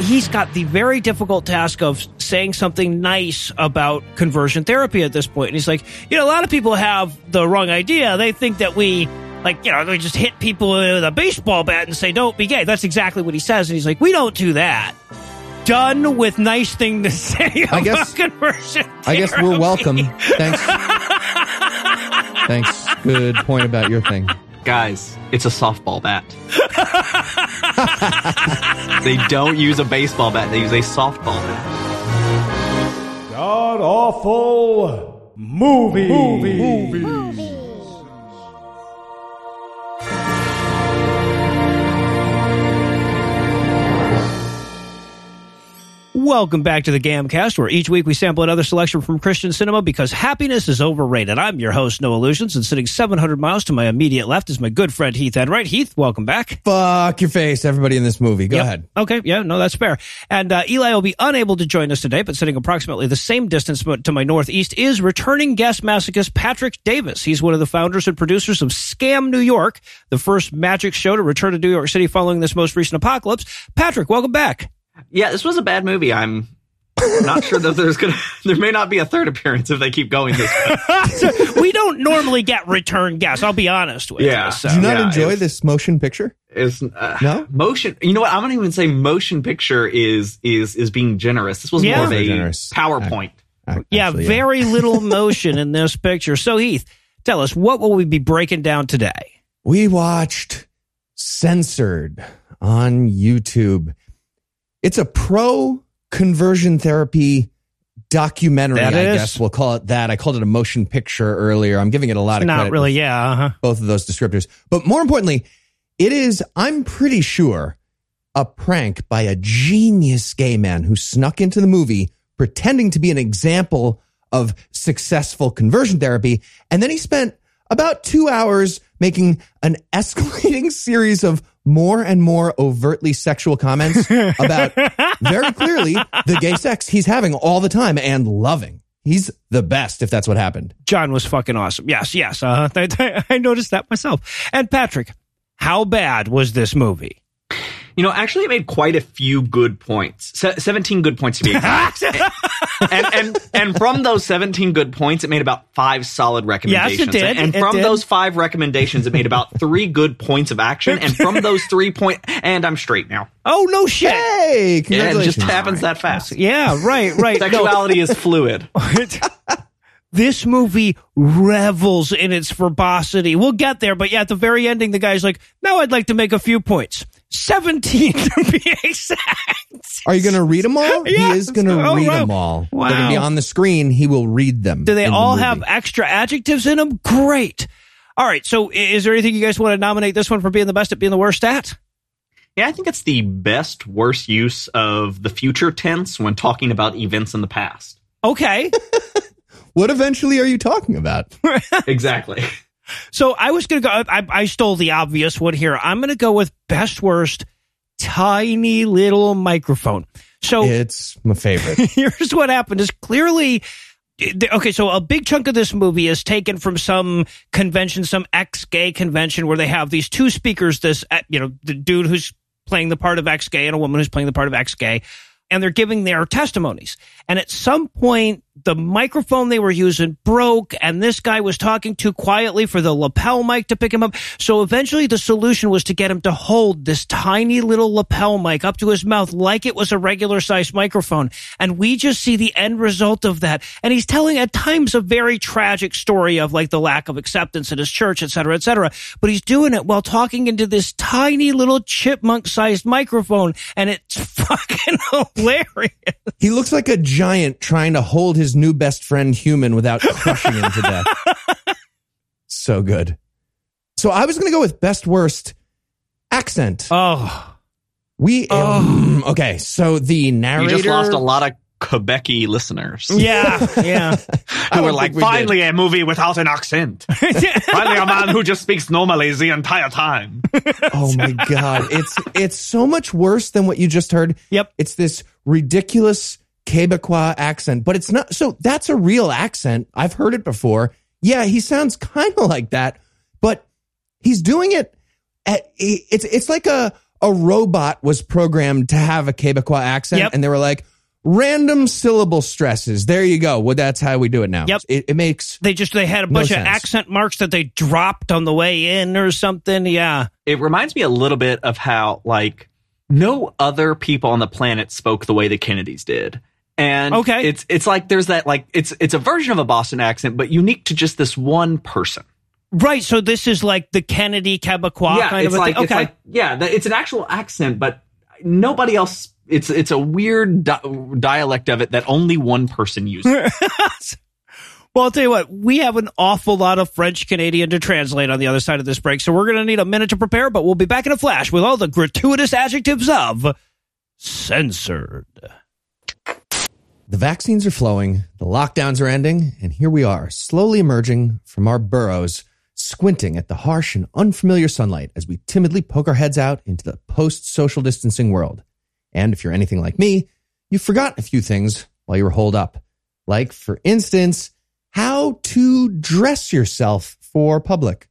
he's got the very difficult task of saying something nice about conversion therapy at this point. And he's like, you know, a lot of people have the wrong idea. They think that we, like, you know, they just hit people with a baseball bat and say, don't be gay. That's exactly what he says. And he's like, we don't do that. Done with nice thing to say I guess- conversion. I guess we're welcome. Thanks. Thanks. Good point about your thing. Guys, it's a softball bat. they don't use a baseball bat, they use a softball bat. God awful movie. Welcome back to the Gamcast, where each week we sample another selection from Christian cinema because happiness is overrated. I'm your host, Noah Lugeons, and sitting 700 miles to my immediate left is my good friend Heath Enright. Heath, welcome back. Fuck your face, everybody in this movie. Go Yep. ahead. Okay, yeah, no, that's fair. And uh, Eli will be unable to join us today, but sitting approximately the same distance to my northeast is returning guest masochist Patrick Davis. He's one of the founders and producers of Scam New York, the first magic show to return to New York City following this most recent apocalypse. Patrick, welcome back. Yeah, this was a bad movie. I'm not sure that there's gonna there may not be a third appearance if they keep going this way. we don't normally get return guests. I'll be honest with Yeah. you. So. Do you not Yeah, enjoy this motion picture? It's uh, No? motion. You know what? I'm gonna even say motion picture is is is being generous. This was Yeah. more of a generous. PowerPoint. Ac- Yeah, actually, very little motion in this picture. So, Heath, tell us, what will we be breaking down today? We watched Censored on YouTube. It's a pro conversion therapy documentary, That I is. guess we'll call it that. I called it a motion picture earlier. I'm giving it a lot of Not really, yeah. Uh-huh. both of those descriptors. But more importantly, it is, I'm pretty sure, a prank by a genius gay man who snuck into the movie pretending to be an example of successful conversion therapy. And then he spent about two hours making an escalating series of more and more overtly sexual comments about very clearly the gay sex he's having all the time and loving. He's the best if that's what happened. John was fucking awesome. Yes, yes. Uh, I, I noticed that myself. And Patrick, how bad was this movie? You know, actually, it made quite a few good points. Se- Seventeen good points to be exact. and and and from those seventeen good points, it made about five solid recommendations. Yes, it did. And It from did. those five recommendations, it made about three good points of action. And from those three point, and I'm straight now. Oh, no shit. Hey, Yeah, it just happens that fast. Yeah, right, right. No, Sexuality is fluid. this movie revels in its verbosity. We'll get there, but yeah, at the very ending, the guy's like, now I'd like to make a few points. 17 to be exact. Are you going to read them all? Yes. He is going to Oh, read wow. them all. Wow. They're going to be on the screen. He will read them. Do they in the all have extra adjectives in them? Great. All right. So, is there anything you guys want to nominate this one for being the best at being the worst at? Yeah, I think it's the best, worst use of the future tense when talking about events in the past. Okay. What eventually are you talking about? Exactly. so, I was going to go, I, I stole the obvious one here. I'm going to go with best worst tiny little microphone. So, It's my favorite. here's what happened is clearly okay so a big chunk of this movie is taken from some convention some ex-gay convention where they have these two speakers this uh, you know the dude who's playing the part of ex-gay and a woman who's playing the part of ex-gay and they're giving their testimonies and at some point the microphone they were using broke and this guy was talking too quietly for the lapel mic to pick him up. So eventually the solution was to get him to hold this tiny little lapel mic up to his mouth like it was a regular sized microphone. And we just see the end result of that. And he's telling at times a very tragic story of like the lack of acceptance in his church et cetera et cetera. But he's doing it while talking into this tiny little chipmunk sized microphone and it's fucking hilarious. He looks like a giant trying to hold his new best friend human without crushing him to death. So good. So I was going to go with best worst accent. oh We um, okay. So the You narrator. just lost a lot of Quebecy listeners yeah yeah who were like, think we did. finally a movie without an accent. finally a man who just speaks normally the entire time. Oh my god, it's it's so much worse than what you just heard. Yep. It's this ridiculous Quebecois accent, but it's not. So that's a real accent. I've heard it before. Yeah, he sounds kind of like that, but he's doing it. At, it's it's like a a robot was programmed to have a Quebecois accent, Yep. and they were like, random syllable stresses. There you go. Well, that's how we do it now. Yep. It, it makes They just they had a No bunch of sense. accent marks that they dropped on the way in or something. Yeah. It reminds me a little bit of how like no other people on the planet spoke the way the Kennedys did. And Okay. it's it's like there's that like it's it's a version of a Boston accent, but unique to just this one person. Right. So this is like the Kennedy Quebecois yeah, kind of like thing. it's Okay. like yeah, that- it's an actual accent, but nobody else. It's it's a weird di- dialect of it that only one person uses. well, I'll tell you what, we have an awful lot of French Canadian to translate on the other side of this break. So we're going to need a minute to prepare, but we'll be back in a flash with all the gratuitous adjectives of censored. The vaccines are flowing, the lockdowns are ending, and here we are, slowly emerging from our burrows, squinting at the harsh and unfamiliar sunlight as we timidly poke our heads out into the post social distancing world. And if you're anything like me, you've forgotten a few things while you were holed up. Like, for instance, how to dress yourself for public.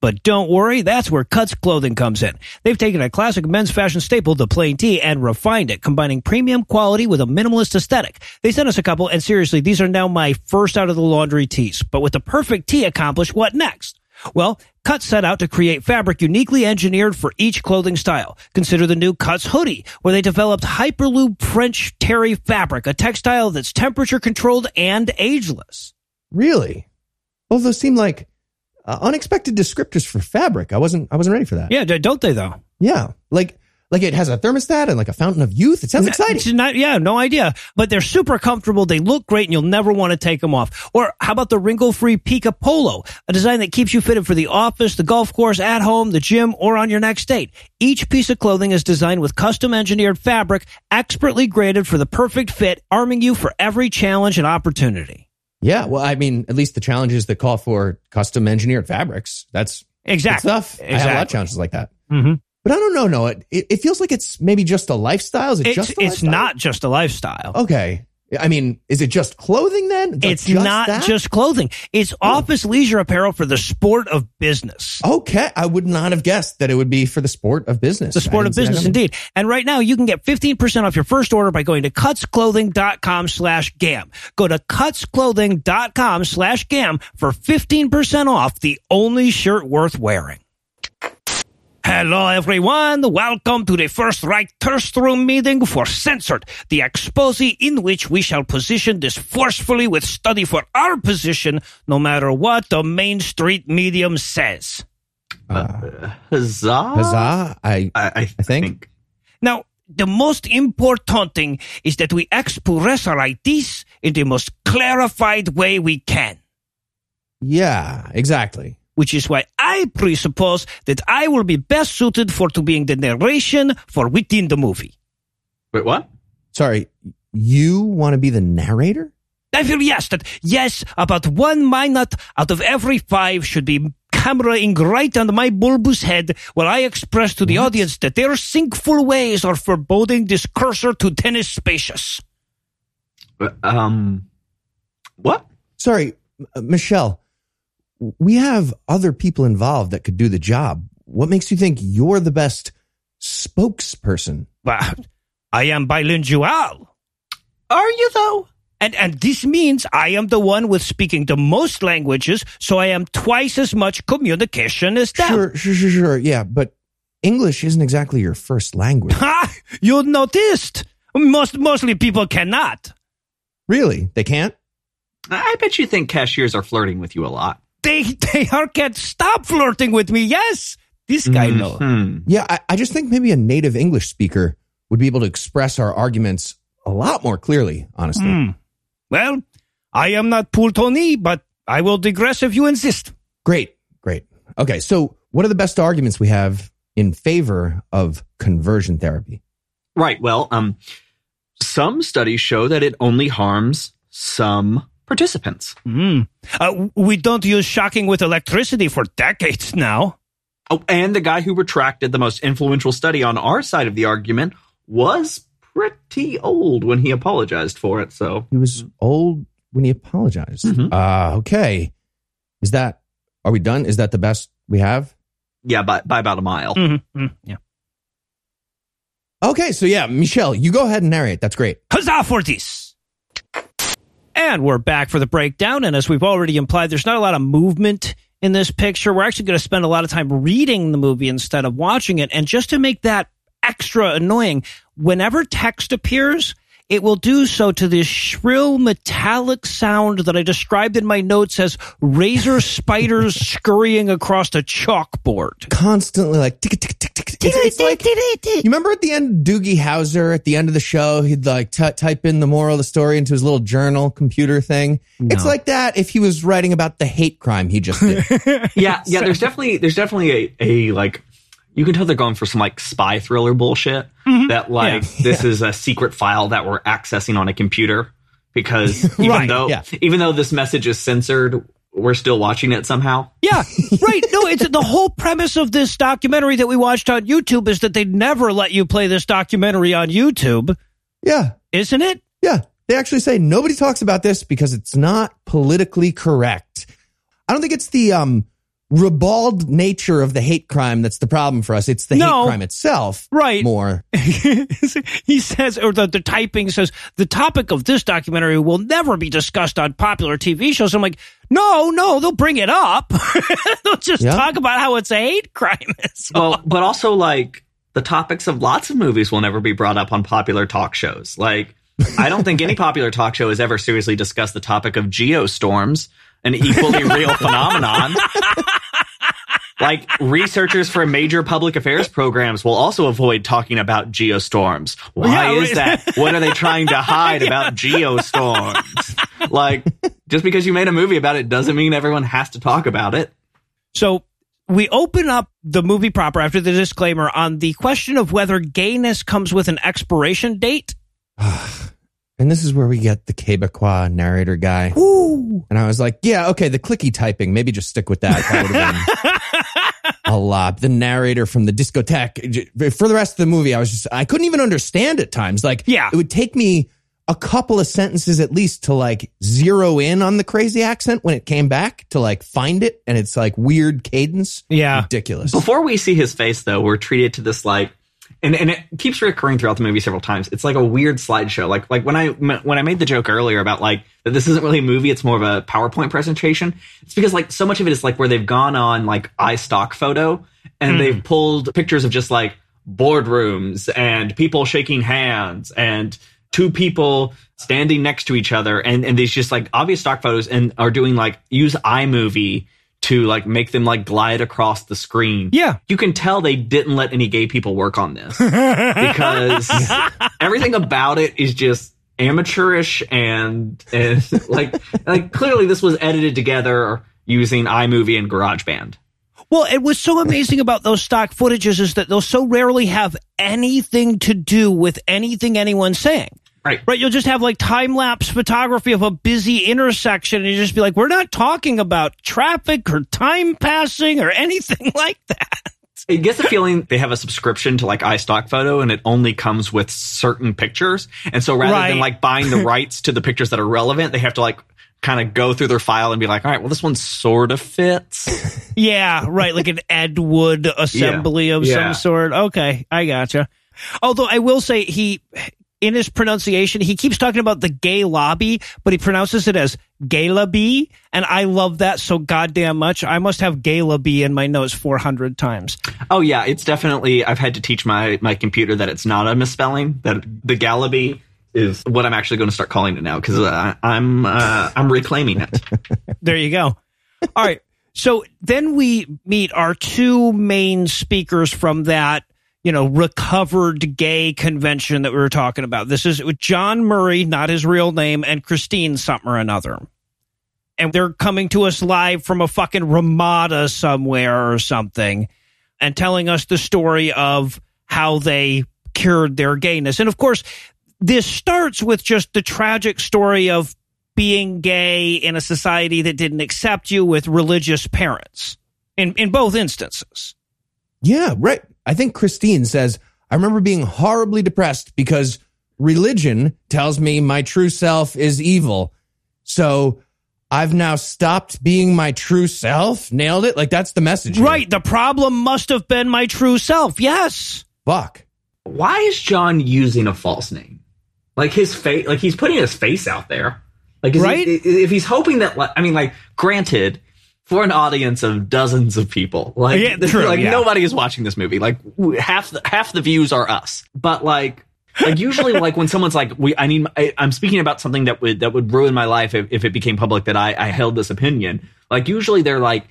But don't worry, that's where Cuts Clothing comes in. They've taken a classic men's fashion staple, the plain tee, and refined it, combining premium quality with a minimalist aesthetic. They sent us a couple, and seriously, these are now my first out of the laundry tees. But with the perfect tee accomplished, what next? Well, Cuts set out to create fabric uniquely engineered for each clothing style. Consider the new Cuts hoodie, where they developed Hyperloop French terry fabric, a textile that's temperature controlled and ageless. Really? Both those seem like uh, unexpected descriptors for fabric. I wasn't, I wasn't ready for that. Yeah, don't they though? Yeah. Like, like it has a thermostat and like a fountain of youth. It sounds It's exciting. not- yeah, no idea. But they're super comfortable. They look great and you'll never want to take them off. Or how about the wrinkle-free PYCA Polo, a design that keeps you fitted for the office, the golf course, at home, the gym, or on your next date. Each piece of clothing is designed with custom engineered fabric, expertly graded for the perfect fit, arming you for every challenge and opportunity. Yeah. Well, I mean, at least the challenges that call for custom engineered fabrics. That's Exactly. stuff. I have a lot of challenges like that. Mhm. But I don't know, Noah. It, it feels like it's maybe just a lifestyle. Is it It's, just it's lifestyle? not just a lifestyle. Okay. I mean, is it just clothing then? it's Just not that? just clothing. It's office leisure apparel for the sport of business. Okay. I would not have guessed that it would be for the sport of business. The sport of didn't see that business, indeed. And right now, you can get 15% off your first order by going to cutsclothing.com slash gam. Go to cutsclothing.com slash gam for 15% off the only shirt worth wearing. Hello, everyone. Welcome to the first right Thirst Room meeting for Censored, the expose in which we shall position this forcefully with study for our position, no matter what the main street medium says. Uh, Huzzah! huzzah. I, I, I, I think. Now, the most important thing is that we express our ideas in the most clarified way we can, yeah, exactly. Which is why I presuppose that I will be best suited for to being the narration for within the movie. Wait, what? Sorry. You want to be the narrator? I feel yes, that yes, about one minute out of every five should be cameraing right on my bulbous head while I express to the audience that their sinkful ways are foreboding this cursor to tennis spacious. Um, what? Sorry, Michelle. We have other people involved that could do the job. What makes you think you're the best spokesperson? But I am bilingual. Are you though? And, and this means I am the one with speaking the most languages, so I am twice as much communication as them. Sure, sure, sure, sure. Yeah, but English isn't exactly your first language. Ha! You noticed. Most, mostly people cannot. really? They can't? I bet you think cashiers are flirting with you a lot. They, they are can't stop flirting with me. Yes. This guy knows. Hmm. Yeah, I, I just think maybe a native English speaker would be able to express our arguments a lot more clearly, honestly. Hmm. Well, I am not Pultoni, but I will digress if you insist. Great, great. Okay, so what are the best arguments we have in favor of conversion therapy? Right. Well, um, some studies show that it only harms some participants. Hmm. Uh, we don't use shocking with electricity for decades now. Oh, and the guy who retracted the most influential study on our side of the argument was pretty old when he apologized for it. So He was old when he apologized. Mhm. Uh, okay. Is that, are we done? Is that the best we have? yeah, by, by about a mile. Mhm, mm, yeah. Okay, so yeah, Michelle, you go ahead and narrate. That's great. Huzzah for this! And we're back for the breakdown. And as we've already implied, there's not a lot of movement in this picture. We're actually going to spend a lot of time reading the movie instead of watching it. And just to make that extra annoying, whenever text appears, it will do so to this shrill metallic sound that I described in my notes as razor spiders scurrying across a chalkboard. Constantly like tick tick tick tick. It's, it's like you remember at the end, Doogie Howser at the end of the show, he'd like t- type in the moral of the story into his little journal computer thing. It's like that if he was writing about the hate crime he just did. Yeah, yeah. There's definitely there's definitely a, a like you can tell they're going for some like spy thriller bullshit that like this is a secret file that we're accessing on a computer because even Right, though yeah. even though this message is censored, we're still watching it somehow. Yeah, right. No, it's the whole premise of this documentary that we watched on YouTube is that they'd never let you play this documentary on YouTube, yeah, isn't it? yeah. They actually say nobody talks about this because it's not politically correct. I don't think it's the um ribald nature of the hate crime that's the problem for us. It's the No. hate crime itself, Right. More. he says, or the, the typing says, the topic of this documentary will never be discussed on popular TV shows. I'm like, no, no, they'll bring it up. they'll just Yeah. talk about how it's a hate crime. It's Well, but also like the topics of lots of movies will never be brought up on popular talk shows. Like I don't think any popular talk show has ever seriously discussed the topic of geostorms, an equally real phenomenon. Like researchers for major public affairs programs will also avoid talking about geostorms. Why Yeah, is that? What are they trying to hide about geostorms? Like just because you made a movie about it doesn't mean everyone has to talk about it. So we open up the movie proper after the disclaimer on the question of whether gayness comes with an expiration date. And this is where we get the Quebecois narrator guy. Ooh. And I was like, yeah, okay, the clicky typing, maybe just stick with that. That would have a lot. The narrator from the discotheque. For the rest of the movie, I was just, I couldn't even understand at times. Like, Yeah. it would take me a couple of sentences at least to like zero in on the crazy accent when it came back to like find it. And it's like weird cadence. Yeah. Ridiculous. Before we see his face, though, we're treated to this like, and, and it keeps recurring throughout the movie several times. It's like a weird slideshow. Like like when I when I made the joke earlier about like that this isn't really a movie, it's more of a PowerPoint presentation. It's because like so much of it is like where they've gone on like iStock photo and they've hmm. pulled pictures of just like boardrooms and people shaking hands and two people standing next to each other and and these just like obvious stock photos and are doing like use iMovie to like make them like glide across the screen. Yeah. You can tell they didn't let any gay people work on this because everything about it is just amateurish and, and like like clearly this was edited together using iMovie and GarageBand. Well, it was so amazing about those stock footages is that they'll so rarely have anything to do with anything anyone's saying. Right. Right, you'll just have like time lapse photography of a busy intersection, and you just be like, "We're not talking about traffic or time passing or anything like that." It gets the feeling they have a subscription to like iStock photo and it only comes with certain pictures. And so rather Right. than like buying the rights to the pictures that are relevant, they have to like kind of go through their file and be like, all right, well, this one sort of fits. Yeah, right, like an Ed Wood assembly of Yeah. some sort. Okay, I gotcha. Although I will say he, in his pronunciation, he keeps talking about the gay lobby, but he pronounces it as Gaylaby, and I love that so goddamn much. I must have Gaylaby in my notes four hundred times. oh yeah, it's definitely, I've had to teach my, my computer that it's not a misspelling, that the Galaby is what I'm actually going to start calling it now because uh, I'm, uh, I'm reclaiming it. There you go. All right. So then we meet our two main speakers from that, you know, recovered gay convention that we were talking about. This is with John Murray, not his real name, and Christine something or another. And they're coming to us live from a fucking Ramada somewhere or something and telling us the story of how they cured their gayness. And of course, this starts with just the tragic story of being gay in a society that didn't accept you with religious parents in, in both instances. Yeah, right. I think Christine says, I remember being horribly depressed because religion tells me my true self is evil. So I've now stopped being my true self. Nailed it. Like that's the message. here. Right. The problem must have been my true self. Yes. Fuck. why is John using a false name? Like his face, like he's putting his face out there. Like, is Right? he, if he's hoping that, like, I mean, like, granted, for an audience of dozens of people, like, Yeah, true, like yeah. nobody is watching this movie. Like, half the, half the views are us. But like, like usually, like when someone's like, "We, I need," I, I'm speaking about something that would that would ruin my life if, if it became public that I, I held this opinion. Like, usually they're like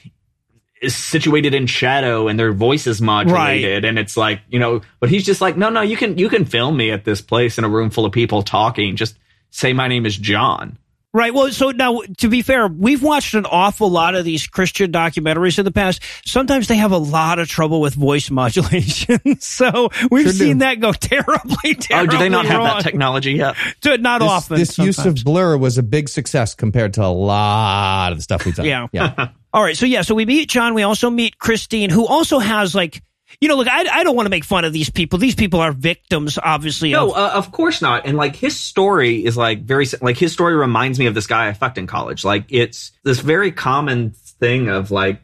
is situated in shadow and their voice is modulated and it's like you know but he's just like no no you can you can film me at this place in a room full of people talking just say my name is john Right. Well, so now to be fair, we've watched an awful lot of these Christian documentaries in the past. Sometimes they have a lot of trouble with voice modulation. so we've Sure do. seen that go terribly, terribly oh do they not have that technology yet To- Not This, often. this use of blur was a big success compared to a lot of the stuff we've done. Yeah. yeah. All right. So yeah. So we meet John. We also meet Christine, who also has like, you know, look, I, I don't want to make fun of these people. These people are victims, obviously. no of, uh, of course not and like his story is like very like his story reminds me of this guy i fucked in college like it's this very common thing of like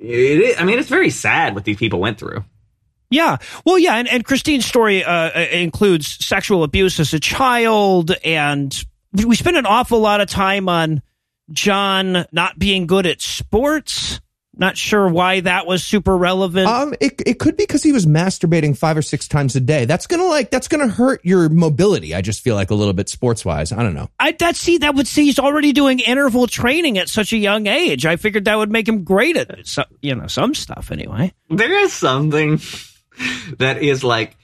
it i mean it's very sad what these people went through Yeah. Well, yeah. And, and Christine's story uh, uh, includes sexual abuse as a child. And we spend an awful lot of time on John not being good at sports. Not sure why that was super relevant. Um, it it could be because he was masturbating five or six times a day. That's gonna like that's gonna hurt your mobility. I just feel like a little bit sports wise. I don't know. I that see that would see he's already doing interval training at such a young age. I figured that would make him great at so, you know some stuff anyway. there is something that is like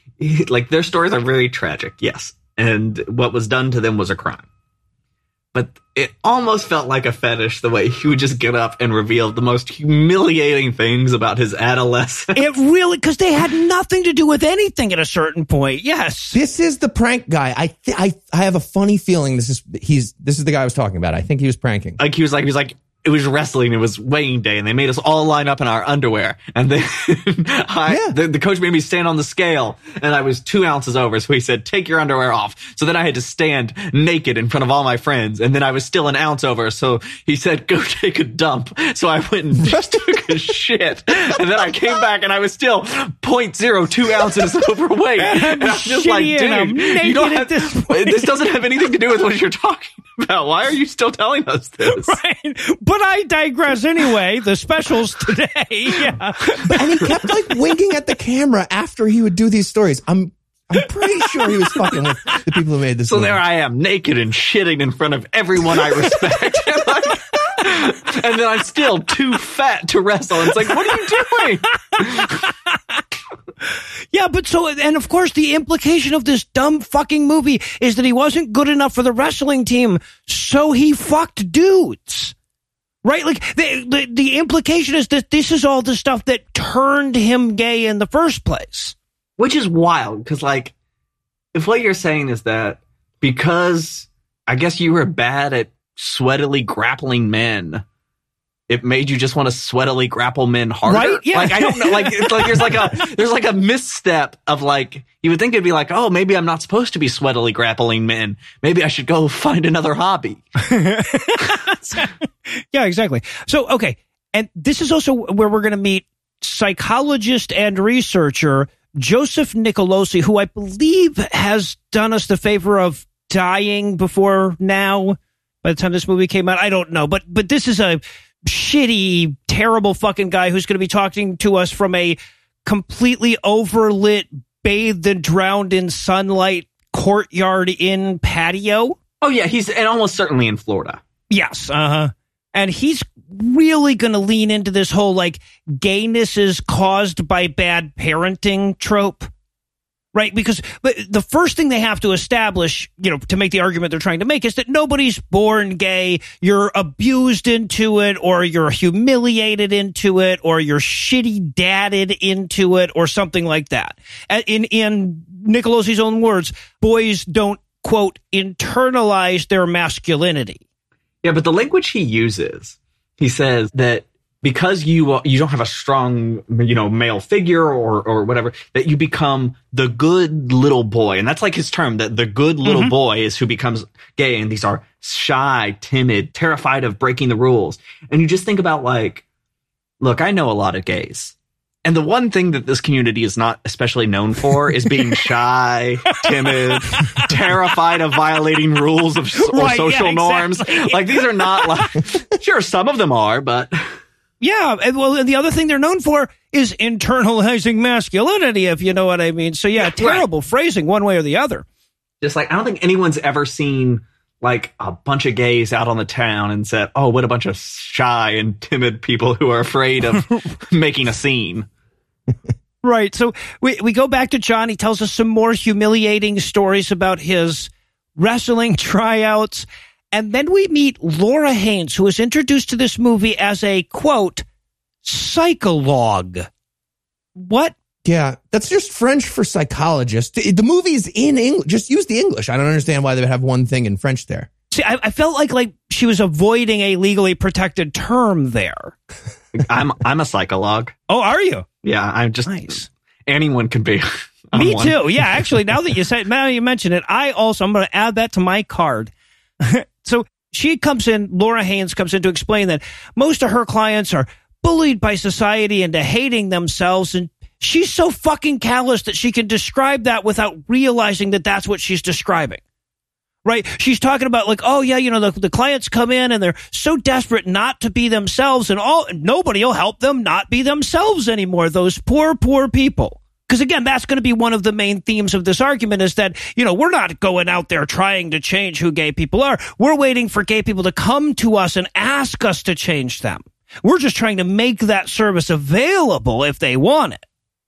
like their stories are very tragic yes and what was done to them was a crime but it almost felt like a fetish the way he would just get up and reveal the most humiliating things about his adolescence It really because they had nothing to do with anything at a certain point. Yes. This is the prank guy. I th- I I have a funny feeling this is he's this is the guy I was talking about. I think he was pranking. like he was like he was like it was wrestling. It was weighing day, and they made us all line up in our underwear. And then I, Yeah. the, the coach made me stand on the scale, and I was two ounces over. So he said, "Take your underwear off." So then I had to stand naked in front of all my friends, and then I was still an ounce over. So he said, "Go take a dump." So I went and just took a shit, and then I came back, and I was still 0.02 ounces overweight. And I'm just like, shitty and I'm dude, you don't have this point." this doesnand have anything to do with what you're talking about. Why are you still telling us this? Right. But I digress anyway. The specials today. Yeah. and he kept like winking at the camera after he would do these stories. I'm I'm pretty sure he was fucking with the people who made this. So movie. there I am, naked and shitting in front of everyone I respect. and then I'm still too fat to wrestle. And it's like, what are you doing? Yeah, but so, and of course, the implication of this dumb fucking movie is that he wasn't good enough for the wrestling team, so he fucked dudes. Right? Like, the, the, the implication is that this is all the stuff that turned him gay in the first place. Which is wild, because, like, if what you're saying is that because I guess you were bad at sweatily grappling men, it made you just want to sweatily grapple men harder. Right? Yeah. Like I don't know. Like it's like there's like a there's like a misstep of like you would think it'd be like oh maybe I'm not supposed to be sweatily grappling men. Maybe I should go find another hobby. Yeah, exactly. So, okay. And this is also where we're going to meet psychologist and researcher Joseph Nicolosi, who I believe has done us the favor of dying before now. By the time this movie came out, I don't know, but but this is a shitty, terrible fucking guy who's going to be talking to us from a completely overlit, bathed and drowned in sunlight courtyard in patio. Oh yeah, he's and almost certainly in Florida. Yes, uh huh. And he's really going to lean into this whole like gayness is caused by bad parenting trope. Right? Because the first thing they have to establish, you know, to make the argument they're trying to make is that nobody's born gay. You're abused into it, or you're humiliated into it, or you're shitty dadded into it, or something like that. In, in Nicolosi's own words, boys don't, quote, internalize their masculinity. Yeah, but the language he uses, he says that because you uh, you don't have a strong you know male figure or or whatever that you become the good little boy. And that's like his term that the good little boy is who becomes gay. And these are shy timid terrified of breaking the rules. And you just think about like look i know a lot of gays. And the one thing that this community is not especially known for is being shy, timid, terrified of violating rules of or Right, yeah, social norms. exactly. Like these are not like sure some of them are, but Yeah, and well, and the other thing they're known for is internalizing masculinity, if you know what I mean. So yeah, terrible phrasing one way or the other. just like I don't think anyone's ever seen like a bunch of gays out on the town and said, "Oh, what a bunch of shy and timid people who are afraid of making a scene." Right. So we we go back to John. He tells us some more humiliating stories about his wrestling tryouts. And then we meet Laura Haynes, who is introduced to this movie as a quote, psychologue. What? Yeah, that's just French for psychologist. The the movie's in English. Just use the English. I don't understand why they would have one thing in French there. See, I, I felt like like she was avoiding a legally protected term there. I'm I'm a psychologue. Oh, are you? Yeah, I'm just Nice. anyone can be. I'm Me one. too. Yeah, actually, now that you said, now you mention it, I also I'm going to add that to my card. so she comes in. Laura Haynes comes in to explain that most of her clients are bullied by society into hating themselves, and she's so fucking callous that she can describe that without realizing that that's what she's describing. Right? She's talking about like, oh yeah, you know, the, the clients come in and they're so desperate not to be themselves, and all nobody will help them not be themselves anymore. Those poor, poor people. Because again, that's going to be one of the main themes of this argument is that, you know, we're not going out there trying to change who gay people are. We're waiting for gay people to come to us and ask us to change them. We're just trying to make that service available if they want it.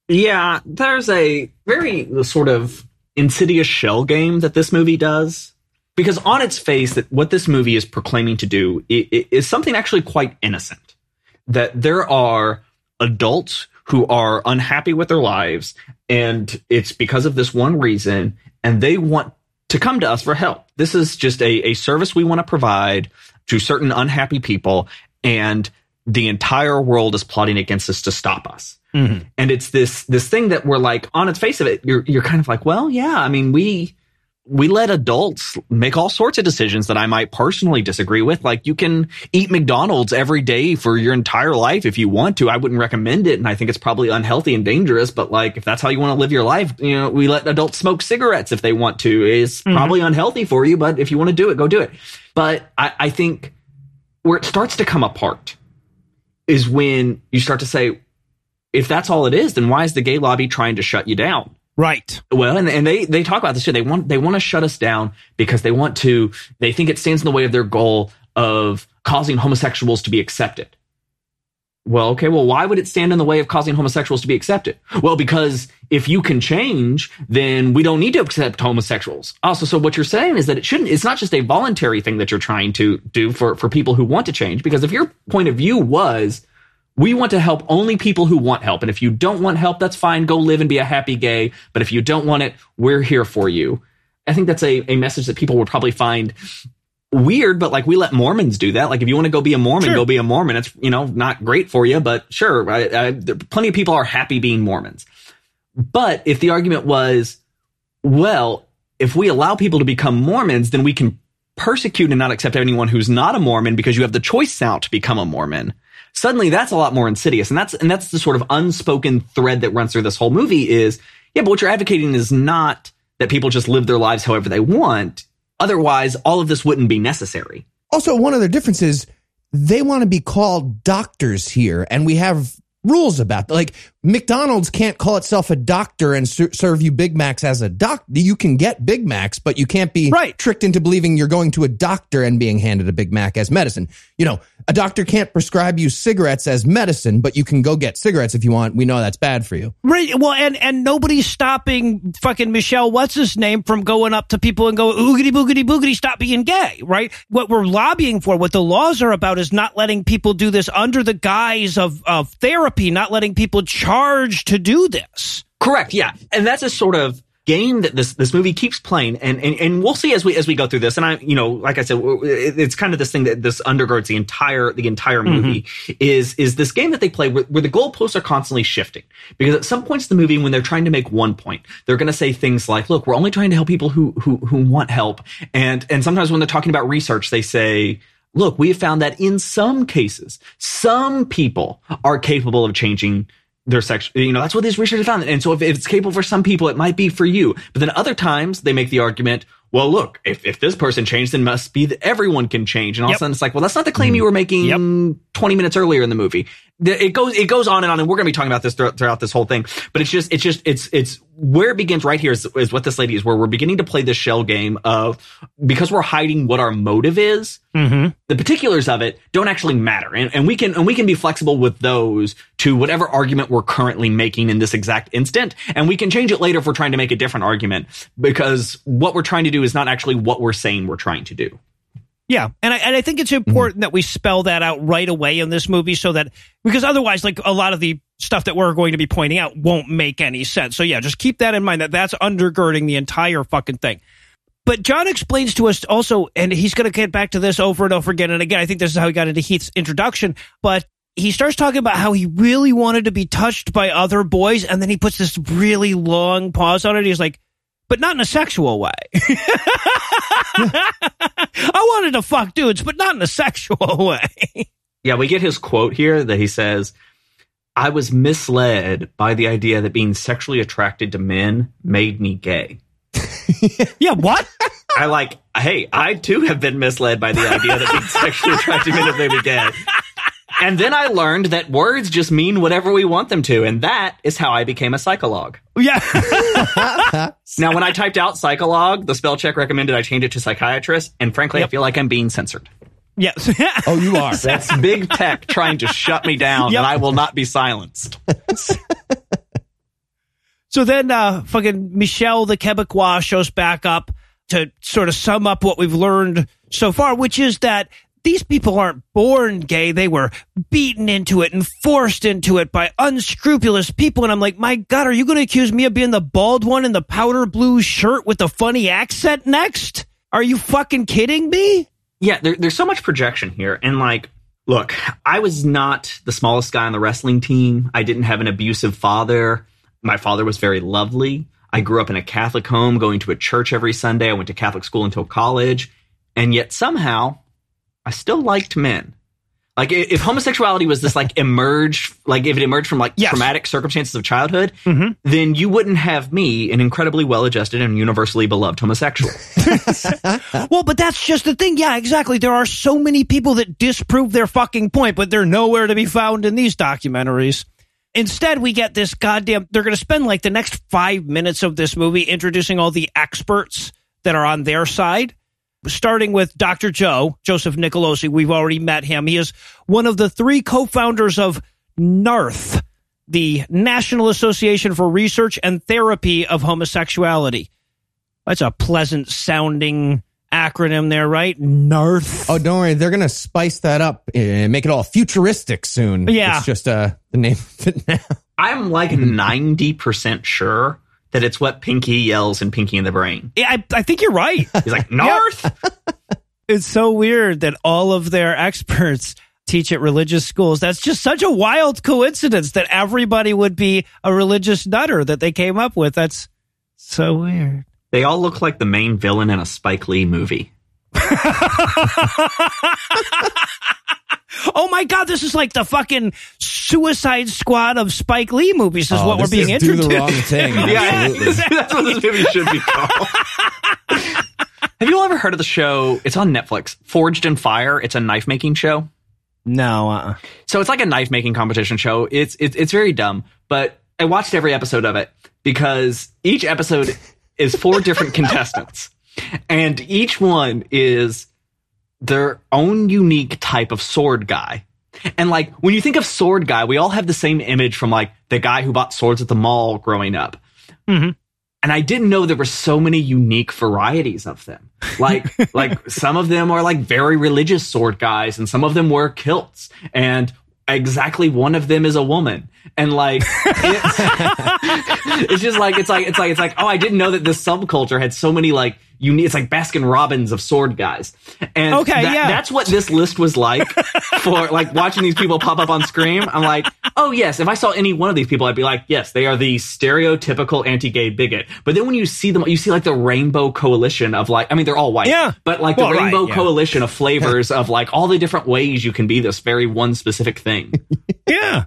Yeah, there's a very sort of insidious shell game that this movie does. Because on its face, that what this movie is proclaiming to do is something actually quite innocent. That there are adults who are unhappy with their lives, and it's because of this one reason, and they want to come to us for help. This is just a, a service we want to provide to certain unhappy people, and the entire world is plotting against us to stop us mm-hmm. and it's this this thing that we're like on its face of it you're you're kind of like well yeah i mean we we let adults make all sorts of decisions that i might personally disagree with. Like you can eat mcdonald's every day for your entire life if you want to. I wouldn't recommend it and i think it's probably unhealthy and dangerous but like if that's how you want to live your life you know we let adults smoke cigarettes if they want to. It's mm-hmm. probably unhealthy for you but if you want to do it go do it. But i i think where it starts to come apart is when you start to say if that's all it is, then why is the gay lobby trying to shut you down? Right. Well, and, and they, they talk about this too. They want, they want to shut us down because they want to, they think it stands in the way of their goal of causing homosexuals to be accepted. Well, okay, well, why would it stand in the way of causing homosexuals to be accepted? Well, because if you can change, then we don't need to accept homosexuals. Also, so what you're saying is that it shouldn't, it's not just a voluntary thing that you're trying to do for, for people who want to change. Because if your point of view was, we want to help only people who want help. And if you don't want help, that's fine. Go live and be a happy gay. But if you don't want it, we're here for you. I think that's a, a message that people would probably find weird, but like we let Mormons do that. Like if you want to go be a Mormon, Sure. go be a Mormon. It's, you know, not great for you, but sure. I, I, there, plenty of people are happy being Mormons. But if the argument was, well, if we allow people to become Mormons, then we can persecute and not accept anyone who's not a Mormon because you have the choice now to become a Mormon. Suddenly that's a lot more insidious. And that's, and that's the sort of unspoken thread that runs through this whole movie is, yeah, but what you're advocating is not that people just live their lives however they want. Otherwise, all of this wouldn't be necessary. Also, one other difference is they want to be called doctors here, and we have rules about that. Like McDonald's can't call itself a doctor and ser- serve you Big Macs as a doctor. You can get Big Macs, but you can't be Right. tricked into believing you're going to a doctor and being handed a Big Mac as medicine. You know, a doctor can't prescribe you cigarettes as medicine, but you can go get cigarettes if you want. We know that's bad for you. Right. Well, and, and nobody's stopping fucking Michelle, what's his name, from going up to people and go, oogity boogity boogity, stop being gay, right? What we're lobbying for, what the laws are about is not letting people do this under the guise of, of therapy, not letting people charge to do this. Correct. Yeah. And that's a sort of game that this, this movie keeps playing. And, and, and we'll see as we, as we go through this. And I, you know, like I said, it's kind of this thing that this undergirds the entire, the entire mm-hmm. movie is, is this game that they play where, where the goalposts are constantly shifting. Because at some points in the movie, when they're trying to make one point, they're going to say things like, look, we're only trying to help people who, who, who want help. And, and sometimes when they're talking about research, they say, look, we have found that in some cases, some people are capable of changing their sex, you know, that's what these researchers have found. And so if, if it's capable for some people, it might be for you. But then other times they make the argument, well, look, if, if this person changed, then must be that everyone can change. And all Yep. of a sudden it's like, well, that's not the claim mm-hmm. you were making 20 minutes earlier in the movie. It goes, it goes on and on. And we're going to be talking about this throughout, throughout this whole thing. But it's just, it's just, it's, it's where it begins right here is, is what this lady is, where we're beginning to play this shell game of because we're hiding what our motive is Mm-hmm. the particulars of it don't actually matter and, and we can and we can be flexible with those to whatever argument we're currently making in this exact instant and we can change it later if we're trying to make a different argument because what we're trying to do is not actually what we're saying we're trying to do Yeah, and I and I think it's important mm-hmm. that we spell that out right away in this movie, so that because otherwise, like a lot of the stuff that we're going to be pointing out won't make any sense. So yeah, just keep that in mind that that's undergirding the entire fucking thing. But John explains to us also, and he's going to get back to this over and over again and again. I think this is how he got into Heath's introduction, but he starts talking about how he really wanted to be touched by other boys, and then he puts this really long pause on it. He's like, but not in a sexual way. I wanted to fuck dudes, but not in a sexual way. yeah we get his quote here that he says i was misled by the idea that being sexually attracted to men made me gay yeah, what? I like, hey, I too have been misled by the idea that being sexually attracted to men made me gay. And then I learned that words just mean whatever we want them to, and that is how I became a psychologue. Yeah. Now, when I typed out psychologue, the spell check recommended I change it to psychiatrist, and frankly, I feel like I'm being censored. yes. Oh, you are. That's big tech trying to shut me down, Yep. and I will not be silenced. so then uh fucking Michelle the Quebecois shows back up to sort of sum up what we've learned so far, which is that these people aren't born gay. They were beaten into it and forced into it by unscrupulous people. And I'm like, my God, are you going to accuse me of being the bald one in the powder blue shirt with the funny accent next? Are you fucking kidding me? Yeah, there, there's so much projection here. And like, look, I was not the smallest guy on the wrestling team. I didn't have an abusive father. My father was very lovely. I grew up in a Catholic home, going to a church every Sunday. I went to Catholic school until college. And yet somehow I still liked men. Like if homosexuality was this like emerged, like if it emerged from like Yes. traumatic circumstances of childhood, Mhm. then you wouldn't have me, an incredibly well-adjusted and universally beloved homosexual. Well, but that's just the thing. Yeah, exactly. There are so many people that disprove their fucking point, but they're nowhere to be found in these documentaries. Instead, we get this goddamn. They're going to spend like the next five minutes of this movie introducing all the experts that are on their side, starting with Dr. Joe, Joseph Nicolosi. We've already met him. He is one of the three co founders of NARTH, the National Association for Research and Therapy of Homosexuality. That's a pleasant sounding acronym there, right? NARTH. Oh, don't worry. They're going to spice that up and make it all futuristic soon. Yeah. It's just uh, the name of it now. I'm like 90% sure that it's what Pinky yells in Pinky in the Brain. Yeah, I, I think you're right. He's like, North? it's so weird that all of their experts teach at religious schools. That's just such a wild coincidence that everybody would be a religious nutter that they came up with. That's so weird. They all look like the main villain in a Spike Lee movie. Oh my God, this is like the fucking Suicide Squad of Spike Lee movies, is Oh, what we're this being is do introduced. the wrong thing. Absolutely. that's what this movie should be called. Have you all ever heard of the show? It's on Netflix. Forged in Fire. It's a knife making show. No, uh-uh. So it's like a knife making competition show. It's it's it's very dumb, but I watched every episode of it because each episode is four different contestants, and each one is their own unique type of sword guy. And like when you think of sword guy, we all have the same image from like the guy who bought swords at the mall growing up. Mhm. And I didn't know there were so many unique varieties of them. Like, like some of them are like very religious sword guys, and some of them wear kilts, and exactly one of them is a woman. And like, it's, it's just like it's like it's like it's like oh, I didn't know that this subculture had so many like unique. It's like Baskin Robbins of sword guys. And Okay, that- yeah. that's what this list was like for like watching these people pop up on screen. I'm like, oh yes, if I saw any one of these people, I'd be like, yes, they are the stereotypical anti-gay bigot. But then when you see them, you see like the rainbow coalition of like, I mean, they're all white, Yeah. but like Well, the right, rainbow yeah. coalition of flavors of like all the different ways you can be this very one specific thing. Yeah.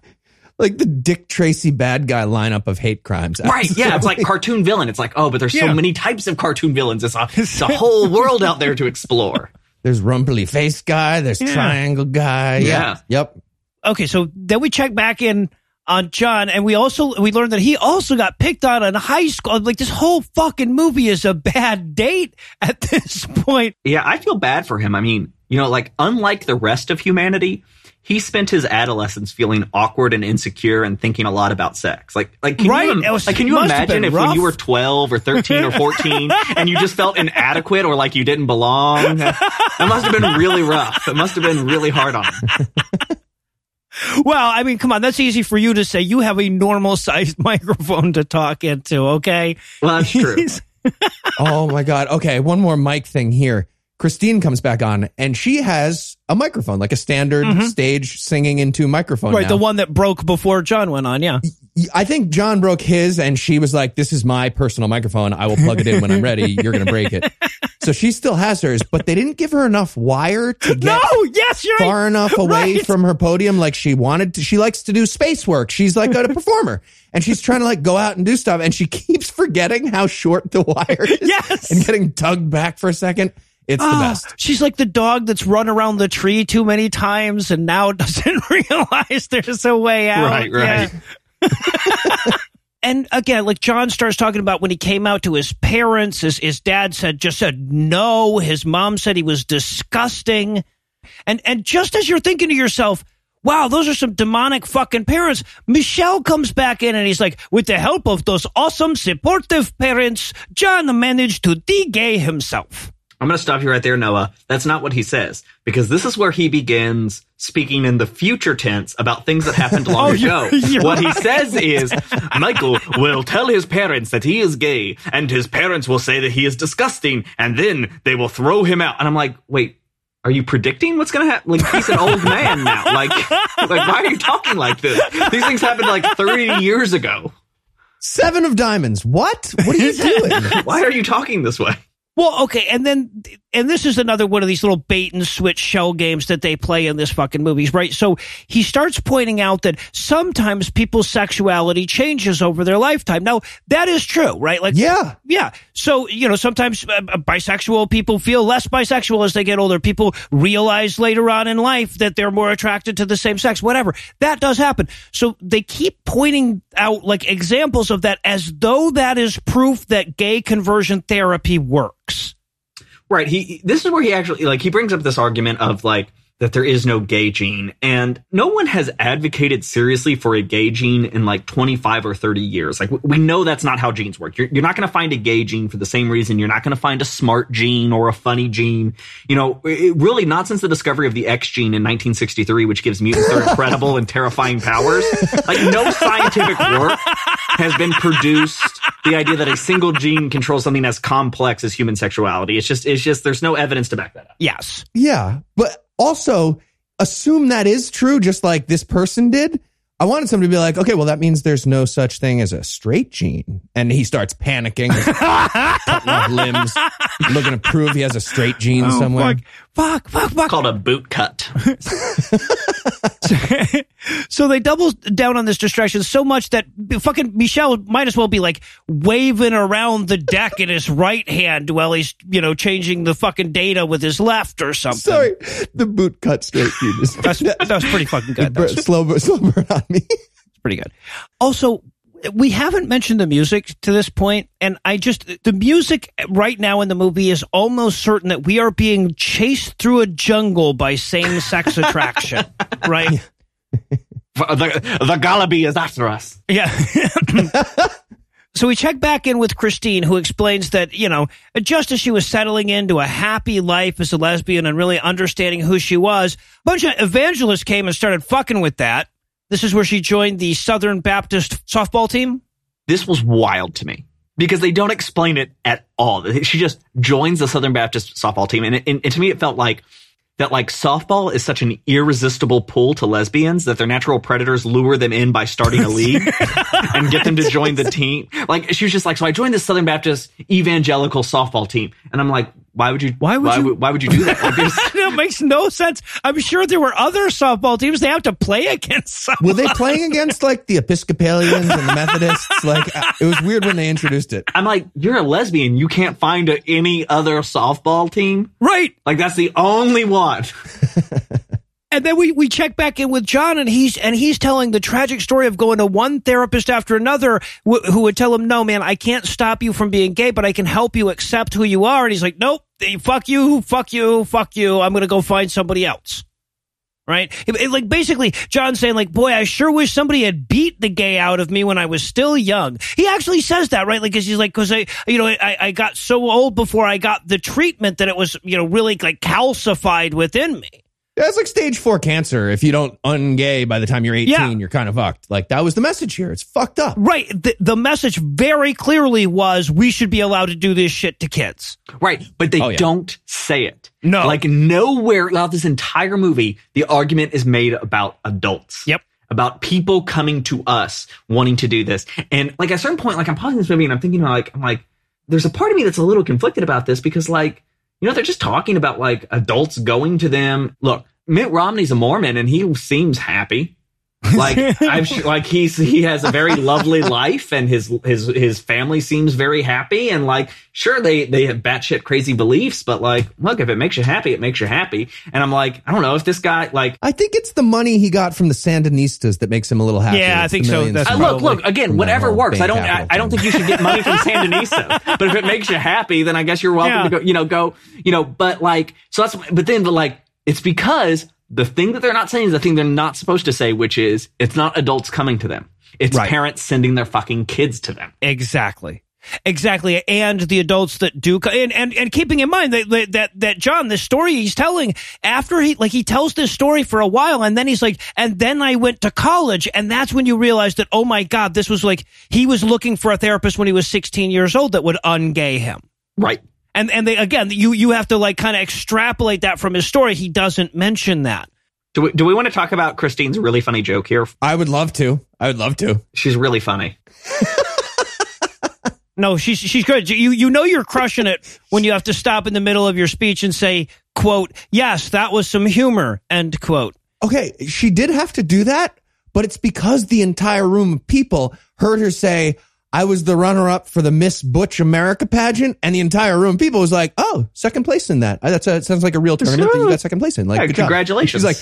Like the Dick Tracy bad guy lineup of hate crimes. Right. Yeah. It's like cartoon villain. It's like, oh, but there's Yeah. so many types of cartoon villains. It's a, it's a whole world out there to explore. There's rumply face guy. There's Yeah. triangle guy. Yeah. Yep. okay, so then we check back in on John, and we also we learned that he also got picked on in high school. Like this whole fucking movie is a bad date at this point. Yeah. I feel bad for him. I mean, you know, like unlike the rest of humanity, he spent his adolescence feeling awkward and insecure and thinking a lot about sex. Like, like, can Right, you, was- like, can you imagine been if when you were 12 or 13 or 14 and you just felt inadequate or like you didn't belong? That must have been really rough. It must have been really hard on him. Well, I mean, come on, that's easy for you to say. You have a normal sized microphone to talk into. Okay, Well, that's true. Oh my god. Okay, one more mic thing here. Christine comes back on and she has a microphone, like a standard stage singing into microphone. Mm-hmm. right, now. the one that broke before John went on. Yeah. I think John broke his and she was like, This is my personal microphone. I will plug it in when I'm ready. You're gonna break it. So she still has hers, but they didn't give her enough wire to get No. Yes, you're far right. enough away Right. from her podium like she wanted to. She likes to do space work. She's like a performer and she's trying to like go out and do stuff and she keeps forgetting how short the wire is Yes. and getting tugged back for a second. It's the Ah, best. She's like the dog that's run around the tree too many times and now doesn't realize there's a way out. Right, right. Yeah. and again, like John starts talking about when he came out to his parents, his, his dad said, just said no. His mom said he was disgusting. And, and just as you're thinking to yourself, wow, those are some demonic fucking parents. Michelle comes back in and he's like, with the help of those awesome supportive parents, John managed to de-gay himself. I'm going to stop you right there, Noah. That's not what he says because this is where he begins speaking in the future tense about things that happened long Oh, ago. you're- you're what he says is Michael will tell his parents that he is gay and his parents will say that he is disgusting and then they will throw him out. And I'm like, wait, are you predicting what's going to happen? Like he's an old man now. Like, like why are you talking like this? These things happened like 30 years ago. Seven of diamonds. What? What are you doing? Why are you talking this way? Well, okay, and then and this is another one of these little bait and switch shell games that they play in this fucking movies, right? So he starts pointing out that sometimes people's sexuality changes over their lifetime. Now, that is true, right? Like yeah. yeah. So, you know, sometimes uh, uh, bisexual people feel less bisexual as they get older. People realize later on in life that they're more attracted to the same sex, whatever. That does happen. So they keep pointing out like examples of that as though that is proof that gay conversion therapy works. Right. He this is where he actually like he brings up this argument of like that there is no gay gene and no one has advocated seriously for a gay gene in like 25 or 30 years. Like we know that's not how genes work. You're, you're not going to find a gay gene for the same reason you're not going to find a smart gene or a funny gene. You know, it, really not since the discovery of the X gene in 1963 which gives mutants their incredible and terrifying powers. Like no scientific work has been produced the idea that a single gene controls something as complex as human sexuality. It's just, it's just, there's no evidence to back that up. Yes. Yeah. But also assume that is true, just like this person did. I wanted somebody to be like, okay, well, that means there's no such thing as a straight gene. And he starts panicking, cutting off limbs, looking to prove he has a straight gene oh, somewhere. Fuck, fuck, fuck. Fuck. Called a boot cut. so they double down on this distraction so much that fucking Michelle might as well be like waving around the deck in his right hand while he's, you know, changing the fucking data with his left or something. Sorry, the boot cut straight gene is That's, that was pretty fucking good. That Bur- slow, slow burn on me. It's pretty good. Also, we haven't mentioned the music to this point, and I just the music right now in the movie is almost certain that we are being chased through a jungle by same sex attraction, right? The, the Galaby is after us. Yeah. so we check back in with Christine, who explains that, you know, just as she was settling into a happy life as a lesbian and really understanding who she was, a bunch of evangelists came and started fucking with that. This is where she joined the Southern Baptist softball team. This was wild to me because they don't explain it at all. She just joins the Southern Baptist softball team. And, and, and to me, it felt like that like softball is such an irresistible pull to lesbians that their natural predators lure them in by starting a league and get them to join the team. Like she was just like, so I joined the Southern Baptist evangelical softball team. And I'm like, why would you? Why would why you- why would you do that? Like, there's- it makes no sense. I'm sure there were other softball teams they have to play against. Someone. Were they playing against like the Episcopalians and the Methodists? Like it was weird when they introduced it. I'm like, you're a lesbian. You can't find a, any other softball team. right? Like that's the only one. And then we, we check back in with John, and he's and he's telling the tragic story of going to one therapist after another, wh- who would tell him, "No, man, I can't stop you from being gay, but I can help you accept who you are." And he's like, "Nope, fuck you, fuck you, fuck you. I'm gonna go find somebody else." Right? It- it- like basically, John saying, "Like, boy, I sure wish somebody had beat the gay out of me when I was still young." He actually says that, right? Like, cause he's like, "Cause I, you know, I, I got so old before I got the treatment that it was, you know, really like calcified within me." Yeah, it's like stage four cancer. If you don't ungay by the time you're 18, Yeah. you're kind of fucked. Like that was the message here. It's fucked up. Right. The, the message very clearly was we should be allowed to do this shit to kids. Right. But they Oh, yeah. don't say it. No. Like nowhere throughout this entire movie, the argument is made about adults. Yep. About people coming to us wanting to do this. And like at a certain point, like I'm pausing this movie and I'm thinking like, I'm like, there's a part of me that's a little conflicted about this because like, you know, they're just talking about like adults going to them. Look, Mitt Romney's a Mormon and he seems happy. like I'm sure, like he's he has a very lovely life and his his his family seems very happy and like sure they they have batshit crazy beliefs but like look if it makes you happy it makes you happy and I'm like I don't know if this guy like I think it's the money he got from the Sandinistas that makes him a little happy. Yeah, I think so. That's I look look again whatever works I don't I, I don't think you should get money from Sandinista but if it makes you happy then I guess you're welcome Yeah. to go you know go you know but like so that's but then but like it's because the thing that they're not saying is the thing they're not supposed to say which is it's not adults coming to them it's Right. parents sending their fucking kids to them Exactly. Exactly. And the adults that do, and, and, and keeping in mind that, that, that, John, the story he's telling after he, like, he tells this story for a while and then he's like, and then I went to college. And that's when you realize that, oh my God, this was like, he was looking for a therapist when he was 16 years old that would ungay him. right And, and they, again, you, you have to like kind of extrapolate that from his story. He doesn't mention that. Do we, do we want to talk about Christine's really funny joke here? I would love to. I would love to. She's really funny. No, she's she's good. You you know you're crushing it when you have to stop in the middle of your speech and say, "quote Yes, that was some humor." End quote. Okay, she did have to do that, but it's because the entire room of people heard her say, I was the runner up for the Miss Butch America pageant, and the entire room people was like, "Oh, second place in that. That's a, sounds like a real tournament that you got second place in." Like, Yeah, good job." congratulations. She's like,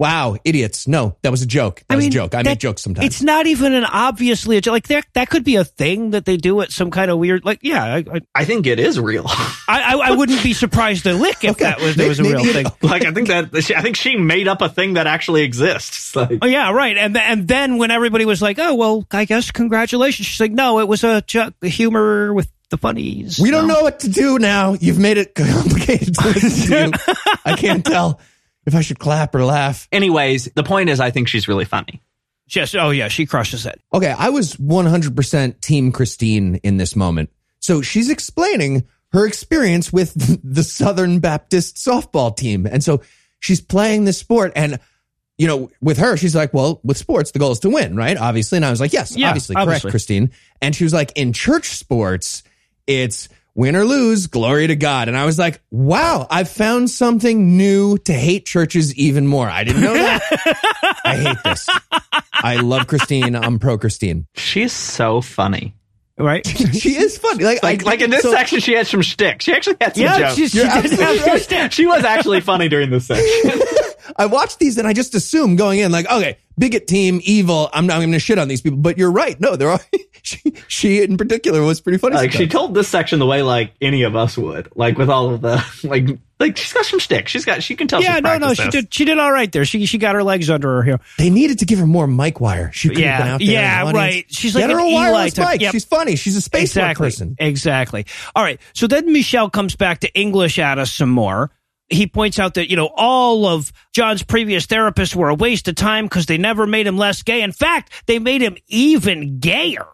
"Wow, idiots! No, that was a joke. That was a joke. I that- make jokes sometimes." It's not even an obviously a joke. Like that that could be a thing that they do at some kind of weird. Like yeah, I I, I think it is real. I, I wouldn't be surprised to lick if Okay, that was there was a maybe real it- thing. like I think that I think she made up a thing that actually exists. Like, Oh yeah, right. And and then when everybody was like, "Oh well, I guess congratulations," she's like, "No, it was a jo- humor with the funnies." we don't know what to do now. You've made it complicated to listen to. I can't tell if I should clap or laugh. anyways, the point is, I think she's really funny. Just oh yeah, she crushes it. Okay, I was 100% team Christine in this moment. So she's explaining her experience with the Southern Baptist softball team. And so she's playing this sport and you know, with her, she's like, well, with sports, the goal is to win, right? Obviously. And I was like, yes, Yeah, obviously, obviously. correct, Christine. And she was like, in church sports, it's win or lose, glory to God. And I was like, wow, I've found something new to hate churches even more. I didn't know that. I hate this. I love Christine. I'm pro Christine. She's so funny. Right? She is funny. Like, Like, I- like in this so- section, she had some shtick. She actually had some yeah, jokes. she's, she You're did absolutely have right. some she was actually funny during this section. I watched these and I just assumed going in, like, okay, bigot team, evil. I'm not going to shit on these people, but you're right. No, there are. she, she in particular was pretty funny. like she told this section the way like any of us would. Like with all of the like like she's got some shtick. She's got she can tell. Yeah, she's no, no, she this. did. She did all right there. She she got her legs under her here. they needed to give her more mic wire. She could have Yeah, been out there. yeah, in the right. She's Get like her an a Eli wireless type- mic. yep. She's funny. She's a space exactly. person. Exactly. All right. So then Michelle comes back to English at us some more. He points out that, you know, all of John's previous therapists were a waste of time because they never made him less gay. In fact, they made him even gayer.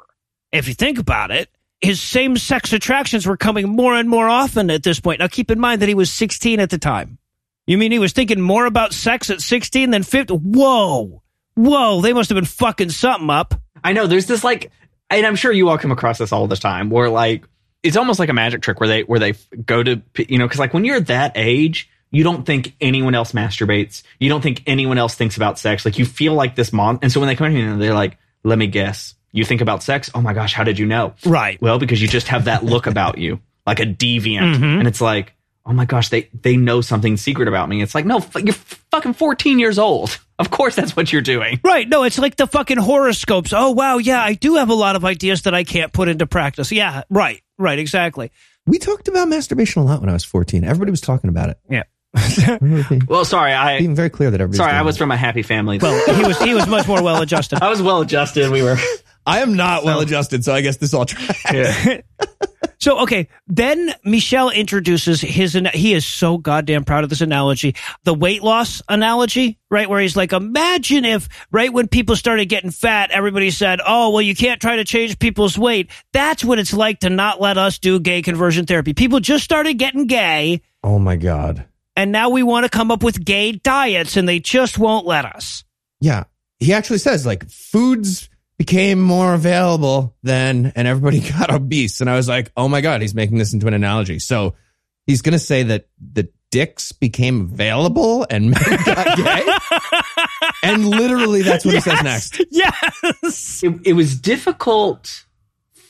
If you think about it, his same sex attractions were coming more and more often at this point. Now keep in mind that he was 16 at the time. You mean he was thinking more about sex at 16 than 50? Whoa. Whoa. They must have been fucking something up. I know there's this like, and I'm sure you all come across this all the time, where like it's almost like a magic trick where they where they go to you know because like when you're that age you don't think anyone else masturbates. You don't think anyone else thinks about sex. Like you feel like this mom and so when they come in here they're like let me guess. You think about sex? Oh my gosh how did you know? Right. well because you just have that look about you like a deviant. Mhm. and it's like oh my gosh they they know something secret about me it's like no f- you're fucking 14 years old of course that's what you're doing Right. No, it's like the fucking horoscopes. Oh, wow. Yeah, I do have a lot of ideas that I can't put into practice. Yeah. Right. Right. Exactly. We talked about masturbation a lot when I was 14. Everybody was talking about it. Yeah. I remember being, well sorry i being very clear that everybody. sorry i was from a happy family well, he was he was much more well adjusted. i was well adjusted we were I am not well adjusted, so I guess this all tracks. yeah. So okay, then Michelle introduces his. He is so goddamn proud of this analogy, the weight loss analogy, right? Where he's like, imagine if right when people started getting fat, everybody said, "Oh, well, you can't try to change people's weight." That's what it's like to not let us do gay conversion therapy. People just started getting gay, Oh my god. and now we want to come up with gay diets, and they just won't let us. Yeah. He actually says like foods became more available then and everybody got obese. And I was like, oh my God, he's making this into an analogy. So he's going to say that the dicks became available and men got gay. and literally that's what he says next. Yes. it, it was difficult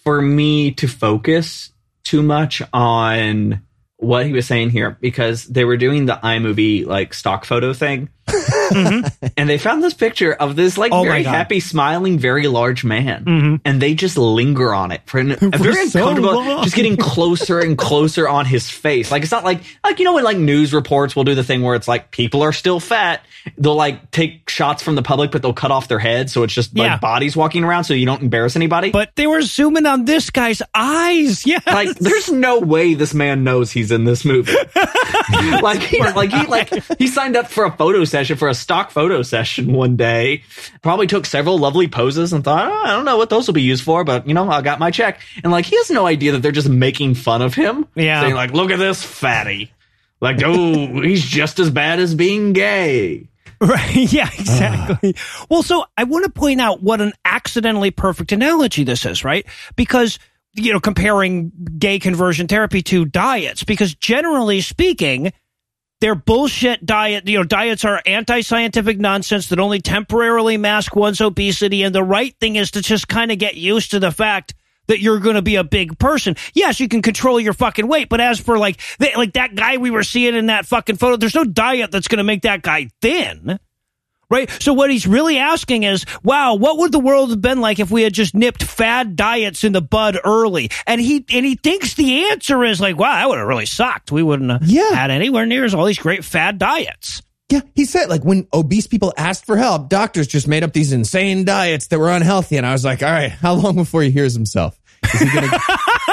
for me to focus too much on what he was saying here because they were doing the iMovie like stock photo thing. And they found this picture of this like Mm-hmm. Oh very happy, smiling, very large man, Mhm. and they just linger on it for an, a very so uncomfortable, long. just getting closer and closer on his face. Like it's not like like you know when like news reports will do the thing where it's like people are still fat. They'll like take shots from the public, but they'll cut off their head, so it's just like Yeah. bodies walking around, so you don't embarrass anybody. But they were zooming on this guy's eyes. Yeah, like there's no way this man knows he's in this movie like he like he like he signed up for a photo session for a stock photo session one day probably took several lovely poses and thought oh, i don't know what those will be used for but you know i got my check and like he has no idea that they're just making fun of him Yeah. saying like look at this fatty like oh he's just as bad as being gay Right. Yeah, exactly. Ah. well, so I want to point out what an accidentally perfect analogy this is, right? Because, you know, comparing gay conversion therapy to diets, because generally speaking, they're bullshit diet. You know, diets are anti scientific nonsense that only temporarily mask one's obesity. And the right thing is to just kind of get used to the fact that you're going to be a big person. Yes, you can control your fucking weight, but as for like like that guy we were seeing in that fucking photo, there's no diet that's going to make that guy thin. Right? So what he's really asking is, wow, what would the world have been like if we had just nipped fad diets in the bud early? And he and he thinks the answer is like, wow, that would have really sucked. We wouldn't have Yeah. had anywhere near as all these great fad diets. Yeah, he said like when obese people asked for help, doctors just made up these insane diets that were unhealthy, and I was like, all right, how long before he hears himself? Is he gonna,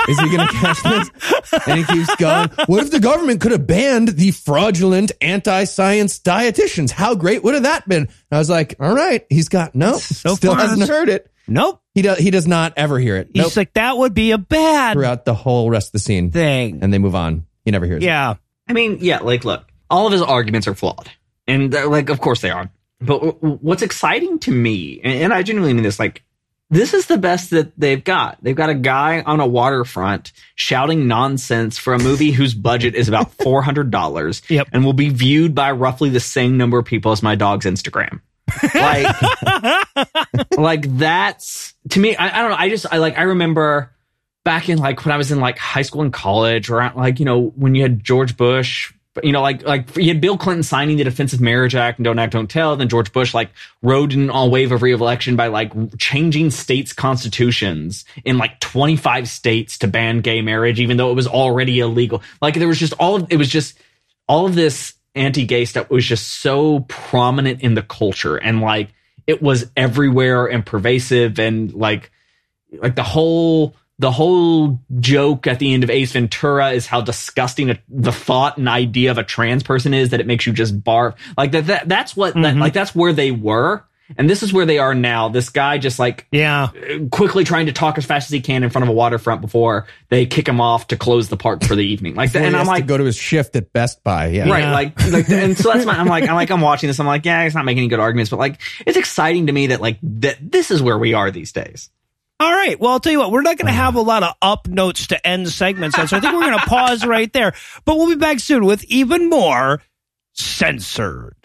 is he gonna catch this? And he keeps going. What if the government could have banned the fraudulent anti-science dietitians? How great would have that been? And I was like, all right, he's got no, So still far- hasn't heard it. Nope. He does. He does not ever hear it. He's Nope. like, that would be a bad Throughout the whole rest of the scene, thing. and they move on. He never hears. it. Yeah. I mean, yeah, like, look, all of his arguments are flawed. And, uh, like, of course they are. But w- w- what's exciting to me, and, and I genuinely mean this, like, this is the best that they've got. They've got a guy on a waterfront shouting nonsense for a movie whose budget is about $400 Yep. and will be viewed by roughly the same number of people as my dog's Instagram. Like, like that's to me. I, I don't know. I just I like I remember back in like when I was in like high school and college, or like you know when you had George Bush. You know, like like you had Bill Clinton signing the Defense of Marriage Act and Don't Ask, Don't Tell. Then George Bush like rode in all wave of re-election by like changing states' constitutions in like 25 states to ban gay marriage, even though it was already illegal. Like there was just all of it was just all of this anti-gay stuff was just so prominent in the culture and like it was everywhere and pervasive and like like the whole the whole joke at the end of Ace Ventura is how disgusting a, the thought and idea of a trans person is that it makes you just barf. Like that, that that's what that, mm-hmm. like that's where they were. And this is where they are now. This guy just like Yeah. Uh, quickly trying to talk as fast as he can in front of a waterfront before they kick him off to close the park for the evening. Like that and I'm has to like go to his shift at Best Buy. Yeah, right Yeah. like like and so that's my i'm like i'm like i'm watching this. I'm like yeah it's not making any good arguments. But like it's exciting to me that like that this is where we are these days All right. Well, I'll tell you what, we're not going to have a lot of up notes to end segments. So I think we're going to pause right there. But we'll be back soon with even more censored.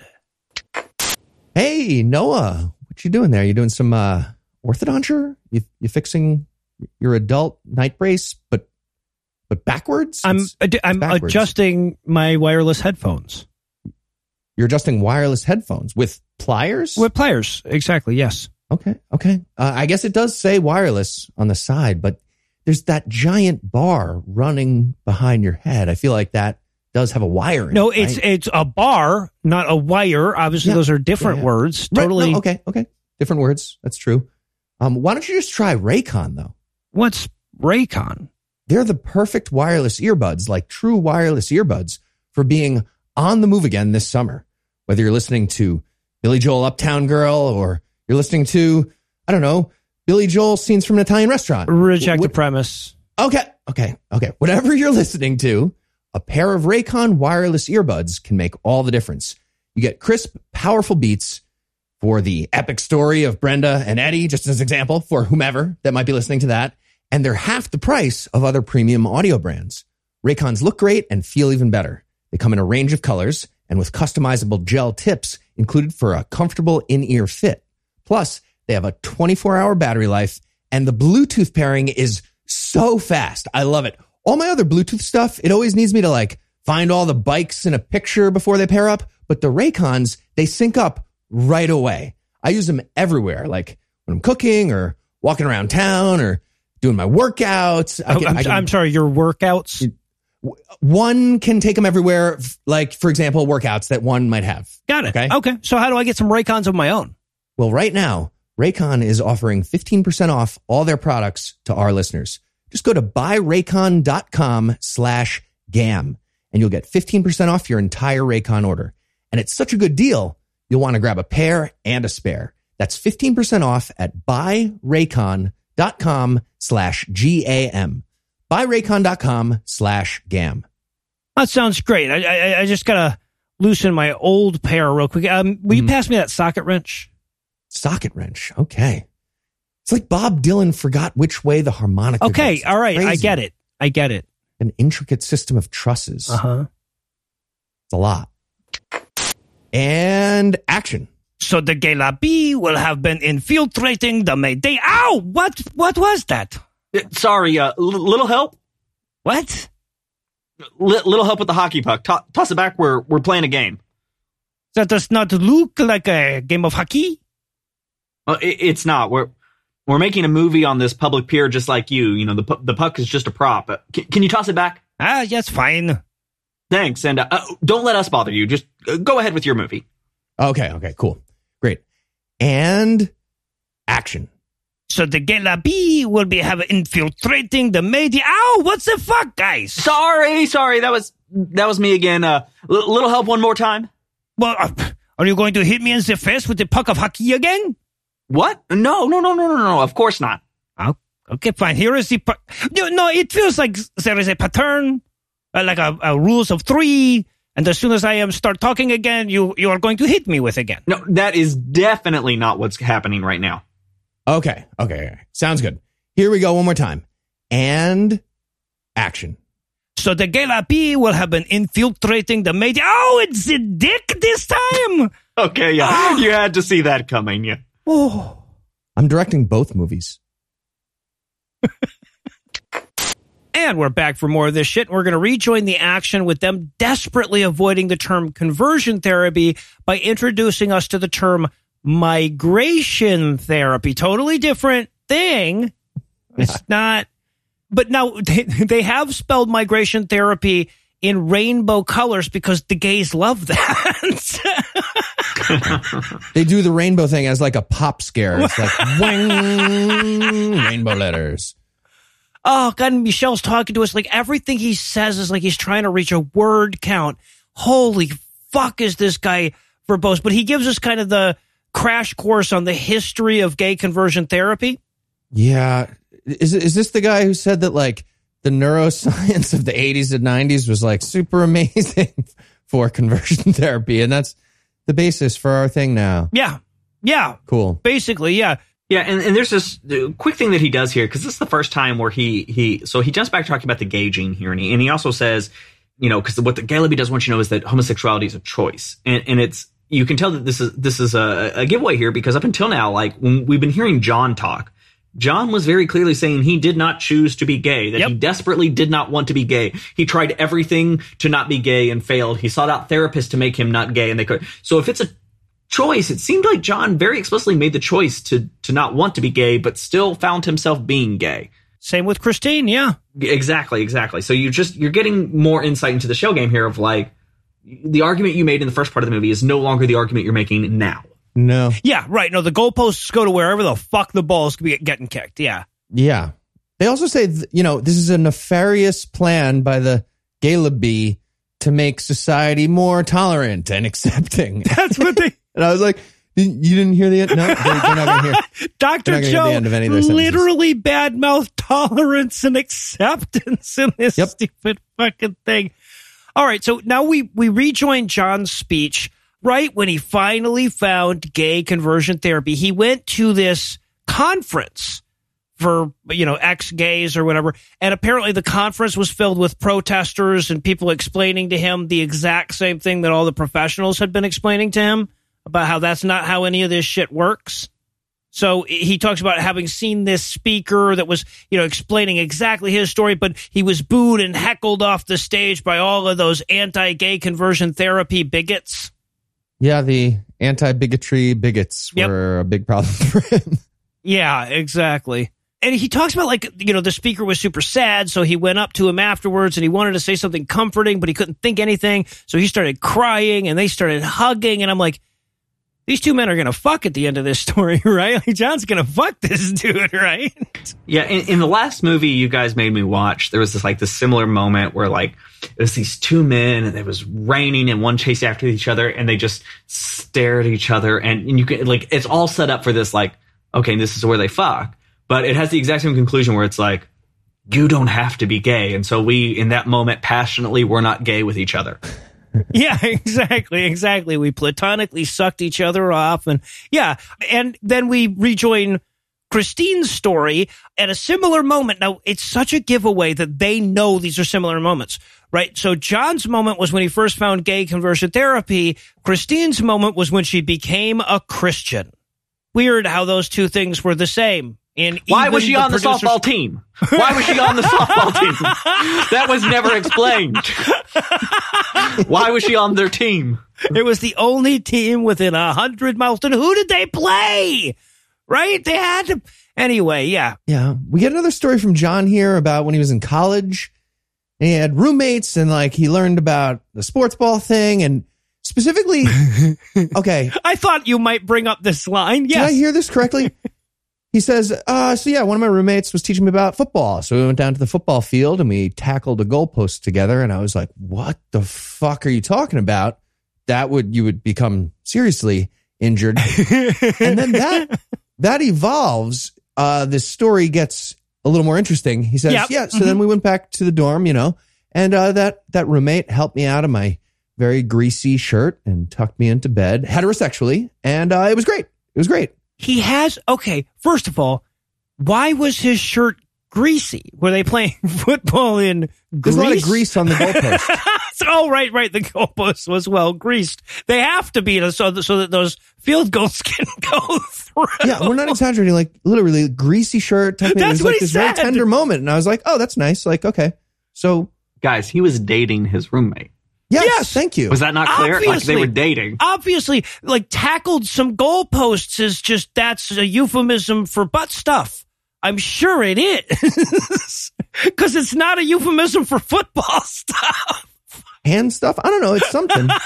Hey, Noah, what you doing there? You doing some uh, orthodonture? You you fixing your adult night brace, but but backwards? I'm It's- ad- I'm backwards. adjusting my wireless headphones you're adjusting wireless headphones with pliers. with pliers. Exactly. Yes. Okay. Okay. Uh, I guess it does say wireless on the side, but there's that giant bar running behind your head. I feel like that does have a wire in No, it. it's right? it's a bar, not a wire. Obviously, Yeah. those are different Yeah, yeah. words. Right, Totally. no, okay. Okay. Different words. That's true. Um, why don't you just try Raycon though? What's Raycon? They're the perfect wireless earbuds, like true wireless earbuds for being on the move again this summer. Whether you're listening to Billy Joel Uptown Girl or you're listening to, I don't know, Billy Joel scenes from an Italian restaurant. Reject the premise. Okay, okay, okay. Whatever you're listening to, a pair of Raycon wireless earbuds can make all the difference. You get crisp, powerful beats for the epic story of Brenda and Eddie, just as an example, for whomever that might be listening to that. And they're half the price of other premium audio brands. Raycons look great and feel even better. They come in a range of colors and with customizable gel tips included for a comfortable in-ear fit. Plus, they have a 24 hour battery life and the Bluetooth pairing is so fast. I love it. All my other Bluetooth stuff, it always needs me to like find all the bikes in a picture before they pair up. But the Raycons, they sync up right away. I use them everywhere, like when I'm cooking or walking around town or doing my workouts. I Oh, can- I'm, I can- I'm sorry, your workouts. one can take them everywhere, like for example, workouts that one might have. Got it. Okay. Okay. So how do I get some Raycons of my own? Well, right now, Raycon is offering 15% off all their products to our listeners. Just go to buyraycon.com slash gam and you'll get 15% off your entire Raycon order. And it's such a good deal, you'll want to grab a pair and a spare. That's 15% off at buyraycon.com slash G-A-M. Buyraycon.com slash gam. That sounds great. I I, I just gotta loosen my old pair real quick. Um, will you Mhm. pass me that socket wrench? Socket wrench. Okay. It's like Bob Dylan forgot which way the harmonica Okay. goes. All right. I get it. I get it. An intricate system of trusses. Uh huh. It's a lot. And action. So the Gelabi will have been infiltrating the Mayday. Ow! What? What was that? Uh, Sorry, uh, l- little help. What? Li- little help with the hockey puck. To- toss it back. We're we're playing a game. That does not look like a game of hockey. Uh, it, it's not. We're we're making a movie on this public pier, just like you. You know, the the puck is just a prop. Uh, can, can you toss it back? Ah, yes, fine. Thanks, and uh, uh, don't let us bother you. Just uh, go ahead with your movie. Okay. Okay. Cool. Great. And action. So the Gelabi will be have infiltrating the media. Ow! What's the fuck, guys? Sorry, sorry. That was that was me again. Uh, l- little help one more time. Well, uh, are you going to hit me in the face with the puck of hockey again? What? No, no, no, no, no, no. Of course not. Oh, okay, fine. Here is the. pu- No, no, it feels like there is a pattern, uh, like a, a rules of three. And as soon as I am start talking again, you you are going to hit me with again. No, that is definitely not what's happening right now. Okay. Okay. okay. Sounds good. Here we go one more time. And action. So the Gelapi will have been infiltrating the Mayday. Oh, it's the dick this time. Okay, yeah, you had to see that coming. Yeah. Oh. I'm directing both movies. And we're back for more of this shit. We're going to rejoin the action with them desperately avoiding the term conversion therapy by introducing us to the term migration therapy. Totally different thing. It's not, but now they, they have spelled migration therapy in rainbow colors because the gays love that. They do the rainbow thing as like a pop scare. It's like wing, rainbow letters. Oh God, and Michelle's talking to us like everything he says is like he's trying to reach a word count. Holy fuck is this guy verbose? But he gives us kind of the crash course on the history of gay conversion therapy. Yeah. Is is this the guy who said that like the neuroscience of the 80s and 90s was like super amazing for conversion therapy and that's the basis for our thing now. Yeah. Yeah. Cool. Basically, yeah. Yeah, and, and there's this quick thing that he does here because this is the first time where he he so he jumps back talking about the gay gene here, and he and he also says, you know, because what the Gay Libby does want you to know is that homosexuality is a choice, and and it's you can tell that this is this is a, a giveaway here because up until now, like when we've been hearing John talk, John was very clearly saying he did not choose to be gay, that Yep. he desperately did not want to be gay. He tried everything to not be gay and failed. He sought out therapists to make him not gay and they could. So if it's a choice, it seemed like John very explicitly made the choice to to not want to be gay, but still found himself being gay. Same with Christine. Yeah. Exactly, exactly. So you're just you're getting more insight into the shell game here of like the argument you made in the first part of the movie is no longer the argument you're making now. No. Yeah. Right. No, the goalposts go to wherever the fuck the ball's be getting kicked. Yeah. Yeah. They also say, th- you know, this is a nefarious plan by the Galaby to make society more tolerant and accepting. That's what they. and I was like, you didn't hear the end? No, they, they're not going to hear. Dr. We're not gonna hear Joe the end of any of their sentences. literally badmouth tolerance and acceptance in this Yep. stupid fucking thing. All right, so now we we rejoin John's speech right when he finally found gay conversion therapy. He went to this conference for you know ex gays or whatever, and apparently the conference was filled with protesters and people explaining to him the exact same thing that all the professionals had been explaining to him about how that's not how any of this shit works. So he talks about having seen this speaker that was, you know, explaining exactly his story, but he was booed and heckled off the stage by all of those anti-gay conversion therapy bigots. Yeah, the anti bigotry bigots Yep. were a big problem for him. Yeah, exactly. And he talks about like, you know, the speaker was super sad, so he went up to him afterwards and he wanted to say something comforting, but he couldn't think anything. So he started crying and they started hugging and I'm like, these two men are going to fuck at the end of this story, right? Like John's going to fuck this dude, right? Yeah, in, in the last movie you guys made me watch, there was this like this similar moment where like it was these two men and it was raining and one chased after each other and they just stare at each other and, and you can like it's all set up for this like okay this is where they fuck, but it has the exact same conclusion where it's like you don't have to be gay and so we in that moment passionately were not gay with each other. Yeah, exactly, exactly. We platonically sucked each other off, and yeah, and then we rejoin Christine's story at a similar moment. Now, it's such a giveaway that they know these are similar moments, right? So John's moment was when he first found gay conversion therapy. Christine's moment was when she became a Christian. Weird how those two things were the same. And Why was even she on the producers- softball team? Why was she on the softball team? That was never explained. Why was she on their team? It was the only team within a hundred miles. And who did they play? Right? They had to. Anyway, yeah. Yeah. We get another story from John here about when he was in college. And he had roommates and like he learned about the sports ball thing and specifically, okay, I thought you might bring up this line. Yes. Did I hear this correctly? He says, uh, so yeah, one of my roommates was teaching me about football. So we went down to the football field and we tackled a goalpost together. And I was like, what the fuck are you talking about? That would, you would become seriously injured. and then that, that evolves. Uh, this story gets a little more interesting. He says, Yep. yeah. So then we went back to the dorm, you know, and, uh, that, that roommate helped me out of my very greasy shirt and tucked me into bed heterosexually. And, uh, it was great. It was great. He has. Okay. First of all, why was his shirt greasy? Were they playing football in There's a lot of grease on the goalpost. oh, right, right. The goalpost was well greased. They have to be so that, so that those field goals can go through. yeah, we're not exaggerating. Like literally, greasy shirt. tucked me- It That's was what like he this very said. tender moment, and I was like, "Oh, that's nice." Like, okay, so Guys, he was dating his roommate. Yes, Yes. thank you. Was that not clear? Like they were dating. Obviously, like tackled some goalposts is just that's a euphemism for butt stuff. I'm sure it is because it's not a euphemism for football stuff. hand stuff? I don't know. It's something.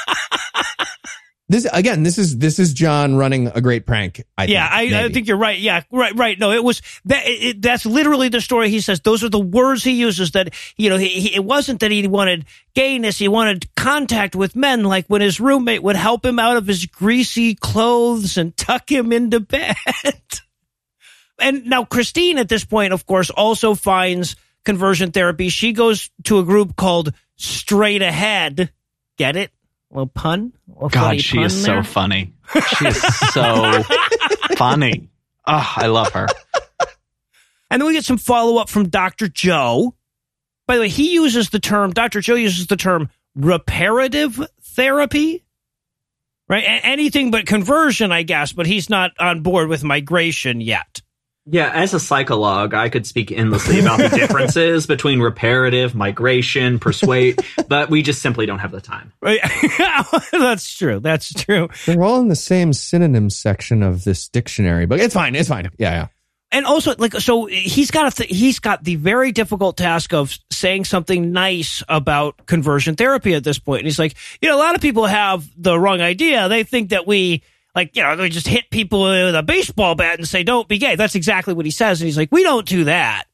this again. This is this is John running a great prank. I Yeah, I, think, I maybe. think you're right. Yeah, right, right. No, it was that. It- that's literally the story. He says those are the words he uses. That you know, he, he, it wasn't that he wanted gayness. He wanted contact with men, like when his roommate would help him out of his greasy clothes and tuck him into bed. and now Christine, at this point, of course, also finds conversion therapy. She goes to a group called Straight Ahead. Get it? A little pun. A little God, she pun is there. so funny. She is so funny. Oh, I love her. And then we get some follow up from Dr. Joe. By the way, he uses the term, Dr. Joe uses the term reparative therapy, right? A- anything but conversion, I guess, but he's not on board with migration yet. Yeah, as a psychologue, I could speak endlessly about the differences between reparative, migration, persuade, but we just simply don't have the time. Right? That's true. That's true. They're all in the same synonym section of this dictionary, but it's fine. It's fine. Yeah, yeah. and also like so he's got a th- he's got the very difficult task of saying something nice about conversion therapy at this point. point and he's like you know a lot of people have the wrong idea they think that we like you know they just hit people with a baseball bat and say don't be gay that's exactly what he says and he's like we don't do that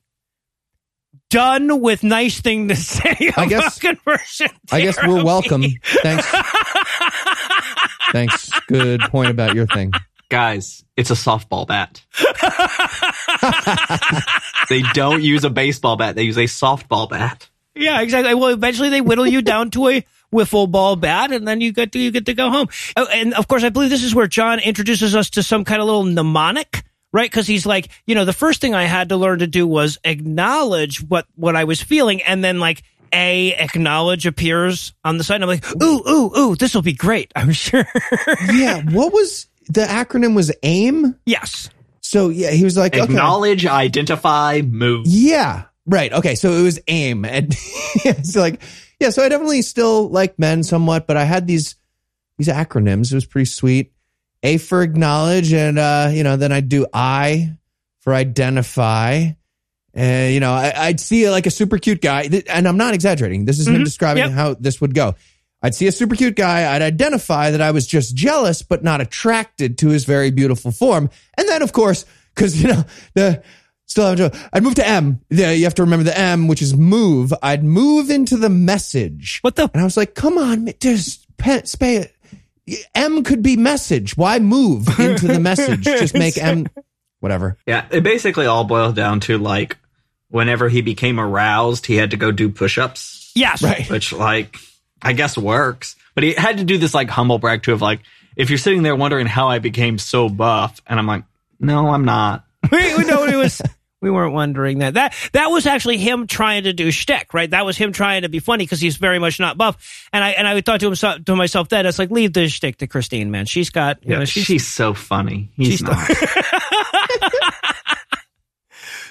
done with nice thing to say I about guess- conversion I guess we're welcome. Thanks. Thanks. Good point about your thing. Guys, it's a softball bat. they don't use a baseball bat, they use a softball bat. Yeah, exactly. Well, eventually they whittle you down to a wiffle ball bat, and then you get to you get to go home. Oh, And of course, I believe this is where John introduces us to some kind of little mnemonic, right? Because he's like, you know, the first thing I had to learn to do was acknowledge what what I was feeling, and then like a acknowledge appears on the side. And I'm like, ooh, ooh, ooh, this will be great. I'm sure. Yeah. What was the acronym? Was AIM? yes. So yeah, he was like, okay. Acknowledge, identify, move. Yeah. Right. Okay. So it was AIM. And it's like, yeah. So I definitely still like men somewhat, but I had these, these acronyms. It was pretty sweet. A for acknowledge. And, uh, you know, then I'd do I for identify. And, you know, I, I'd see like a super cute guy. And I'm not exaggerating. This is him Mhm. describing Yep. how this would go. I'd see a super cute guy. I'd identify that I was just jealous, but not attracted to his very beautiful form. And then, of course, because, you know, the, still haven't, I'd move to M. Yeah, you have to remember the M, which is move. I'd move into the message. What the? And I was like, come on, just pe- spay it. M could be message. Why move into the message? Just make M, whatever. Yeah, it basically all boils down to like whenever he became aroused, he had to go do push ups, Yes. Right. which like I guess works. But he had to do this like humble brag too of like, if you're sitting there wondering how I became so buff, and I'm like, no, I'm not. we, we know it was. We weren't wondering that. That that was actually him trying to do shtick, right? That was him trying to be funny because he's very much not buff. And I and I thought to himself to myself that it's like leave the shtick to Christine, man. She's got you know, she's, she's, so funny. He's she's not.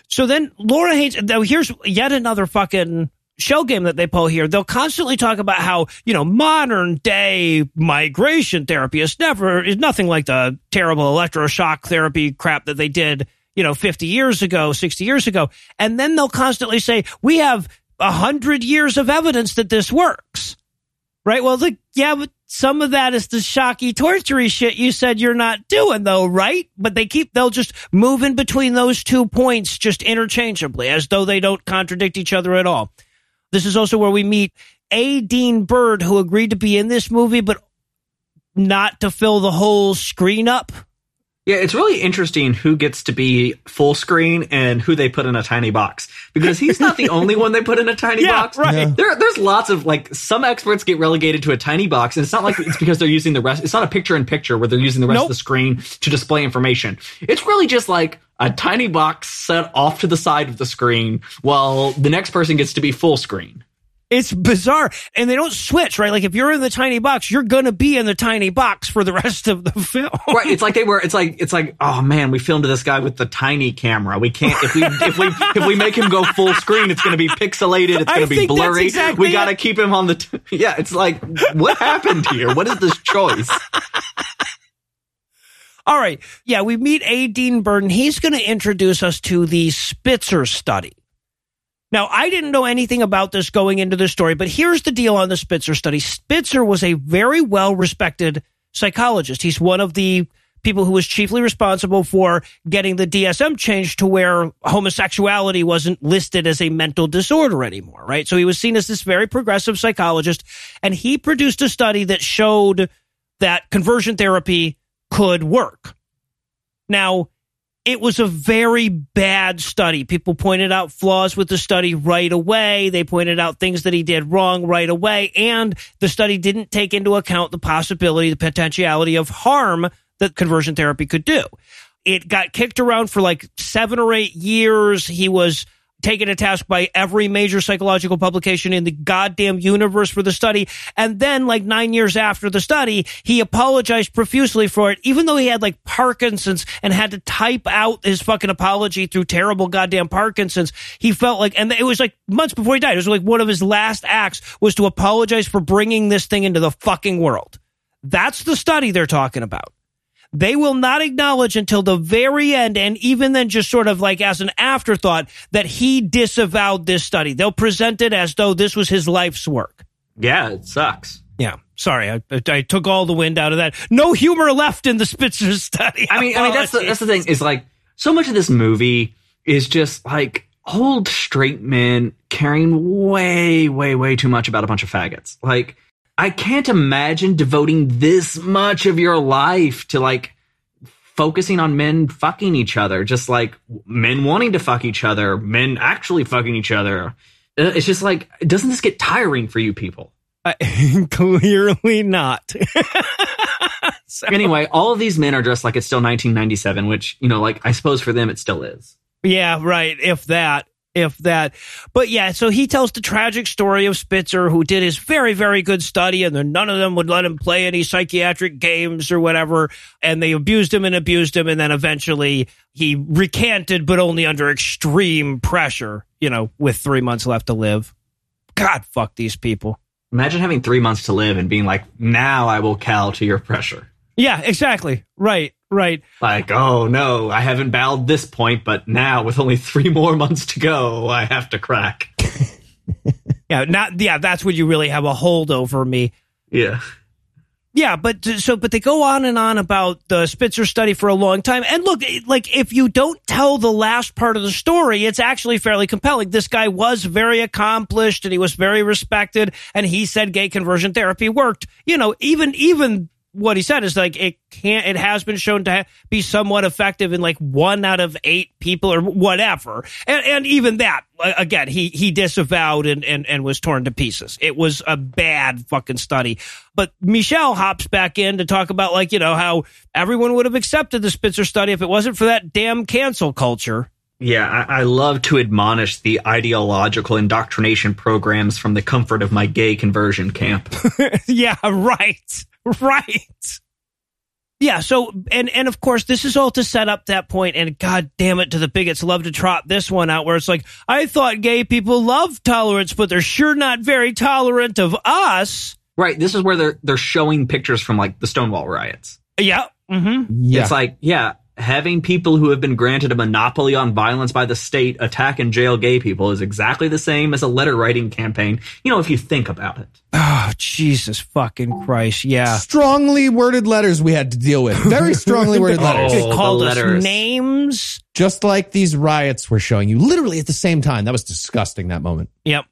so then Laura hates. Now here's yet another fucking shell game that they pull here. They'll constantly talk about how you know modern day migration therapy is never is nothing like the terrible electroshock therapy crap that they did you know 50 years ago, 60 years ago, and then they'll constantly say we have a hundred years of evidence that this works. Right. Well, the, yeah, but some of that is the shocky, tortury shit you said you're not doing, though, right? But they keep, they'll just move in between those two points just interchangeably as though they don't contradict each other at all. This is also where we meet A. Dean Byrd, who agreed to be in this movie, but not to fill the whole screen up. Yeah, it's really interesting who gets to be full screen and who they put in a tiny box because he's not the only one they put in a tiny Yeah, box. right. Yeah. There, there's lots of like some experts get relegated to a tiny box, and it's not like it's because they're using the rest. It's not a picture in picture where they're using the rest Nope. of the screen to display information. It's really just like a tiny box set off to the side of the screen while the next person gets to be full screen. It's bizarre. And they don't switch, right? Like if you're in the tiny box, you're going to be in the tiny box for the rest of the film. right it's like they were it's like it's like oh man we filmed this guy with the tiny camera we can't if we if we if we make him go full screen it's going to be pixelated it's going to be blurry exactly we got to keep him on the t- yeah it's like what happened here what is this choice All right. Yeah, we meet A. Dean Burden. He's going to introduce us to the Spitzer study. Now, I didn't know anything about this going into the story, but here's the deal on the Spitzer study. Spitzer was a very well respected psychologist. He's one of the people who was chiefly responsible for getting the DSM changed to where homosexuality wasn't listed as a mental disorder anymore, right? So he was seen as this very progressive psychologist, and he produced a study that showed that conversion therapy could work. Now, it was a very bad study. People pointed out flaws with the study right away. They pointed out things that he did wrong right away. And the study didn't take into account the possibility, the potentiality of harm that conversion therapy could do. it got kicked around for like seven or eight years. He was taken to task by every major psychological publication in the goddamn universe for the study. And then like nine years after the study, he apologized profusely for it, even though he had like Parkinson's and had to type out his fucking apology through terrible goddamn Parkinson's. He felt like, and it was like months before he died. It was like one of his last acts was to apologize for bringing this thing into the fucking world. That's the study they're talking about they will not acknowledge until the very end, and even then, just sort of like as an afterthought, that he disavowed this study. They'll present it as though this was his life's work. Yeah, it sucks. Yeah, sorry, I, I took all the wind out of that. No humor left in the Spitzer study. I mean, I mean that's the, that's the thing is like so much of this movie is just like old straight men caring way, way, way too much about a bunch of faggots. Like I can't imagine devoting this much of your life to like focusing on men fucking each other, just like men wanting to fuck each other, men actually fucking each other. Uh, it's just like, doesn't this get tiring for you people? Uh, clearly not. so. Anyway, all of these men are dressed like it's still 1997, which, you know, like I suppose for them it still is. Yeah, right. If that if that. But yeah, so he tells the tragic story of Spitzer, who did his very, very good study, and then none of them would let him play any psychiatric games or whatever. And they abused him and abused him. And then eventually he recanted, but only under extreme pressure, you know, with three months left to live. God, fuck these people. Imagine having three months to live and being like, now I will cow to your pressure. Yeah, exactly. Right. Right. Like, oh no, I haven't bowed this point, but now with only three more months to go, I have to crack. yeah, not yeah, that's when you really have a hold over me. Yeah. Yeah, but so but they go on and on about the Spitzer study for a long time. And look, like if you don't tell the last part of the story, it's actually fairly compelling. This guy was very accomplished and he was very respected and he said gay conversion therapy worked. You know, even even what he said is like it can't it has been shown to be somewhat effective in like one out of eight people or whatever and, and even that again he he disavowed and, and and was torn to pieces it was a bad fucking study but michelle hops back in to talk about like you know how everyone would have accepted the spitzer study if it wasn't for that damn cancel culture yeah, I, I, love to admonish the ideological indoctrination programs from the comfort of my gay conversion camp. yeah, right. Right. Yeah, so and and of course this is all to set up that point and god damn it to the bigots love to trot this one out where it's like I thought gay people love tolerance but they're sure not very tolerant of us. Right, this is where they're they're showing pictures from like the Stonewall riots. Yeah. hmm Yeah. It's like, yeah, having people who have been granted a monopoly on violence by the state attack and jail gay people is exactly the same as a letter writing campaign, you know, if you think about it. Oh, Jesus fucking Christ. Yeah. Strongly worded letters we had to deal with. Very strongly worded oh, letters. oh, called us names. Just like these riots were showing you, literally at the same time. That was disgusting, that moment. Yep.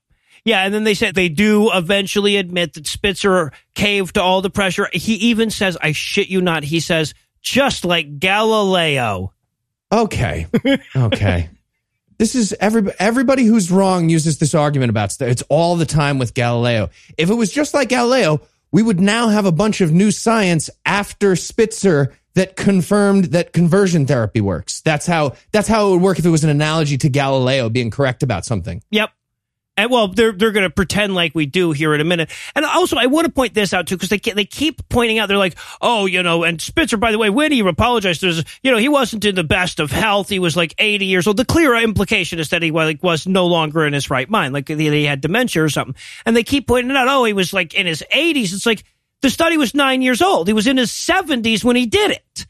Yeah, and then they said they do eventually admit that Spitzer caved to all the pressure. He even says, I shit you not, he says, just like Galileo. Okay. Okay. this is every, everybody who's wrong uses this argument about stuff. It's all the time with Galileo. If it was just like Galileo, we would now have a bunch of new science after Spitzer that confirmed that conversion therapy works. That's how that's how it would work if it was an analogy to Galileo being correct about something. Yep. And well, they're they're going to pretend like we do here in a minute. And also, I want to point this out too because they they keep pointing out. They're like, oh, you know, and Spitzer, by the way, when he apologized, there's you know he wasn't in the best of health. He was like 80 years old. The clear implication is that he like was no longer in his right mind, like he had dementia or something. And they keep pointing it out, oh, he was like in his 80s. It's like the study was nine years old. He was in his 70s when he did it.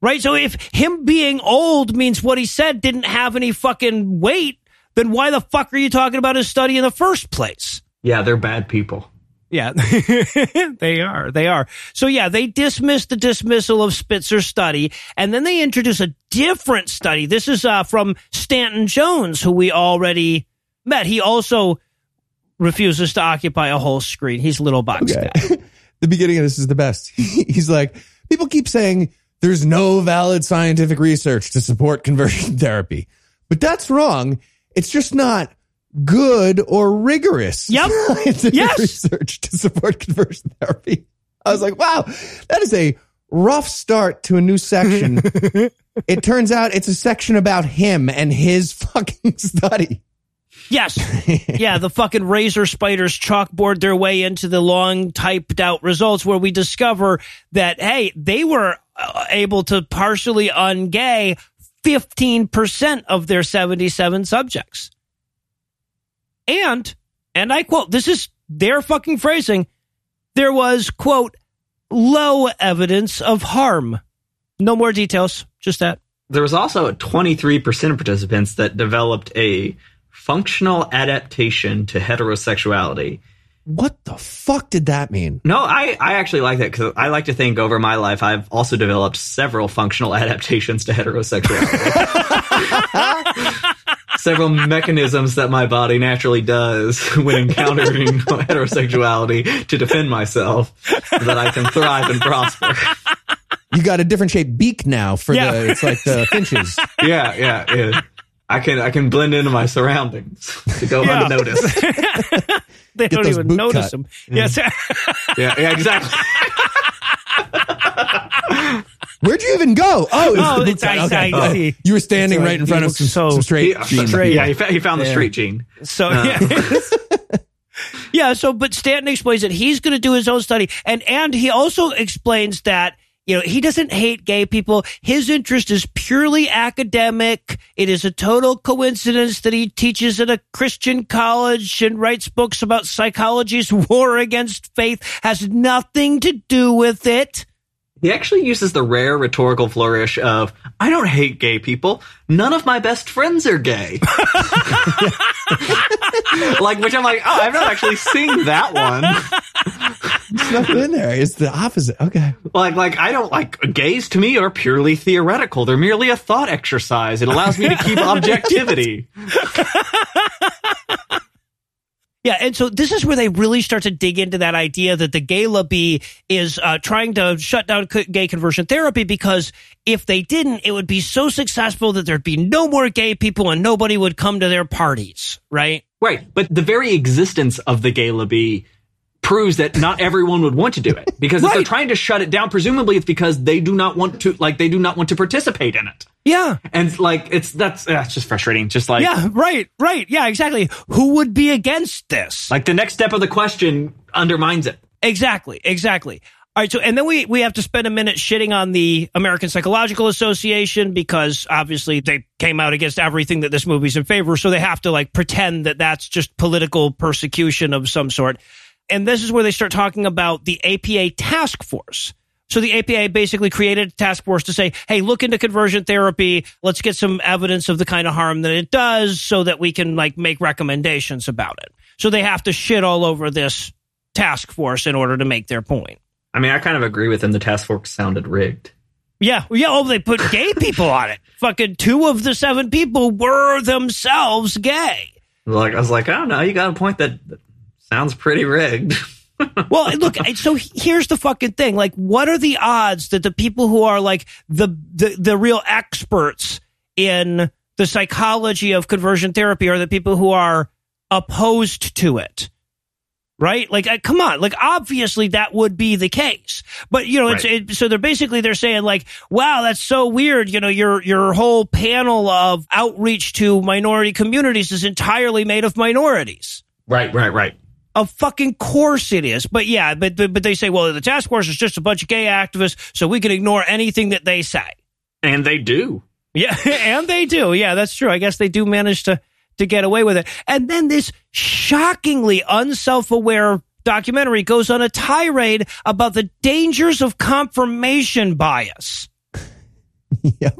Right. So if him being old means what he said didn't have any fucking weight then why the fuck are you talking about his study in the first place? Yeah, they're bad people. Yeah, they are. They are. So yeah, they dismiss the dismissal of Spitzer's study, and then they introduce a different study. This is uh, from Stanton Jones, who we already met. He also refuses to occupy a whole screen. He's little box okay. the beginning of this is the best. He's like, people keep saying there's no valid scientific research to support conversion therapy, but that's wrong it's just not good or rigorous yep. yes. research to support conversion therapy. I was like, wow, that is a rough start to a new section. it turns out it's a section about him and his fucking study. Yes. yeah, the fucking razor spiders chalkboard their way into the long typed out results where we discover that, hey, they were uh, able to partially ungay 15% of their 77 subjects. And, and I quote, this is their fucking phrasing, there was, quote, low evidence of harm. No more details, just that. There was also 23% of participants that developed a functional adaptation to heterosexuality. What the fuck did that mean? No, I, I actually like that because I like to think over my life I've also developed several functional adaptations to heterosexuality. several mechanisms that my body naturally does when encountering heterosexuality to defend myself so that I can thrive and prosper. You got a different shaped beak now for Yeah. the it's like the finches. Yeah, yeah, yeah. I can I can blend into my surroundings to go Yeah. unnoticed. They don't those even boot notice cut. them. Yes. Yeah, yeah, exactly. Where'd you even go? Oh, Oh, the boot it's- I- Okay. I Oh. see. You were standing It's right in front he of some, looks so some straight He, jeans. straight. yeah, he, fa- he found the Yeah. street gene. So uh. yeah. yeah, so but Stanton explains that he's going to do his own study and and he also explains that you know, he doesn't hate gay people. His interest is purely academic. It is a total coincidence that he teaches at a Christian college and writes books about psychology's war against faith has nothing to do with it. He actually uses the rare rhetorical flourish of, I don't hate gay people. None of my best friends are gay. like, which I'm like, oh, I've not actually seen that one. It's nothing in there. It's the opposite. Okay. Like, like, I don't like gays to me are purely theoretical. They're merely a thought exercise. It allows me to keep objectivity. Yeah, and so this is where they really start to dig into that idea that the gay lobby is uh, trying to shut down co- gay conversion therapy because if they didn't, it would be so successful that there'd be no more gay people and nobody would come to their parties, right? Right. But the very existence of the gay lobby proves that not everyone would want to do it. Because if they're trying to shut it down, presumably it's because they do not want to, like, they do not want to participate in it. Yeah, And like, it's, that's, that's just frustrating. Just like, yeah, right, right, yeah, exactly. Who would be against this? like the next step of the question undermines it. Exactly, exactly. All right, so and then we we have to spend a minute shitting on the American Psychological Association because obviously they came out against everything that this movie's in favor, so they have to like pretend that that's just political persecution of some sort. And this is where they start talking about the APA task force. So the APA basically created a task force to say, "Hey, look into conversion therapy. Let's get some evidence of the kind of harm that it does, so that we can like make recommendations about it." So they have to shit all over this task force in order to make their point. I mean, I kind of agree with them. The task force sounded rigged. Yeah, yeah. Oh, they put gay people on it. Fucking two of the seven people were themselves gay. Like, I was like, I don't know. You got a point that, that sounds pretty rigged. Well, look. So here's the fucking thing. Like, what are the odds that the people who are like the the, the real experts in the psychology of conversion therapy are the people who are opposed to it? Right? Like, uh, come on. Like, obviously that would be the case. But, you know, it's, Right. it, so they're basically, they're saying like, wow, that's so weird. You know, your, your whole panel of outreach to minority communities is entirely made of minorities. right, right, right. Of fucking course it is. But yeah, but, but, but they say, well, the task force is just a bunch of gay activists, so we can ignore anything that they say. And they do. Yeah, and they do. Yeah, that's true. I guess they do manage to to get away with it. And then this shockingly unself-aware documentary goes on a tirade about the dangers of confirmation bias. Yep.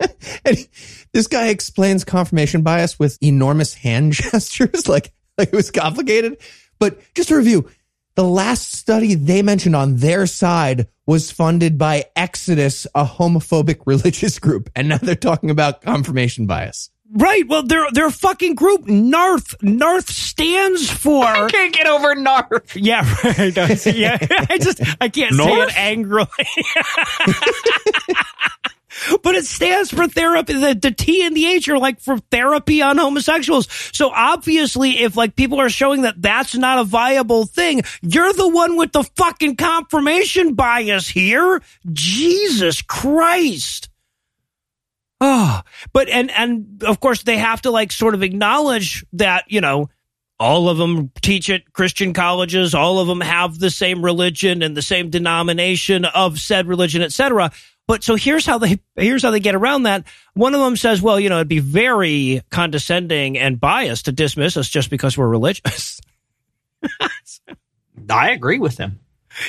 and this guy explains confirmation bias with enormous hand gestures, like like it was complicated. But just to review, the last study they mentioned on their side was funded by Exodus, a homophobic religious group, and now they're talking about confirmation bias. Right. Well, their their fucking group Narth Narth stands for I Can't get over Narf. Yeah, right. yeah. I just I can't say it angrily. But it stands for therapy. The, the T and the H are like for therapy on homosexuals. So obviously, if like people are showing that that's not a viable thing, you're the one with the fucking confirmation bias here. Jesus Christ. Oh, but and and of course they have to like sort of acknowledge that you know all of them teach at Christian colleges, all of them have the same religion and the same denomination of said religion, etc. But so here's how they here's how they get around that. One of them says, "Well, you know, it'd be very condescending and biased to dismiss us just because we're religious." I agree with him.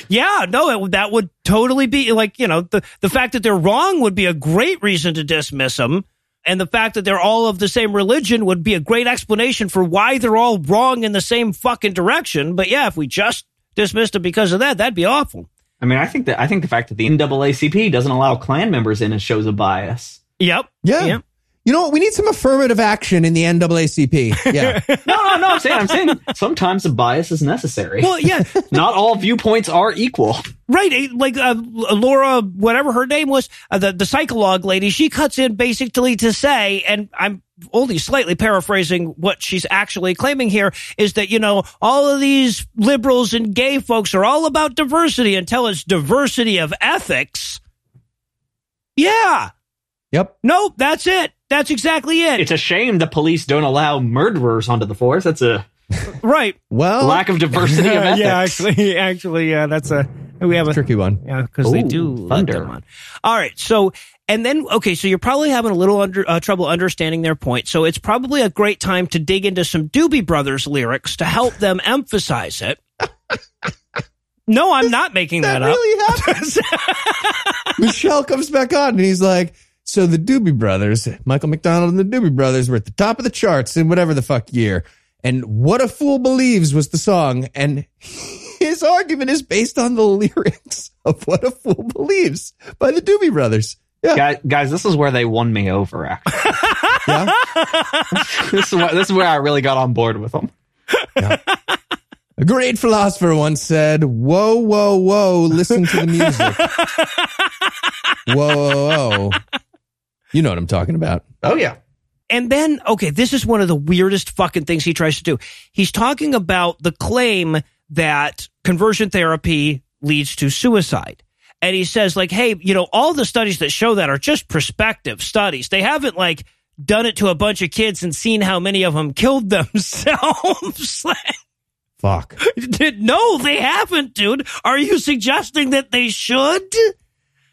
Yeah, no, it, that would totally be like, you know, the, the fact that they're wrong would be a great reason to dismiss them. And the fact that they're all of the same religion would be a great explanation for why they're all wrong in the same fucking direction. But yeah, if we just dismissed them because of that, that'd be awful. I mean, I think that I think the fact that the NAACP doesn't allow Klan members in it shows a bias. Yep. Yeah. Yep. You know what? We need some affirmative action in the NAACP. Yeah. No, no, no. I'm saying, I'm saying sometimes a bias is necessary. Well, yeah, Not all viewpoints are equal. right. Like uh, Laura, whatever her name was, uh, the the psychologue lady, she cuts in basically to say, and I'm only slightly paraphrasing what she's actually claiming here, is that you know all of these liberals and gay folks are all about diversity until it's diversity of ethics. Yeah. yep. No, that's it. That's exactly it. It's a shame the police don't allow murderers onto the force. That's a right. Well, lack of diversity of ethics. yeah, actually, actually, yeah, that's a we have a tricky one. Yeah, because they do thunder. them on. All right, so and then okay, so you're probably having a little under uh, trouble understanding their point. So it's probably a great time to dig into some Doobie Brothers lyrics to help them emphasize it. No, I'm not making that, That up. really happens. Michelle comes back on and he's like, so the Doobie Brothers, Michael McDonald and the Doobie Brothers were at the top of the charts in whatever the fuck year. And What a Fool Believes was the song. And his argument is based on the lyrics of What a Fool Believes by the Doobie Brothers. Yeah. Guys, guys, this is where they won me over. Actually, Yeah. this is what, this is where I really got on board with them. A great philosopher once said, Whoa, whoa, whoa, listen to the music. whoa, whoa, whoa. You know what I'm talking about. Oh yeah, And then, okay, this is one of the weirdest fucking things he tries to do. He's talking about the claim that conversion therapy leads to suicide. And he says, like, hey, you know, all the studies that show that are just prospective studies. They haven't, like, done it to a bunch of kids and seen how many of them killed themselves. Like, Fuck. no, they haven't, dude. Are you suggesting that they should?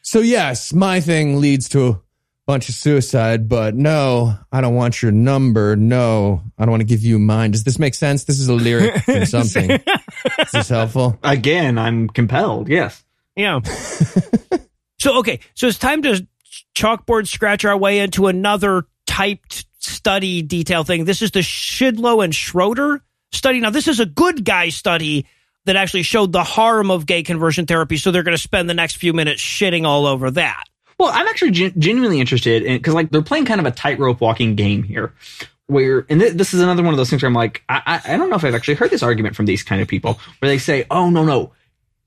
So, yes, my thing leads to a bunch of suicide, but no, I don't want your number. No, I don't want to give you mine. Does this make sense? This is a lyric from something. is this helpful? again, I'm compelled. Yes. Yeah. so okay, so it's time to chalkboard scratch our way into another typed study detail thing. This is the Shidlo and Schroeder study. Now, this is a good guy study that actually showed the harm of gay conversion therapy. So they're going to spend the next few minutes shitting all over that. Well, I'm actually gen- genuinely interested in because like they're playing kind of a tightrope walking game here. Where and th- this is another one of those things where I'm like, I-, I I don't know if I've actually heard this argument from these kind of people where they say, oh no no,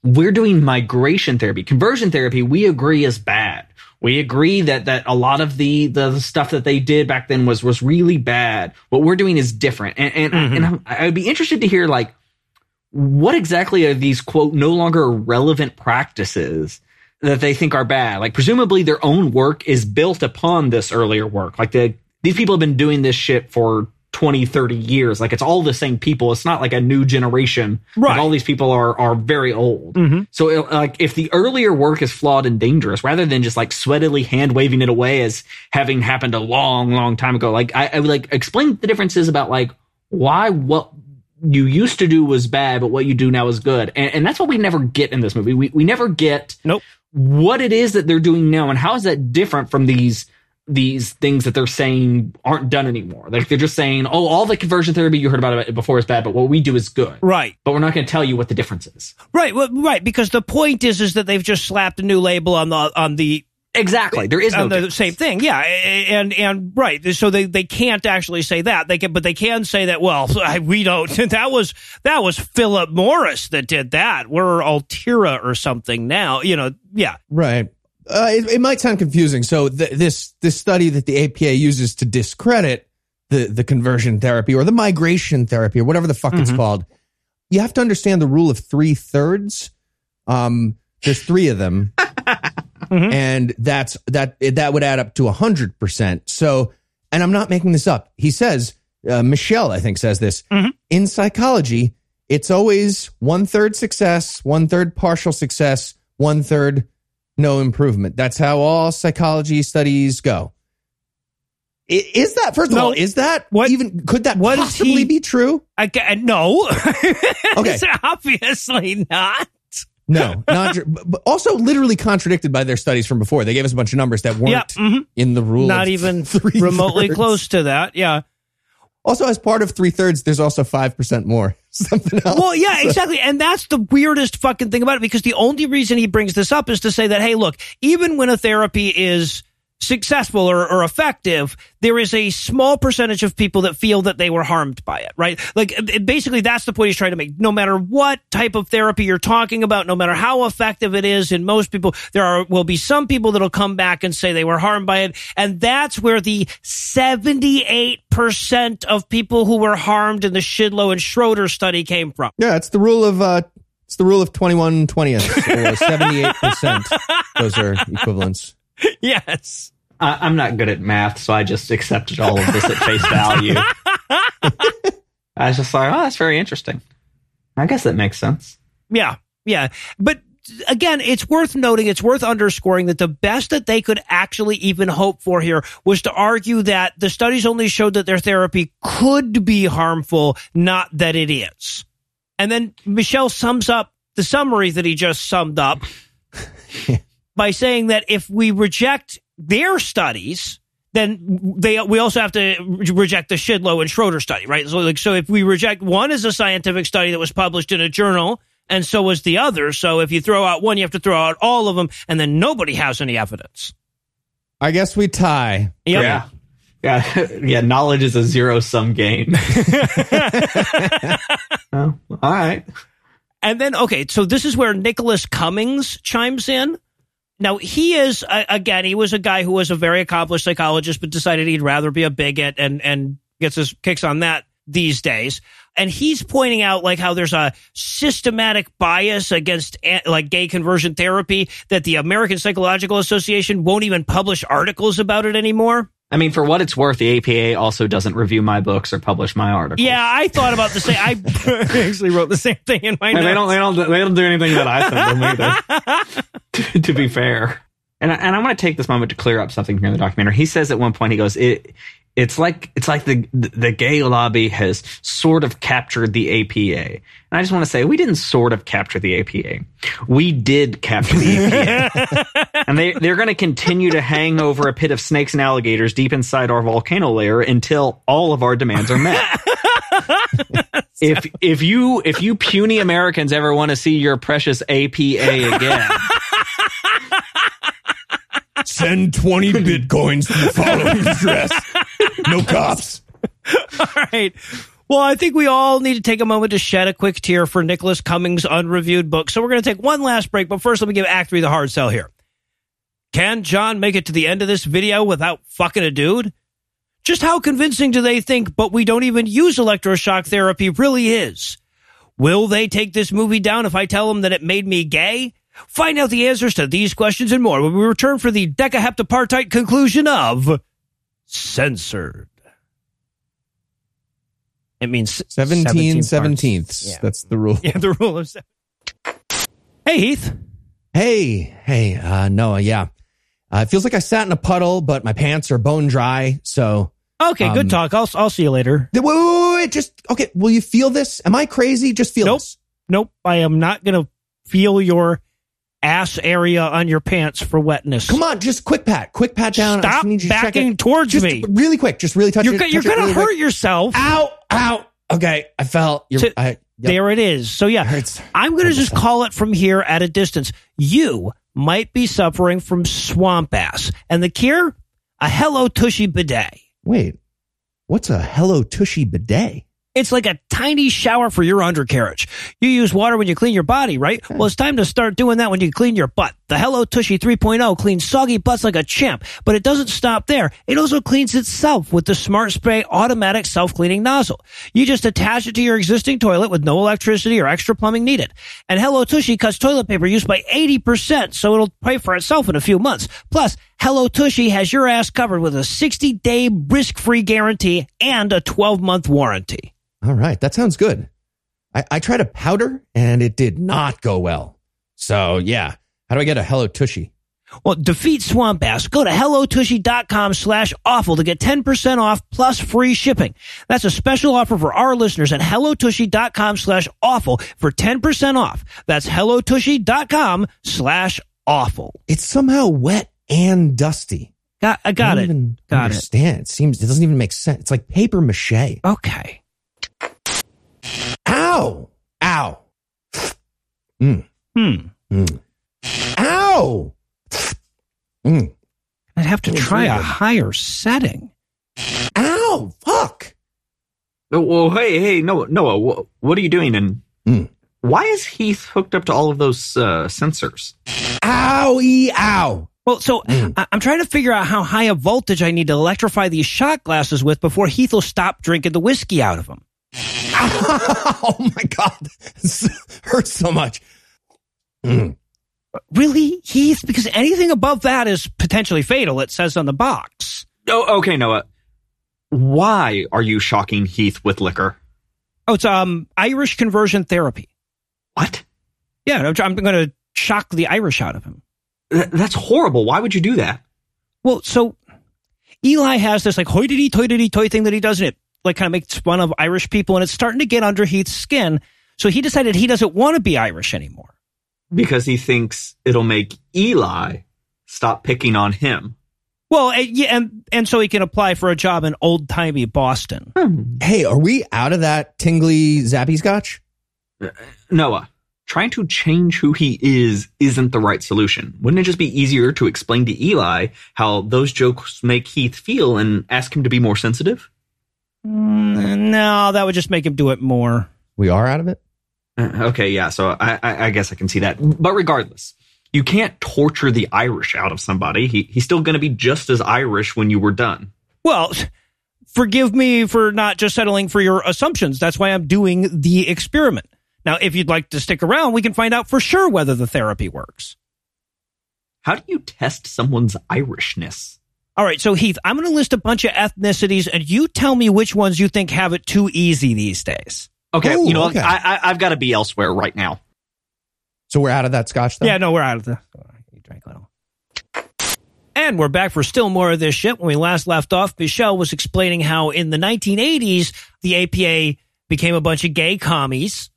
we're doing migration therapy, conversion therapy. We agree is bad. We agree that that a lot of the the stuff that they did back then was was really bad. What we're doing is different, and and, Mhm. and I'm, I'd be interested to hear like what exactly are these quote no longer relevant practices that they think are bad. Like presumably their own work is built upon this earlier work. Like the, these people have been doing this shit for 20 30 years. Like it's all the same people. It's not like a new generation. Right. like all these people are are very old. Mhm. so it- like if the earlier work is flawed and dangerous rather than just like sweatily hand waving it away as having happened a long long time ago like i, I would like explain the differences about like why what you used to do was bad but what you do now is good. And, and that's what we never get in this movie. We, we never get Nope. What it is that they're doing now and how is that different from these these things that they're saying aren't done anymore like they're just saying oh all the conversion therapy you heard about it before is bad but what we do is good Right. but we're not going to tell you what the difference is Right. Well, right. Because the point is, is that they've just slapped a new label on the, on the, exactly there is no the same thing. Yeah, and and right. So they they can't actually say that. They can, but they can say that. Well, I- we don't. That was that was Philip Morris that did that. We're Altira or something now. You know. Yeah. Right. Uh, it, it might sound confusing. So th- this this study that the APA uses to discredit the the conversion therapy or the migration therapy or whatever the fuck it's Mhm. called, you have to understand the rule of three thirds. Um, there's three of them, Mhm. and that's that that would add up to hundred percent. So, and I'm not making this up. He says uh, Michelle, I think, says this Mhm. in psychology. It's always one third success, one third partial success, one third no improvement. That's how all psychology studies go. Is that first of No. all? Is that What- even could that what possibly he- be true? I no. Okay. It's obviously not. No, not but also literally contradicted by their studies from before. They gave us a bunch of numbers that weren't Yeah, mhm. in the rule. Not even three remotely thirds. close to that. Yeah. Also, as part of three thirds, there's also five percent more. Something else. Well, yeah, exactly. And that's the weirdest fucking thing about it because the only reason he brings this up is to say that, hey, look, even when a therapy is successful or, or effective, there is a small percentage of people that feel that they were harmed by it, right? Like, basically, that's the point he's trying to make. No matter what type of therapy you're talking about, no matter how effective it is in most people, there are, will be some people that'll come back and say they were harmed by it. And that's where the 78% of people who were harmed in the Shidlo and Schroeder study came from. Yeah, it's the rule of uh it's the rule of 21 twentieths or 78 percent. Those are equivalents. Yes. I, I'm not good at math, so I just accepted all of this at face value. I was just like, oh, that's very interesting. I guess that makes sense. Yeah. Yeah. But again, it's worth noting, it's worth underscoring that the best that they could actually even hope for here was to argue that the studies only showed that their therapy could be harmful, not that it is. And then Michelle sums up the summary that he just summed up by saying that if we reject their studies, then they we also have to reject the Shidlo and Schroeder study, right? So like so if we reject one as a scientific study that was published in a journal and so was the other, so if you throw out one, you have to throw out all of them and then nobody has any evidence. I guess we tie. Yep. Yeah. Yeah. yeah. Knowledge is a zero sum game. oh, all right. And then, okay, so this is where Nicholas Cummings chimes in. Now, he is, again, he was a guy who was a very accomplished psychologist, but decided he'd rather be a bigot and, and gets his kicks on that these days. And he's pointing out like how there's a systematic bias against eh, like gay conversion therapy that the American Psychological Association won't even publish articles about it anymore. I mean, for what it's worth, the APA also doesn't review my books or publish my articles. Yeah, I thought about the same. I actually wrote the same thing in my And notes. they don't, they don't, they don't do anything that I send them either. to, to be fair, and I- and I want to take this moment to clear up something here in the documentary. He says at one point, he goes, "It, it's like it's like the the gay lobby has sort of captured the APA." And I just want to say, we didn't sort of capture the APA. We did capture the APA, and they they're going to continue to hang over a pit of snakes and alligators deep inside our volcano layer until all of our demands are met. if if you if you puny Americans ever want to see your precious APA again, Send 20 bitcoins to the following address. No cops. All right. Well, I think we all need to take a moment to shed a quick tear for Nicholas Cummings' unreviewed book. So we're going to take one last break, but first let me give Act 3 the hard sell here. Can John make it to the end of this video without fucking a dude? Just how convincing do they think, but we don't even use electroshock therapy really is? Will they take this movie down if I tell them that it made me gay? Find out the answers to these questions and more when we return for the decaheptapartite conclusion of Censored. It means 17 17 17ths. Yeah. That's the rule. Yeah, the rule of seven. Hey, Heath. Hey, hey, uh, Noah, yeah. Uh, it feels like I sat in a puddle, but my pants are bone dry. So, Okay, Um, good talk. I'll I'll see you later. wait, wait, wait, wait, just, okay, will you feel this? Am I crazy? Just feel Nope. this. Nope, I am not gonna feel your ass area on your pants for wetness. Come on, just quick pat, quick pat down. I Stop just need you to check backing it. towards just me. really quick, just really touch You're it. you're gonna really hurt quick. yourself. Ow, ow. Okay, I fell. You're, So- I, yep, There it is. So yeah. I'm going to just call it from here at a distance. You might be suffering from swamp ass, and the cure: a Hello Tushy bidet. Wait, what's a Hello Tushy bidet? It's like a tiny shower for your undercarriage. You use water when you clean your body, right? Hmm. Well, it's time to start doing that when you clean your butt. The Hello Tushy 3.0 cleans soggy butts like a champ, but it doesn't stop there. It also cleans itself with the Smart Spray automatic self-cleaning nozzle. You just attach it to your existing toilet with no electricity or extra plumbing needed. And Hello Tushy cuts toilet paper use by 80%, so it'll pay for itself in a few months. Plus, Hello Tushy has your ass covered with a 60-day risk-free guarantee and a 12-month warranty. All right, that sounds good. I, I tried a powder and it did not go well. So yeah, how do I get a Hello Tushy? Well, defeat swamp ass. Go to hellotushy.com slash awful to get 10% off plus free shipping. That's a special offer for our listeners at hellotushy.com slash awful for 10% off. That's hellotushy.com slash awful. It's somehow wet and dusty. Got, I got don't it. Even Got it. understand. it. seems it doesn't even make sense. It's like paper mache. Okay. Ow! Ow! Mm. Hmm. Mm. Ow! Mm. I'd have to It's try a higher setting. Ow! Fuck! Oh, well, hey, hey, Noah, Noah, wh- what are you doing? And Mm. why is Heath hooked up to all of those uh, sensors? Owie! Ow! Well, so Mm. I'm trying to figure out how high a voltage I need to electrify these shot glasses with before Heath will stop drinking the whiskey out of them. oh my god! This hurts so much. Mm. Really, Heath? Because anything above that is potentially fatal, it says on the box. Oh, okay, Noah. Why are you shocking Heath with liquor? Oh, it's um Irish conversion therapy. What? Yeah, I'm, I'm going to shock the Irish out of him. Th- that's horrible. Why would you do that? Well, so Eli has this like hoity toity toy didi toy thing that he does, and it like kind of makes fun of Irish people, and it's starting to get under Heath's skin. So he decided he doesn't want to be Irish anymore. Because he thinks it'll make Eli stop picking on him. Well, and, yeah, and and so he can apply for a job in old timey Boston. Hmm. Hey, are we out of that tingly zappy scotch? Uh, Noah, trying to change who he is isn't the right solution. Wouldn't it just be easier to explain to Eli how those jokes make Heath feel and ask him to be more sensitive? Mm, no, that would just make him do it more. We are out of it. Uh, Okay, yeah, so I, I, I guess I can see that. But regardless, you can't torture the Irish out of somebody. He, he's still going to be just as Irish when you were done. Well, forgive me for not just settling for your assumptions. That's why I'm doing the experiment. Now, if you'd like to stick around, we can find out for sure whether the therapy works. How do you test someone's Irishness? All right, so Heath, I'm going to list a bunch of ethnicities, and you tell me which ones you think have it too easy these days. Okay, Ooh, you know, okay. I, I, I've got to be elsewhere right now. So we're out of that scotch. Though? Yeah, no, we're out of the. You drank a little. And we're back for still more of this shit. When we last left off, Michelle was explaining how in the 1980s, the APA became a bunch of gay commies.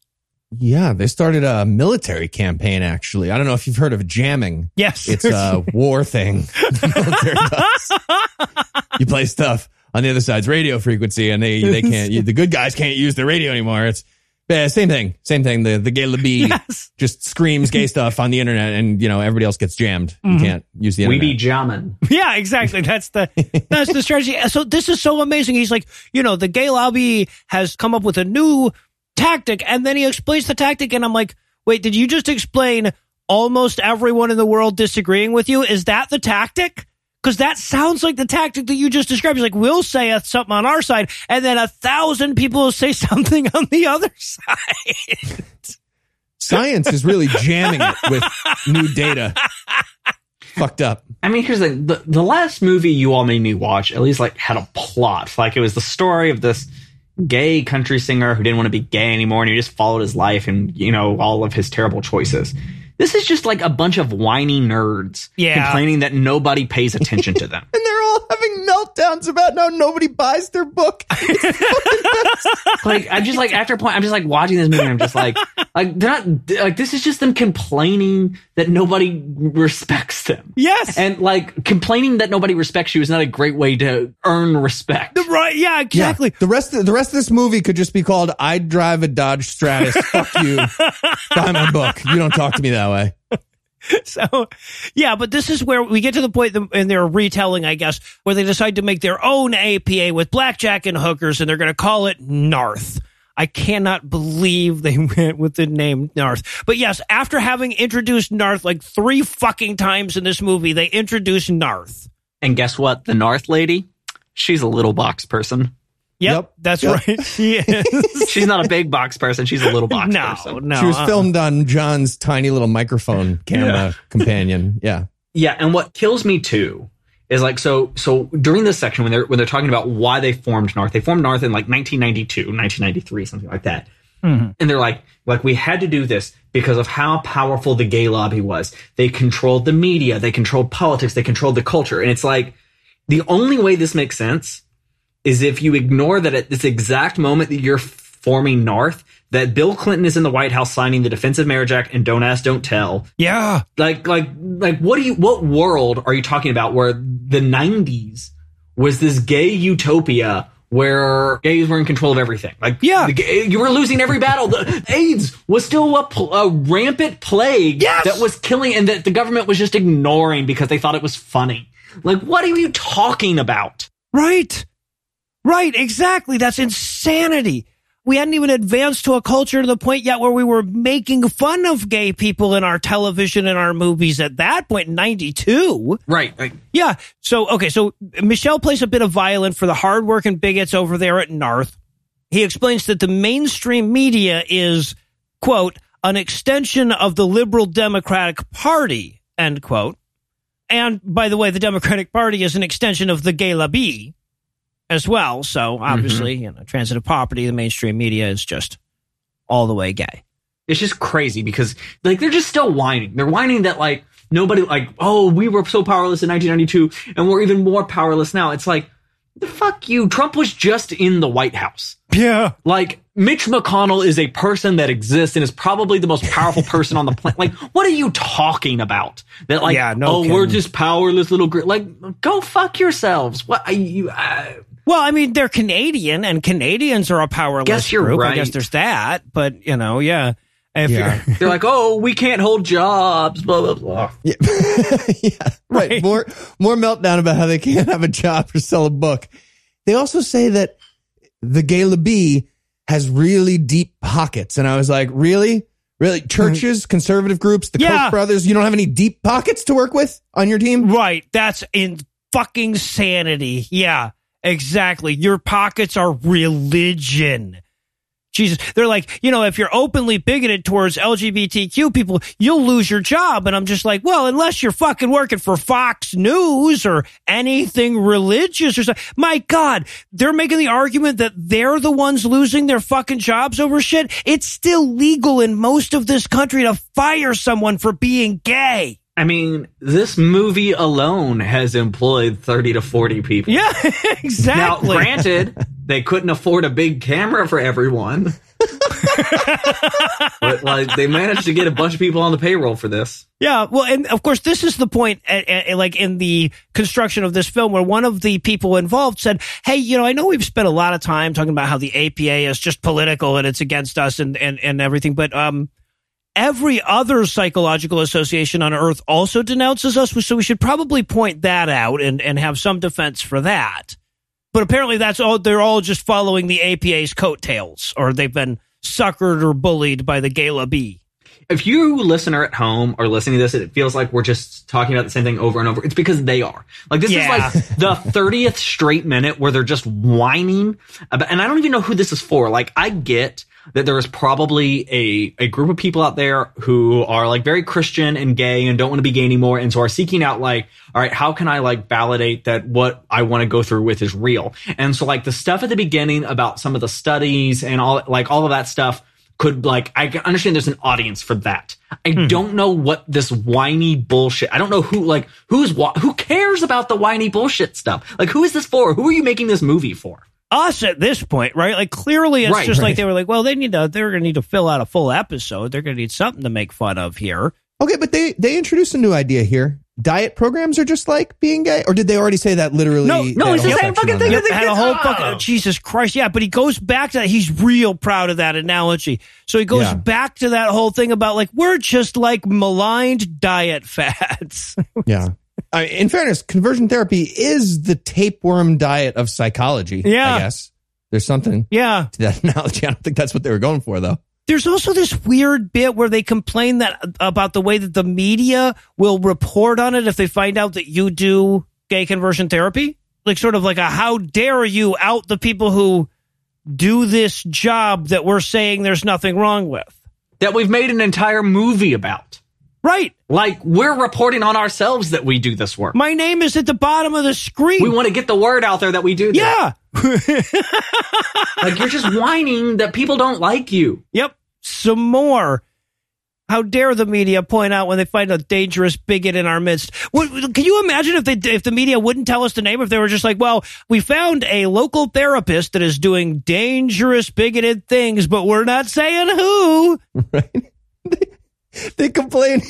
Yeah, they started a military campaign. Actually, I don't know if you've heard of jamming. Yes. It's a war thing. the military does. You play stuff on the other side's radio frequency, and they they can't. You, the good guys can't use the radio anymore. It's yeah, same thing. Same thing. The the gay labie Yes. just screams gay stuff on the internet, and you know everybody else gets jammed. Mm-hmm. You can't use the internet. We be jamming. Yeah, exactly. That's the that's the strategy. So this is so amazing. He's like, you know, the gay lobby has come up with a new tactic, and then he explains the tactic, and I'm like, wait, did you just explain almost everyone in the world disagreeing with you? Is that the tactic? Because that sounds like the tactic that you just described. He's like, we'll say something on our side, and then a thousand people will say something on the other side. Science is really jamming it with new data. Fucked up. I mean, here's the, the the last movie you all made me watch at least like had a plot. Like it was the story of this gay country singer who didn't want to be gay anymore, and he just followed his life and you know all of his terrible choices. This is just like a bunch of whiny nerds Yeah. complaining that nobody pays attention to them. And they're all having meltdowns about how nobody buys their book. like I'm just like after a point, I'm just like watching this movie. and I'm just like, like they're not like this is just them complaining that nobody respects them. yes. And like complaining that nobody respects you is not a great way to earn respect. right. Yeah, exactly. Yeah. The rest of the rest of this movie could just be called "I Drive a Dodge Stratus." Fuck you. Buy my book. You don't talk to me that way. So, yeah, but this is where we get to the point in their retelling, I guess, where they decide to make their own APA with blackjack and hookers, and they're going to call it Narth. I cannot believe they went with the name Narth. But yes, after having introduced Narth like three fucking times in this movie, they introduced Narth. And guess what? The Narth lady, she's a little box person. Yep, Yep. that's Yep. right. She is. She's not a big box person. She's a little box no, person. no. she was uh-uh. filmed on John's tiny little microphone camera companion. Yeah. Yeah, and what kills me too is like so so during this section when they're when they're talking about why they formed Narth, they formed Narth in like 1992, 1993, something like that. Mhm. And they're like, like we had to do this because of how powerful the gay lobby was. They controlled the media, they controlled politics, they controlled the culture. And it's like the only way this makes sense is if you ignore that at this exact moment that you're forming Narth, that Bill Clinton is in the White House signing the Defense of Marriage Act and Don't Ask, Don't Tell Yeah. like like like what do you what world are you talking about where the 90s was this gay utopia where gays were in control of everything like Yeah. the you were losing every battle the aids was still a, pl- a rampant plague Yes! that was killing and that the government was just ignoring because they thought it was funny like what are you talking about Right. Right. Exactly. That's insanity. We hadn't even advanced to a culture to the point yet where we were making fun of gay people in our television and our movies at that point in 92. right like, Yeah. So, okay. So Michelle plays a bit of violin for the hardworking bigots over there at Narth. He explains that the mainstream media is, quote, an extension of the liberal Democratic Party, end quote. And by the way, the Democratic Party is an extension of the gay lobby as well. So obviously, you know, transitive property, the mainstream media is just all the way gay. it's just crazy because like they're just still whining. They're whining that like nobody like oh we were so powerless in 1992 and we're even more powerless now. It's like the fuck you. Trump was just in the White House. Yeah. Like Mitch McConnell is a person that exists and is probably the most powerful person on the planet. Like what are you talking about? That like Yeah, no oh we're just powerless little gr-. like go fuck yourselves. What are you? Uh, Well, I mean, they're Canadian, and Canadians are a powerless Guess you're group. I guess there's that, but you know, yeah. If Yeah. you're, they're like oh we can't hold jobs. Blah blah blah. Yeah. yeah. Right. Right. More more meltdown about how they can't have a job or sell a book. They also say that the gay lobby has really deep pockets. And I was like, really? Really? Churches, mm-hmm. conservative groups, the Yeah. Koch brothers, you don't have any deep pockets to work with on your team? right, that's in fucking sanity. Yeah, exactly. Your pockets are religion. Jesus, they're like, you know, if you're openly bigoted towards LGBTQ people, you'll lose your job. And I'm just like, well, unless you're fucking working for Fox News or anything religious or something. My God, they're making the argument that they're the ones losing their fucking jobs over shit. It's still legal in most of this country to fire someone for being gay. I mean, this movie alone has employed 30 to 40 people. Yeah, exactly. Now, granted, they couldn't afford a big camera for everyone. but like they managed to get a bunch of people on the payroll for this. Yeah, well, and of course, this is the point, uh, uh, like in the construction of this film, where one of the people involved said, "Hey, you know, I know we've spent a lot of time talking about how the APA is just political and it's against us and and and everything, but um, every other psychological association on Earth also denounces us, so we should probably point that out and and have some defense for that." But apparently, that's all. They're all just following the APA's coattails, or they've been suckered or bullied by the Gala lobby. If you listener at home are listening to this, it feels like we're just talking about the same thing over and over. It's because they are. Like this Yeah. is like the 30th straight minute where they're just whining about, and I don't even know who this is for. Like I get that there is probably a, a group of people out there who are like very Christian and gay and don't want to be gay anymore. And so are seeking out like, all right, how can I like validate that what I want to go through with is real? And so like the stuff at the beginning about some of the studies and all, like all of that stuff could like I understand there's an audience for that. I hmm. don't know what this whiny bullshit. I don't know who like who's who cares about the whiny bullshit stuff. Like who is this for? Who are you making this movie for? Us at this point, right? Like clearly it's Right, just like they were like, well, they need to they're gonna need to fill out a full episode. They're gonna need something to make fun of here. Okay, but they they introduced a new idea here. Diet programs are just like being gay, or did they already say that literally? No, no, it's the same fucking thing there? as the Had a kids- whole oh. fucking Jesus Christ, yeah. But he goes back to that. He's real proud of that analogy. So he goes Yeah. back to that whole thing about like we're just like maligned diet fads. Yeah. I in fairness, conversion therapy is the tapeworm diet of psychology. Yeah. I guess. There's something Yeah. to that analogy. I don't think that's what they were going for, though. There's also this weird bit where they complain that about the way that the media will report on it if they find out that you do gay conversion therapy. Like sort of like a how dare you out the people who do this job that we're saying there's nothing wrong with. That we've made an entire movie about. Right. Like we're reporting on ourselves that we do this work. My name is at the bottom of the screen. We want to get the word out there that we do this. yeah. Like you're just whining that people don't like you. Yep. Some more. How dare the media point out when they find a dangerous bigot in our midst? What, can you imagine if they if the media wouldn't tell us the name? If they were just like, "Well, we found a local therapist that is doing dangerous, bigoted things, but we're not saying who." Right? They complain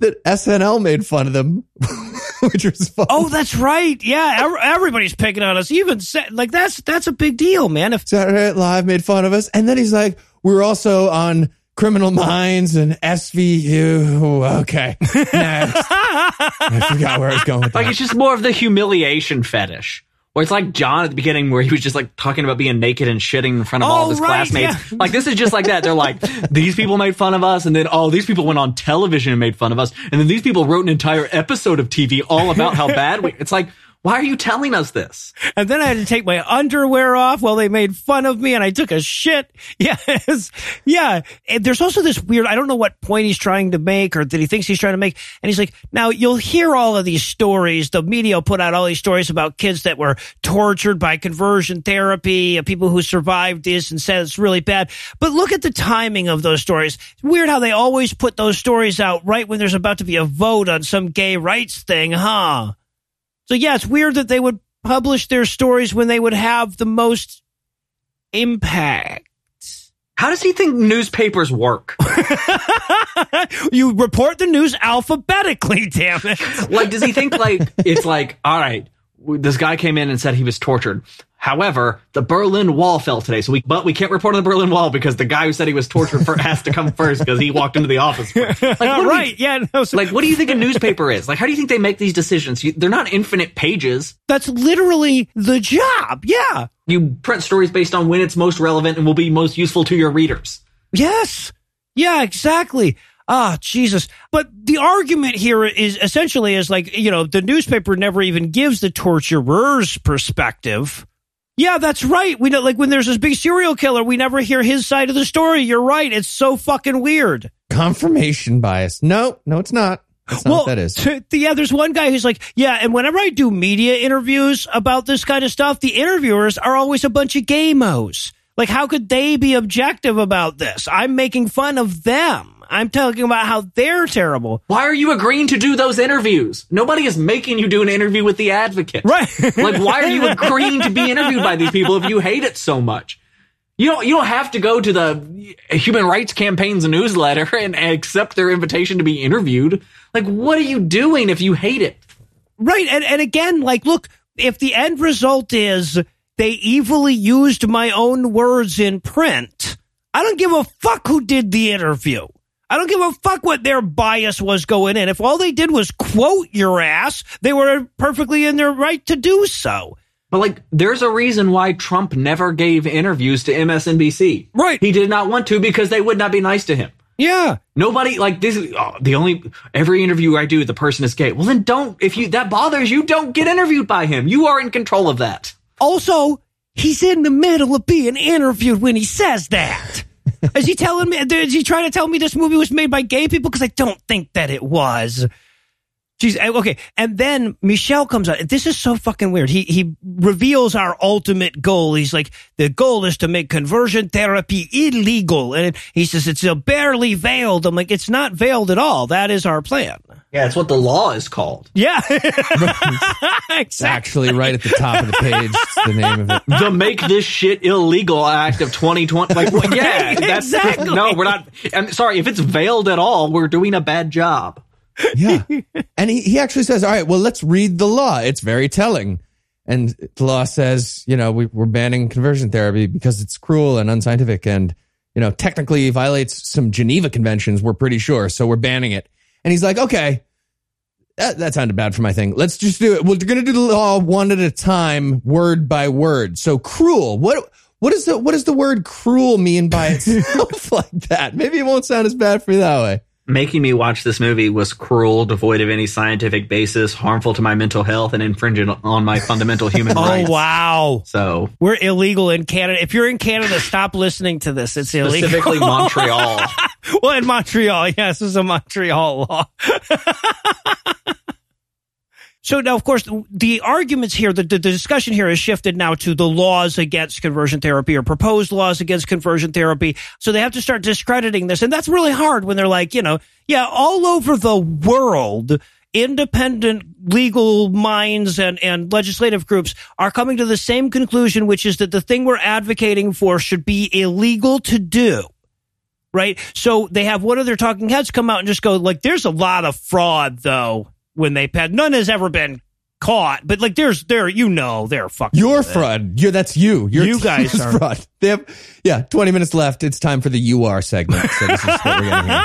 that SNL made fun of them, which was fun. Oh, that's right. Yeah, everybody's picking on us. Even like that's that's a big deal, man. If Saturday Night Live made fun of us. And then he's like, we're also on Criminal Minds and SVU. Okay. Next. I forgot where I was going with Like it's just more of the humiliation fetish. Where it's like John at the beginning where he was just like talking about being naked and shitting in front of all Oh, of his right, classmates. yeah. Like this is just like that. They're like, these people made fun of us and then oh, these people went on television and made fun of us. And then these people wrote an entire episode of TV all about how bad we it's like, why are you telling us this? and then I had to take my underwear off while they made fun of me and I took a shit. Yes. Yeah. And there's also this weird, I don't know what point he's trying to make or that he thinks he's trying to make. And he's like, now you'll hear all of these stories. The media put out all these stories about kids that were tortured by conversion therapy, uh, people who survived this and said it's really bad. But look at the timing of those stories. It's weird how they always put those stories out right when there's about to be a vote on some gay rights thing, huh? So yeah, it's weird that they would publish their stories when they would have the most impact. How does he think newspapers work? you report the news alphabetically, damn it. like, does he think like it's like, all right, this guy came in and said he was tortured. However, the Berlin Wall fell today, so we but we can't report on the Berlin Wall because the guy who said he was tortured for, has to come first because he walked into the office. First. Like, what do we- right? yeah, no. So like, what do you think a newspaper is? Like, how do you think they make these decisions? You, they're not infinite pages. that's literally the job. Yeah. You print stories based on when it's most relevant and will be most useful to your readers. Yes. Yeah, exactly. Ah, Jesus. But the argument here is essentially is like, you know, the newspaper never even gives the torturer's perspective. Yeah, that's right. We know, like, when there's this big serial killer, we never hear his side of the story. You're right. It's so fucking weird. Confirmation bias. No, no, it's not. That's not what that is. t- yeah, there's one guy who's like, yeah, and whenever I do media interviews about this kind of stuff, the interviewers are always a bunch of gamos. Like, how could they be objective about this? I'm making fun of them. I'm talking about how they're terrible. Why are you agreeing to do those interviews? Nobody is making you do an interview with the advocate. Right. like, why are you agreeing to be interviewed by these people if you hate it so much? You don't. You don't have to go to the Human Rights Campaign's newsletter and accept their invitation to be interviewed. Like, what are you doing if you hate it? Right. And, and again, like, look, if the end result is they evilly used my own words in print, I don't give a fuck who did the interview. I don't give a fuck what their bias was going in. If all they did was quote your ass, they were perfectly in their right to do so. But like, there's a reason why Trump never gave interviews to MSNBC. Right. He did not want to because they would not be nice to him. Yeah. Nobody like this. is- Oh, the only every interview I do, the person is gay. Well, then don't. If you that bothers you, don't get interviewed by him. You are in control of that. Also, he's in the middle of being interviewed when he says that. is he telling me? Is he trying to tell me this movie was made by gay people? Because I don't think that it was. Jeez, uh, okay. And then Michelle comes out. This is so fucking weird. He he reveals our ultimate goal. He's like, the goal is to make conversion therapy illegal. And he says it's barely veiled. I'm like, it's not veiled at all. That is our plan. Yeah, it's what the law is called. Yeah. It's actually right at the top of the page. The name of it. the Make This Shit Illegal Act of 2020. Like, well, yeah, that's Exactly. no, we're not. I'm sorry if it's veiled at all. We're doing a bad job. Yeah. And he, he actually says, all right, well, let's read the law. It's very telling. And the law says, you know, we, we're banning conversion therapy because it's cruel and unscientific and, you know, technically violates some Geneva conventions, we're pretty sure. So we're banning it. And he's like, okay, that, that sounded bad for my thing. Let's just do it. We're going to do the law one at a time, word by word. So cruel. What, what is the what does the word cruel mean by itself like that? Maybe it won't sound as bad for me that way. Making me watch this movie was cruel, devoid of any scientific basis, harmful to my mental health, and infringing on my fundamental human Oh rights. Oh wow, So we're illegal in Canada. If you're in Canada, stop listening to this. It's illegal. specifically Montreal. well, in Montreal, yes, this is a Montreal law. so now, of course, the arguments here, the, the discussion here has shifted now to the laws against conversion therapy or proposed laws against conversion therapy. So they have to start discrediting this. And that's really hard when they're like, you know, yeah, all over the world, independent legal minds and, and legislative groups are coming to the same conclusion, which is that the thing we're advocating for should be illegal to do right? So they have one of their talking heads come out and just go like, "There's a lot of fraud though." When they had none has ever been caught, but like there's there you know they're fucking You're with fraud. You're that's you. You're You guys you're are- fraud. They have yeah, 20 minutes left. It's time for the you are segment. So this is what we're getting here.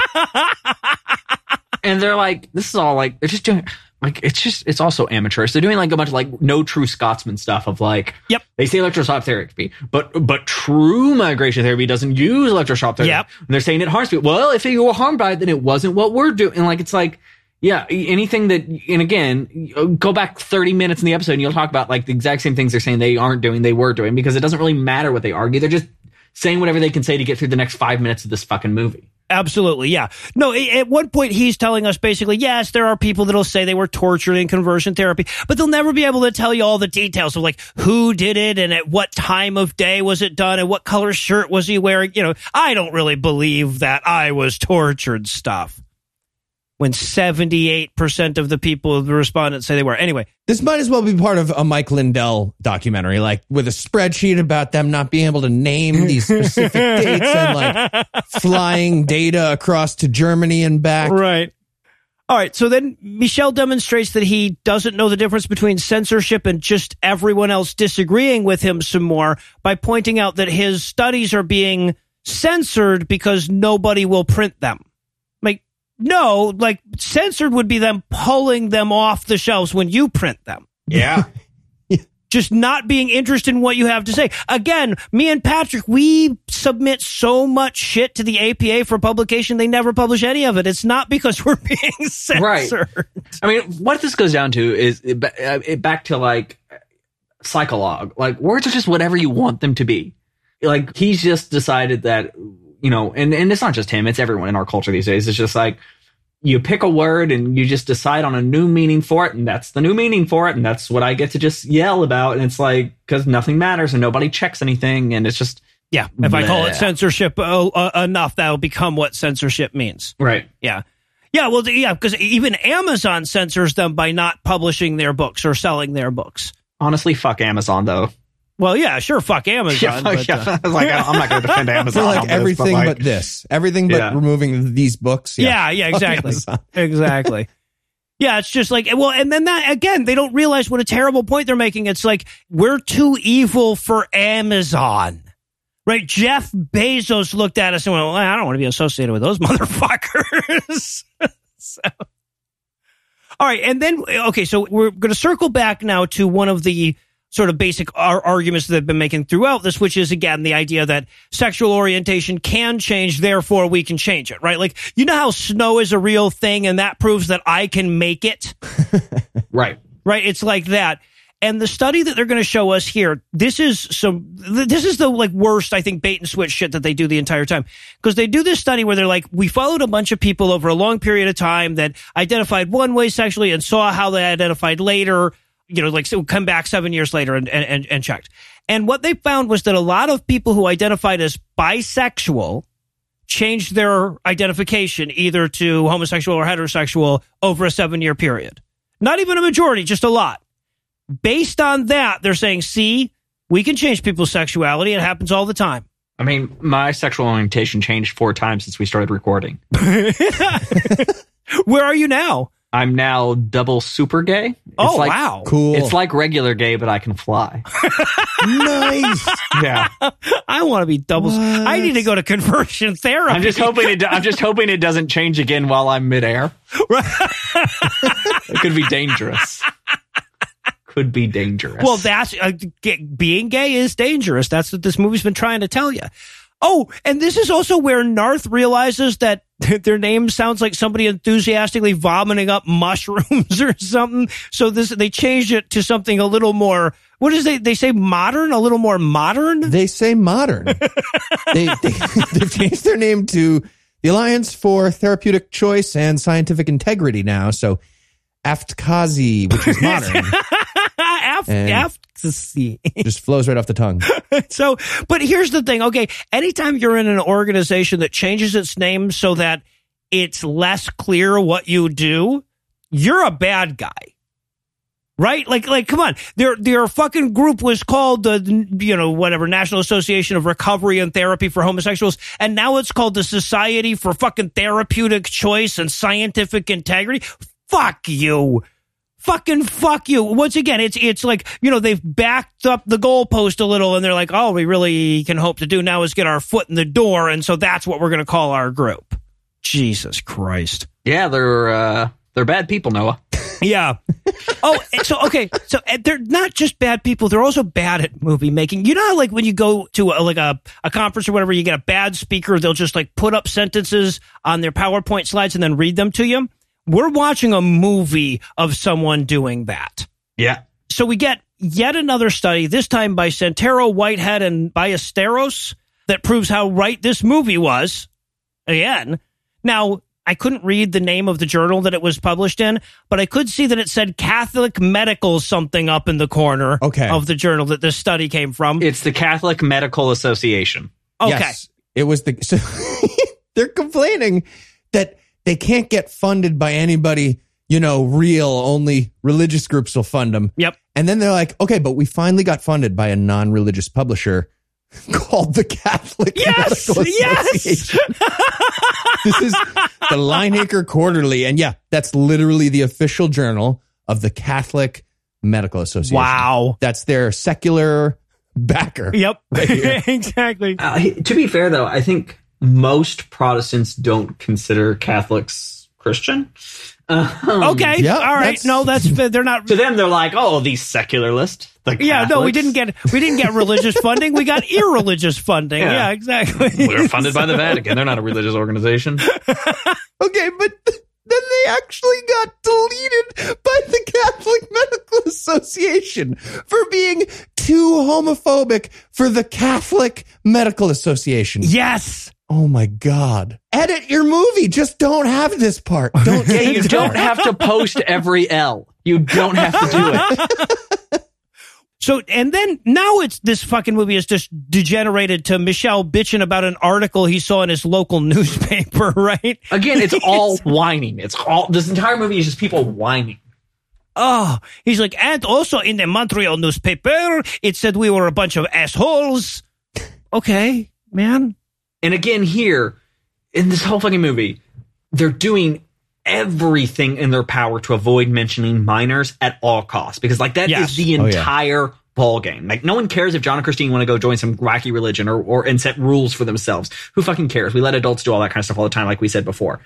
and they're like, this is all like they're just doing like it's just it's also amateurish. They're doing like a bunch of like no true Scotsman stuff of like Yep. they say electroshock therapy, but but true migration therapy doesn't use electroshock therapy. Yep. And they're saying it harms people. Well, if you were harmed by it, then it wasn't what we're doing. And like it's like yeah, anything that and again, uh, go back 30 minutes in the episode and you'll talk about like the exact same things they're saying they aren't doing, they were doing because it doesn't really matter what they argue. They're just saying whatever they can say to get through the next 5 minutes of this fucking movie. Absolutely, yeah. No, at one point he's telling us basically, yes, there are people that'll say they were tortured in conversion therapy, but they'll never be able to tell you all the details of like who did it and at what time of day was it done and what color shirt was he wearing. You know, I don't really believe that I was tortured stuff. When 78% of the people, the respondents say they were. Anyway, This might as well be part of a Mike Lindell documentary, like with a spreadsheet about them not being able to name these specific dates and like flying data across to Germany and back. Right. All right. So then Michelle demonstrates that he doesn't know the difference between censorship and just everyone else disagreeing with him some more by pointing out that his studies are being censored because nobody will print them. No, like censored would be them pulling them off the shelves when you print them. Yeah. Just not being interested in what you have to say. Again, me and Patrick, we submit so much shit to the APA for publication, they never publish any of it. It's not because we're being censored. Right. I mean, what this goes down to is it, uh, it back to like psychologue. Like words are just whatever you want them to be. Like he's just decided that you know, and and it's not just him; it's everyone in our culture these days. It's just like you pick a word and you just decide on a new meaning for it, and that's the new meaning for it, and that's what I get to just yell about. And it's like because nothing matters and nobody checks anything, and it's just Yeah, if I call it censorship uh, uh, enough, that'll become what censorship means. right. Yeah. Yeah, well, yeah, because even Amazon censors them by not publishing their books or selling their books. Honestly, fuck Amazon though. Well, yeah, sure, fuck Amazon. Yeah, but, yeah. uh, I was like, I'm not going to defend For Amazon. like on this, but, everything like- but this. Everything but Yeah. removing these books. yeah, yeah, Fuck exactly. Exactly. Yeah, it's just like, well, and then that, again, they don't realize what a terrible point they're making. It's like, we're too evil for Amazon. Right? Jeff Bezos looked at us and went, well, I don't want to be associated with those motherfuckers. so. All right. And then, okay, so we're going to circle back now to one of the sort of basic ar- arguments that they've been making throughout this, which is again the idea that sexual orientation can change, therefore we can change it, right? Like, you know how snow is a real thing and that proves that I can make it? right. right? It's like that. And the study that they're going to show us here, this is some, this is the like worst, I think, bait and switch shit that they do the entire time. Because they do this study where they're like, we followed a bunch of people over a long period of time that identified one way sexually and saw how they identified later, you know, like so come back seven years later and, and, and, checked. And what they found was that a lot of people who identified as bisexual changed their identification either to homosexual or heterosexual over a seven year period. Not even a majority, just a lot. Based on that, they're saying, see, we can change people's sexuality. It happens all the time. I mean, my sexual orientation changed four times since we started recording. Where are you now? I'm now double super gay. It's oh, like, wow. Cool. It's like regular gay, but I can fly. nice. yeah. I want to be double. What? I need to go to conversion therapy. I'm just hoping it. I'm just hoping it doesn't change again while I'm midair. it could be dangerous. could be dangerous. Well, that's uh, g- being gay is dangerous. That's what this movie's been trying to tell you. Oh, and this is also where Narth realizes that their name sounds like somebody enthusiastically vomiting up mushrooms or something. So this they changed it to something a little more. What is they they say modern? A little more modern. They say modern. they, they, they've changed their name to the Alliance for Therapeutic Choice and Scientific Integrity now. So Aftkazi, which is modern, Af- aftasy. just flows right off the tongue. so, but here's the thing. Okay. Anytime you're in an organization that changes its name so that it's less clear what you do, you're a bad guy. Right? Like, like, come on. Their, their fucking group was called the, you know, whatever, National Association of Recovery and Therapy for Homosexuals. And now it's called the Society for fucking Therapeutic Choice and Scientific Integrity. Fuck you fucking fuck you. Once again, it's it's like you know they've backed up the goalpost a little, and they're like, all we really can hope to do now is get our foot in the door, and so that's what we're going to call our group. Jesus Christ. yeah, they're uh, they're bad people, Noah. Yeah. oh, so okay, so they're not just bad people; they're also bad at movie making. You know, how, like when you go to a, like a a conference or whatever, you get a bad speaker. They'll just like put up sentences on their PowerPoint slides and then read them to you. We're watching a movie of someone doing that. Yeah, So we get yet another study, this time by Santero, Whitehead, and Ballesteros, that proves how right this movie was. Again. Now, I couldn't read the name of the journal that it was published in, but I could see that it said Catholic Medical something up in the corner Okay. of the journal that this study came from. it's the Catholic Medical Association. okay. Yes, it was the. So they're complaining that they can't get funded by anybody, you know, real. Only religious groups will fund them. Yep. And then they're like, okay, but we finally got funded by a non-religious publisher called the Catholic Yes! Medical Yes! Association. this is the Linacre Quarterly, and yeah, that's literally the official journal of the Catholic Medical Association. Wow. That's their secular backer. Yep. Right exactly. Uh, to be fair, though, I think most Protestants don't consider Catholics Christian. Um, Okay. yeah, All right. that's- No, that's they're not To them, they're like, "Oh, these secularists." The Yeah, no, we didn't get we didn't get religious funding. We got irreligious funding. Yeah, Yeah. exactly. We're funded by the Vatican. They're not a religious organization. Okay, but then they actually got deleted by the Catholic Medical Association for being too homophobic for the Catholic Medical Association. yes. Oh my God. Edit your movie. Just don't have this part. Don't Yeah, you this don't have to post every L. You don't have to do it. So and then now it's this fucking movie is just degenerated to Michelle bitching about an article he saw in his local newspaper, right? Again, it's all whining. It's all this entire movie is just people whining. Oh, he's like, and also in the Montreal newspaper, it said we were a bunch of assholes. Okay, man. And again, here in this whole fucking movie, they're doing everything in their power to avoid mentioning minors at all costs because, like, that is Yes. the Oh, yeah. entire ball game. Like, no one cares if John and Christine want to go join some wacky religion or, or and set rules for themselves. Who fucking cares? We let adults do all that kind of stuff all the time, like we said before.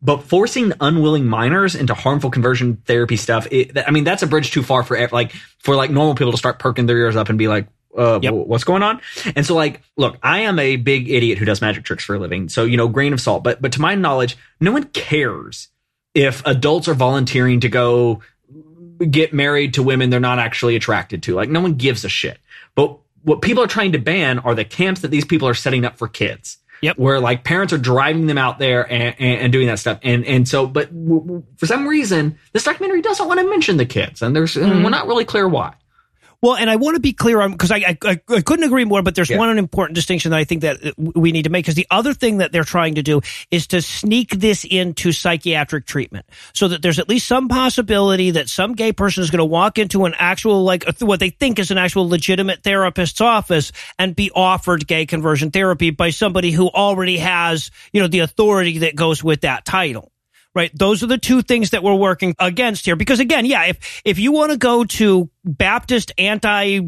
But forcing unwilling minors into harmful conversion therapy stuff, it, I mean, that's a bridge too far for like for like normal people to start perking their ears up and be like, uh, Yep. wh- what's going on? And so, like, look, I am a big idiot who does magic tricks for a living, so you know, grain of salt. But but to my knowledge, no one cares if adults are volunteering to go get married to women they're not actually attracted to. Like, no one gives a shit. But what people are trying to ban are the camps that these people are setting up for kids. Yep. Where like parents are driving them out there and, and, and doing that stuff. And and so, but w- w- for some reason, this documentary doesn't want to mention the kids, and there's and we're not really clear why. Well, and I want to be clear on because I, I I couldn't agree more, but there's Yeah. one important distinction that I think that uh, we need to make because the other thing that they're trying to do is to sneak this into psychiatric treatment so that there's at least some possibility that some gay person is going to walk into an actual like what they think is an actual legitimate therapist's office and be offered gay conversion therapy by somebody who already has you know the authority that goes with that title right? Those are the two things that we're working against here. Because again, yeah, if if you want to go to Baptist anti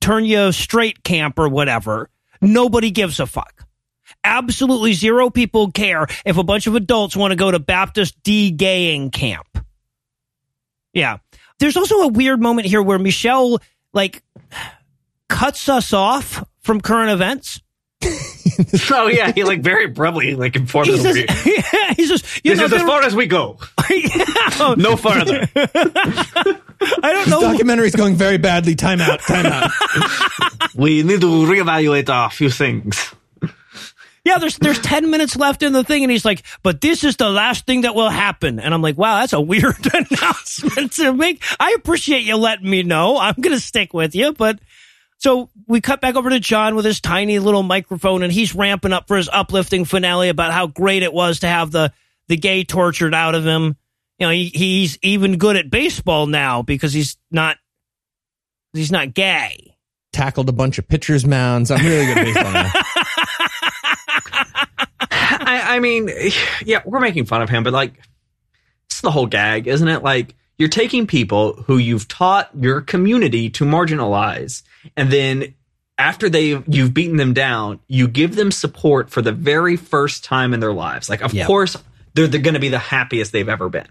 turn you straight camp or whatever, nobody gives a fuck. Absolutely zero people care if a bunch of adults want to go to Baptist de-gaying camp. Yeah. There's also a weird moment here where Michelle like cuts us off from current events. oh yeah, he like very abruptly like informed He us. says, we- he says, you This know, is as far as we go. Yeah. No further. I don't know. Documentary's going very badly. Time out. Time out. we need to reevaluate a few things. Yeah, there's there's ten minutes left in the thing, and he's like, "But this is the last thing that will happen." And I'm like, "Wow, that's a weird announcement to make." I appreciate you letting me know. I'm gonna stick with you, but so we cut back over to John with his tiny little microphone, and he's ramping up for his uplifting finale about how great it was to have the the gay tortured out of him. You know, he, he's even good at baseball now because he's not he's not gay. Tackled a bunch of pitchers' mounds. I'm really good at baseball now. I, I mean, yeah, we're making fun of him, but like, it's the whole gag, isn't it? Like, you're taking people who you've taught your community to marginalize, and then after they you've beaten them down, you give them support for the very first time in their lives. Like, of Yeah. course, they're, they're going to be the happiest they've ever been.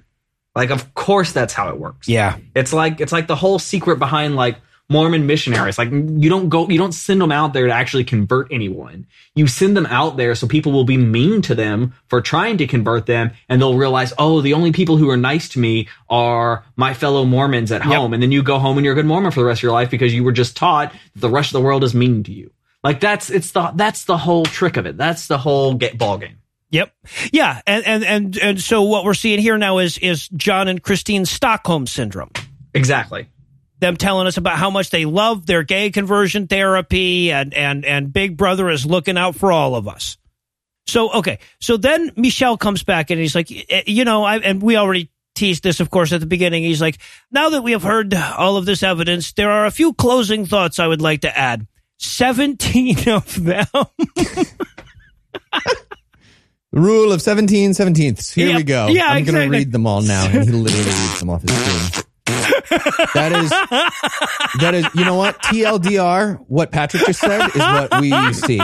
Like, of course, that's how it works. Yeah. It's like it's like the whole secret behind like Mormon missionaries. Like you don't go, you don't send them out there to actually convert anyone. You send them out there so people will be mean to them for trying to convert them, and they'll realize, oh, the only people who are nice to me are my fellow Mormons at home. And then you go home and you're a good Mormon for the rest of your life because you were just taught that the rest of the world is mean to you. Like that's it's the that's the whole trick of it. That's the whole get ball game. Yep. Yeah, and, and and and so what we're seeing here now is is John and Christine Stockholm syndrome. Exactly. Them telling us about how much they love their gay conversion therapy and and and Big Brother is looking out for all of us. So okay, so then Michelle comes back and he's like, eh, you know, I and we already teased this, of course, at the beginning. He's like, now that we have heard all of this evidence, there are a few closing thoughts I would like to add. Seventeen of them. The rule of 17 17ths. Here Yep. we go. Yeah, I'm going to read them all now. And he literally reads them off his screen. That is, that is, you know what? TLDR, what Patrick just said is what we see.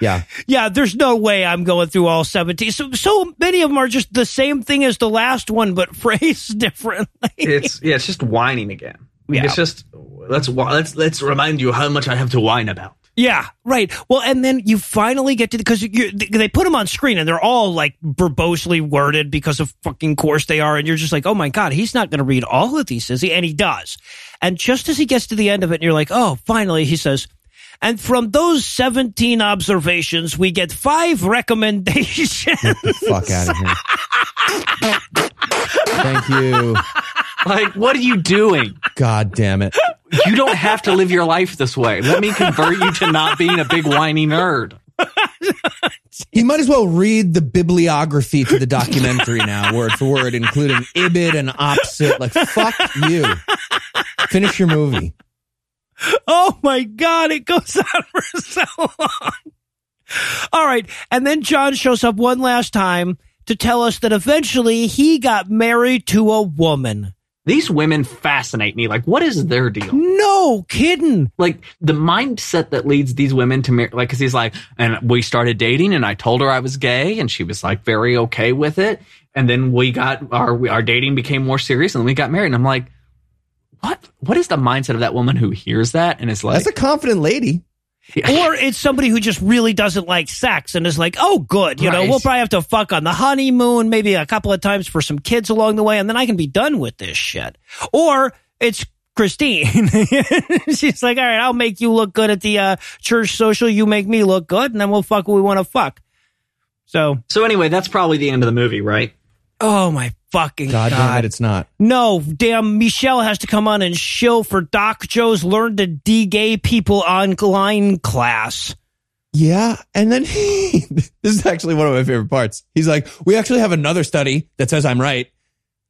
Yeah. Yeah, there's no way I'm going through all 17. So, so many of them are just the same thing as the last one, but phrased differently. It's yeah, it's just whining again. Yeah. It's just let's let's let's remind you how much I have to whine about. Yeah, right. Well, and then you finally get to because they put them on screen and they're all like verbosely worded because of fucking course they are, and you're just like, oh my god, he's not going to read all of these, is he? And he does. And just as he gets to the end of it, and you're like, oh, finally, he says. And from those 17 observations, we get five recommendations. Fuck out of here. Thank you. Like, what are you doing? God damn it. You don't have to live your life this way. Let me convert you to not being a big whiny nerd. You might as well read the bibliography to the documentary now, word for word, including Ibid and Opposite. Like, fuck you. Finish your movie. Oh my God, it goes on for so long. All right. And then John shows up one last time to tell us that eventually he got married to a woman. These women fascinate me. Like, what is their deal? No kidding. Like the mindset that leads these women to marry, like, cause he's like, and we started dating and I told her I was gay and she was like very okay with it. And then we got our, our dating became more serious and we got married. And I'm like, what, what is the mindset of that woman who hears that and is like, That's a confident lady. Or it's somebody who just really doesn't like sex and is like, oh, good. You know, we'll probably have to fuck on the honeymoon, maybe a couple of times for some kids along the way, and then I can be done with this shit. Or it's Christine. She's like, all right, I'll make you look good at the uh, church social. You make me look good, and then we'll fuck what we want to fuck. So, so anyway, that's probably the end of the movie, right? oh my fucking God, God. damn it, it's not. No, damn, Michelle has to come on and shill for Doc Joe's Learn to De-Gay People Online class. Yeah. And then he, this is actually one of my favorite parts. He's like, we actually have another study that says I'm right.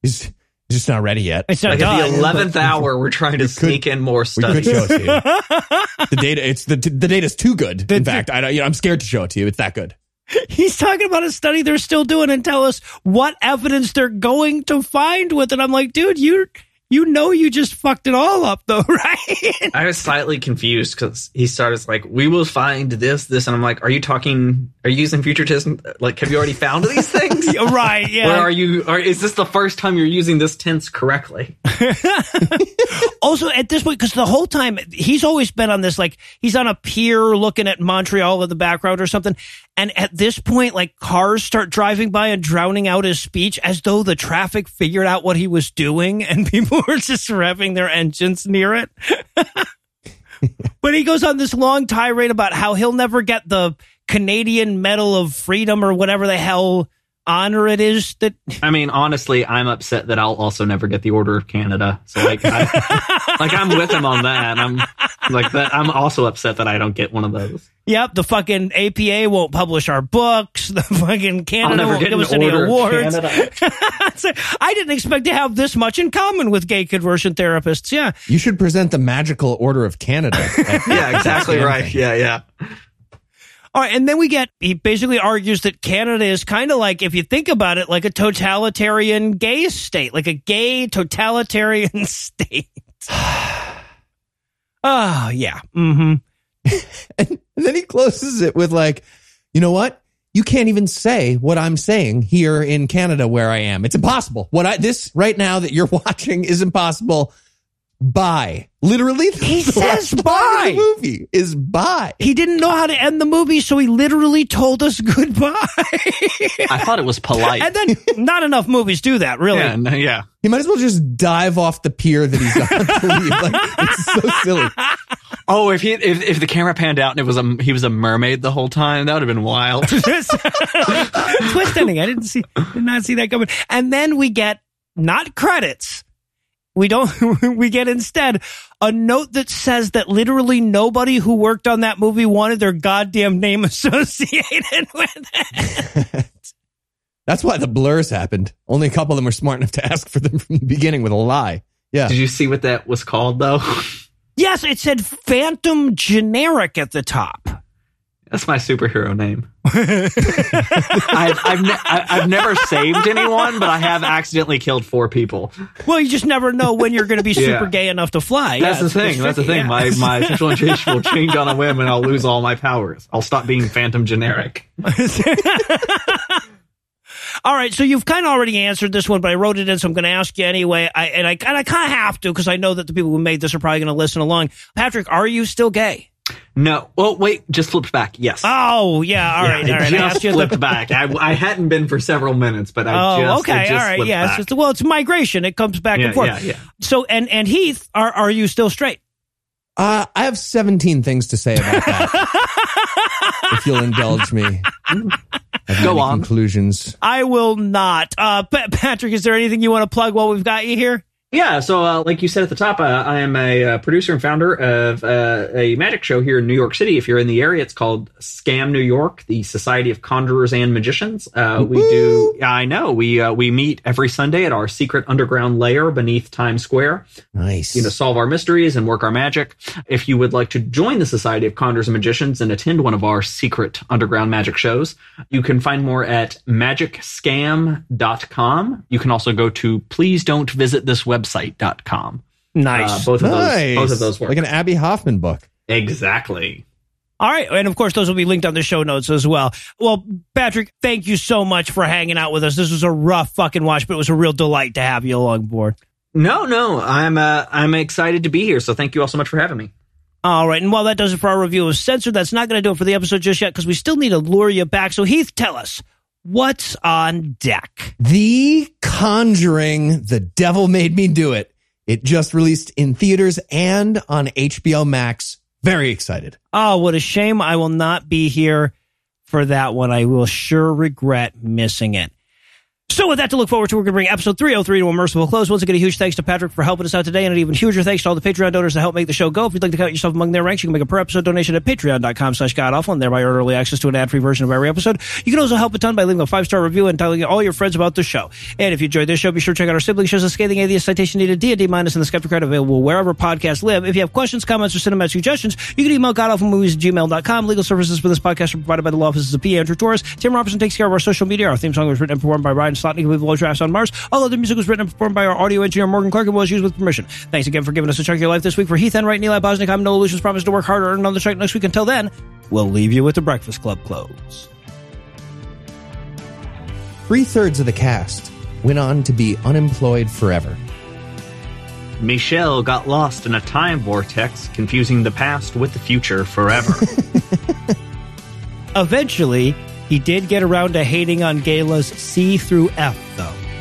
He's, he's just not ready yet. It's not Like done. at the eleventh hour, we're trying to sneak in more We could studies. show it to you. The data, it's the, the data's too good. In fact, I, you know, I'm scared to show it to you. It's that good. He's talking about a study they're still doing and tell us what evidence they're going to find with it. I'm like, dude, you You know you just fucked it all up though, right? I was slightly confused because he started like, "We will find this, this," and I'm like, "Are you talking? Are you using futurism? Like, have you already found these things? right, Or yeah. are you? Or is this the first time you're using this tense correctly?" also at this point because the whole time he's always been on this like he's on a pier looking at montreal in the background or something and at this point like cars start driving by and drowning out his speech as though the traffic figured out what he was doing and people were just revving their engines near it. But he goes on this long tirade about how he'll never get the canadian medal of freedom or whatever the hell honor it is that I mean, honestly, I'm upset that I'll also never get the Order of Canada. So like, I, like I'm with him on that. I'm like that. I'm also upset that I don't get one of those. Yep, the fucking APA won't publish our books. The fucking Canada won't give us any awards. So, I didn't expect to have this much in common with gay conversion therapists. Yeah. You should present the magical order of Canada. yeah, exactly right. Yeah, yeah. All right, and then we get he basically argues that Canada is kind of like, if you think about it, like a totalitarian gay state, like a gay totalitarian state. oh yeah. Mm-hmm. and then he closes it with like, you know what? You can't even say what I'm saying here in Canada where I am. It's impossible. What I this right now that you're watching is impossible. Bye. Literally, He says last bye. The movie is bye. He didn't know how to end the movie, so he literally told us goodbye. I thought it was polite. and then not enough movies do that, really. yeah, no, yeah. He might as well just dive off the pier that he's on. Like, it's so silly. Oh, if he if, if the camera panned out and it was a he was a mermaid the whole time, that would have been wild. Twist ending. I didn't see, did not see that coming. And then we get not credits. We don't, we get instead a note that says that literally nobody who worked on that movie wanted their goddamn name associated with it. That's why the blurs happened. Only a couple of them were smart enough to ask for them from the beginning with a lie. Yeah. Did you see what that was called though? Yes, it said Phantom Generic at the top. That's my superhero name. I've I've, ne- I- I've never saved anyone, but I have accidentally killed four people. Well, you just never know when you're going to be Yeah. super gay enough to fly. That's Yeah, the it's- thing. it's That's the tricky, thing. yeah. My my sexual orientation will change on a whim, and I'll lose all my powers. I'll stop being phantom generic. All right, so you've kind of already answered this one, but I wrote it in, so I'm going to ask you anyway. I, and I, and I kind of have to because I know that the people who made this are probably going to listen along. Patrick, are you still gay? No. Well, wait. Just flipped back. Yes. Oh, yeah. All right, Yeah, all right. I Just flipped the- back. I, I hadn't been for several minutes, but I Oh, just okay. just All right. Yeah. It's just, well, it's migration. It comes back Yeah, and forth. yeah, yeah. So, and and Heath, are are you still straight? Uh, I have 17 things to say about that. if you'll indulge me. Go on. Conclusions. I will not. Uh, Patrick, is there anything you want to plug while we've got you here? Yeah, so uh, like you said at the top, uh, I am a uh, producer and founder of uh, a magic show here in New York City. If you're in the area, it's called Scam New York, the Society of Conjurers and Magicians. Uh, we do, yeah, I know, we uh, we meet every Sunday at our secret underground lair beneath Times Square. Nice. you know, solve our mysteries and work our magic. If you would like to join the Society of Conjurers and Magicians and attend one of our secret underground magic shows, you can find more at magicscam.com. You can also go to please don't visit this website.com. Nice. Uh, both of nice. those both of those work. Like an Abbie Hoffman book. exactly. All right. And of course, those will be linked on the show notes as well. Well, Patrick, thank you so much for hanging out with us. This was a rough fucking watch, but it was a real delight to have you along board. No, no, I'm uh, I'm excited to be here. So thank you all so much for having me. All right. And while that does it for our review of Censored, that's not going to do it for the episode just yet because we still need to lure you back. So, Heath, tell us what's on deck? The Conjuring, The Devil Made Me Do It. It just released in theaters and on HBO Max. Very excited. Oh, what a shame. I will not be here for that one. I will sure regret missing it. So with that to look forward to, we're going to bring episode 303 to a merciful close. Once again, a huge thanks to Patrick for helping us out today, and an even huger thanks to all the Patreon donors that help make the show go. If you'd like to count yourself among their ranks, you can make a per episode donation at patreon.com slash godawful and thereby earn early access to an ad-free version of every episode. You can also help a ton by leaving a five-star review and telling all your friends about the show. And if you enjoyed this show, be sure to check out our sibling shows, The Scathing Atheist, Citation Needed, D&D Minus, and The Skeptic Card available wherever podcasts live. If you have questions, comments, or cinematic suggestions, you can email godawfulmovies at gmail.com. Legal services for this podcast are provided by the law offices of P. Andrew Torres. Tim Robertson takes care of our social media. Our theme song was written and performed by Ryan slot and below drafts on Mars. All of the music was written and performed by our audio engineer Morgan Clark and was used with permission. Thanks again for giving us a chunk of your life this week. For Heath Enright, Eli Bosnick, I'm Noah Lugeons. Promise to work harder and another chunk next week. Until then, we'll leave you with the Breakfast Club close. Three thirds of the cast went on to be unemployed forever. Michelle got lost in a time vortex, confusing the past with the future forever. Eventually, he did get around to hating on Gala's C through F, though.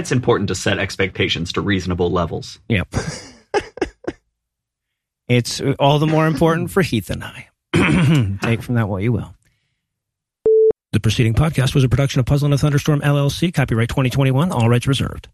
It's important to set expectations to reasonable levels. Yep. it's all the more important for Heath and I. Take from that what you will. The preceding podcast was a production of Puzzle in a Thunderstorm LLC, copyright 2021, all rights reserved.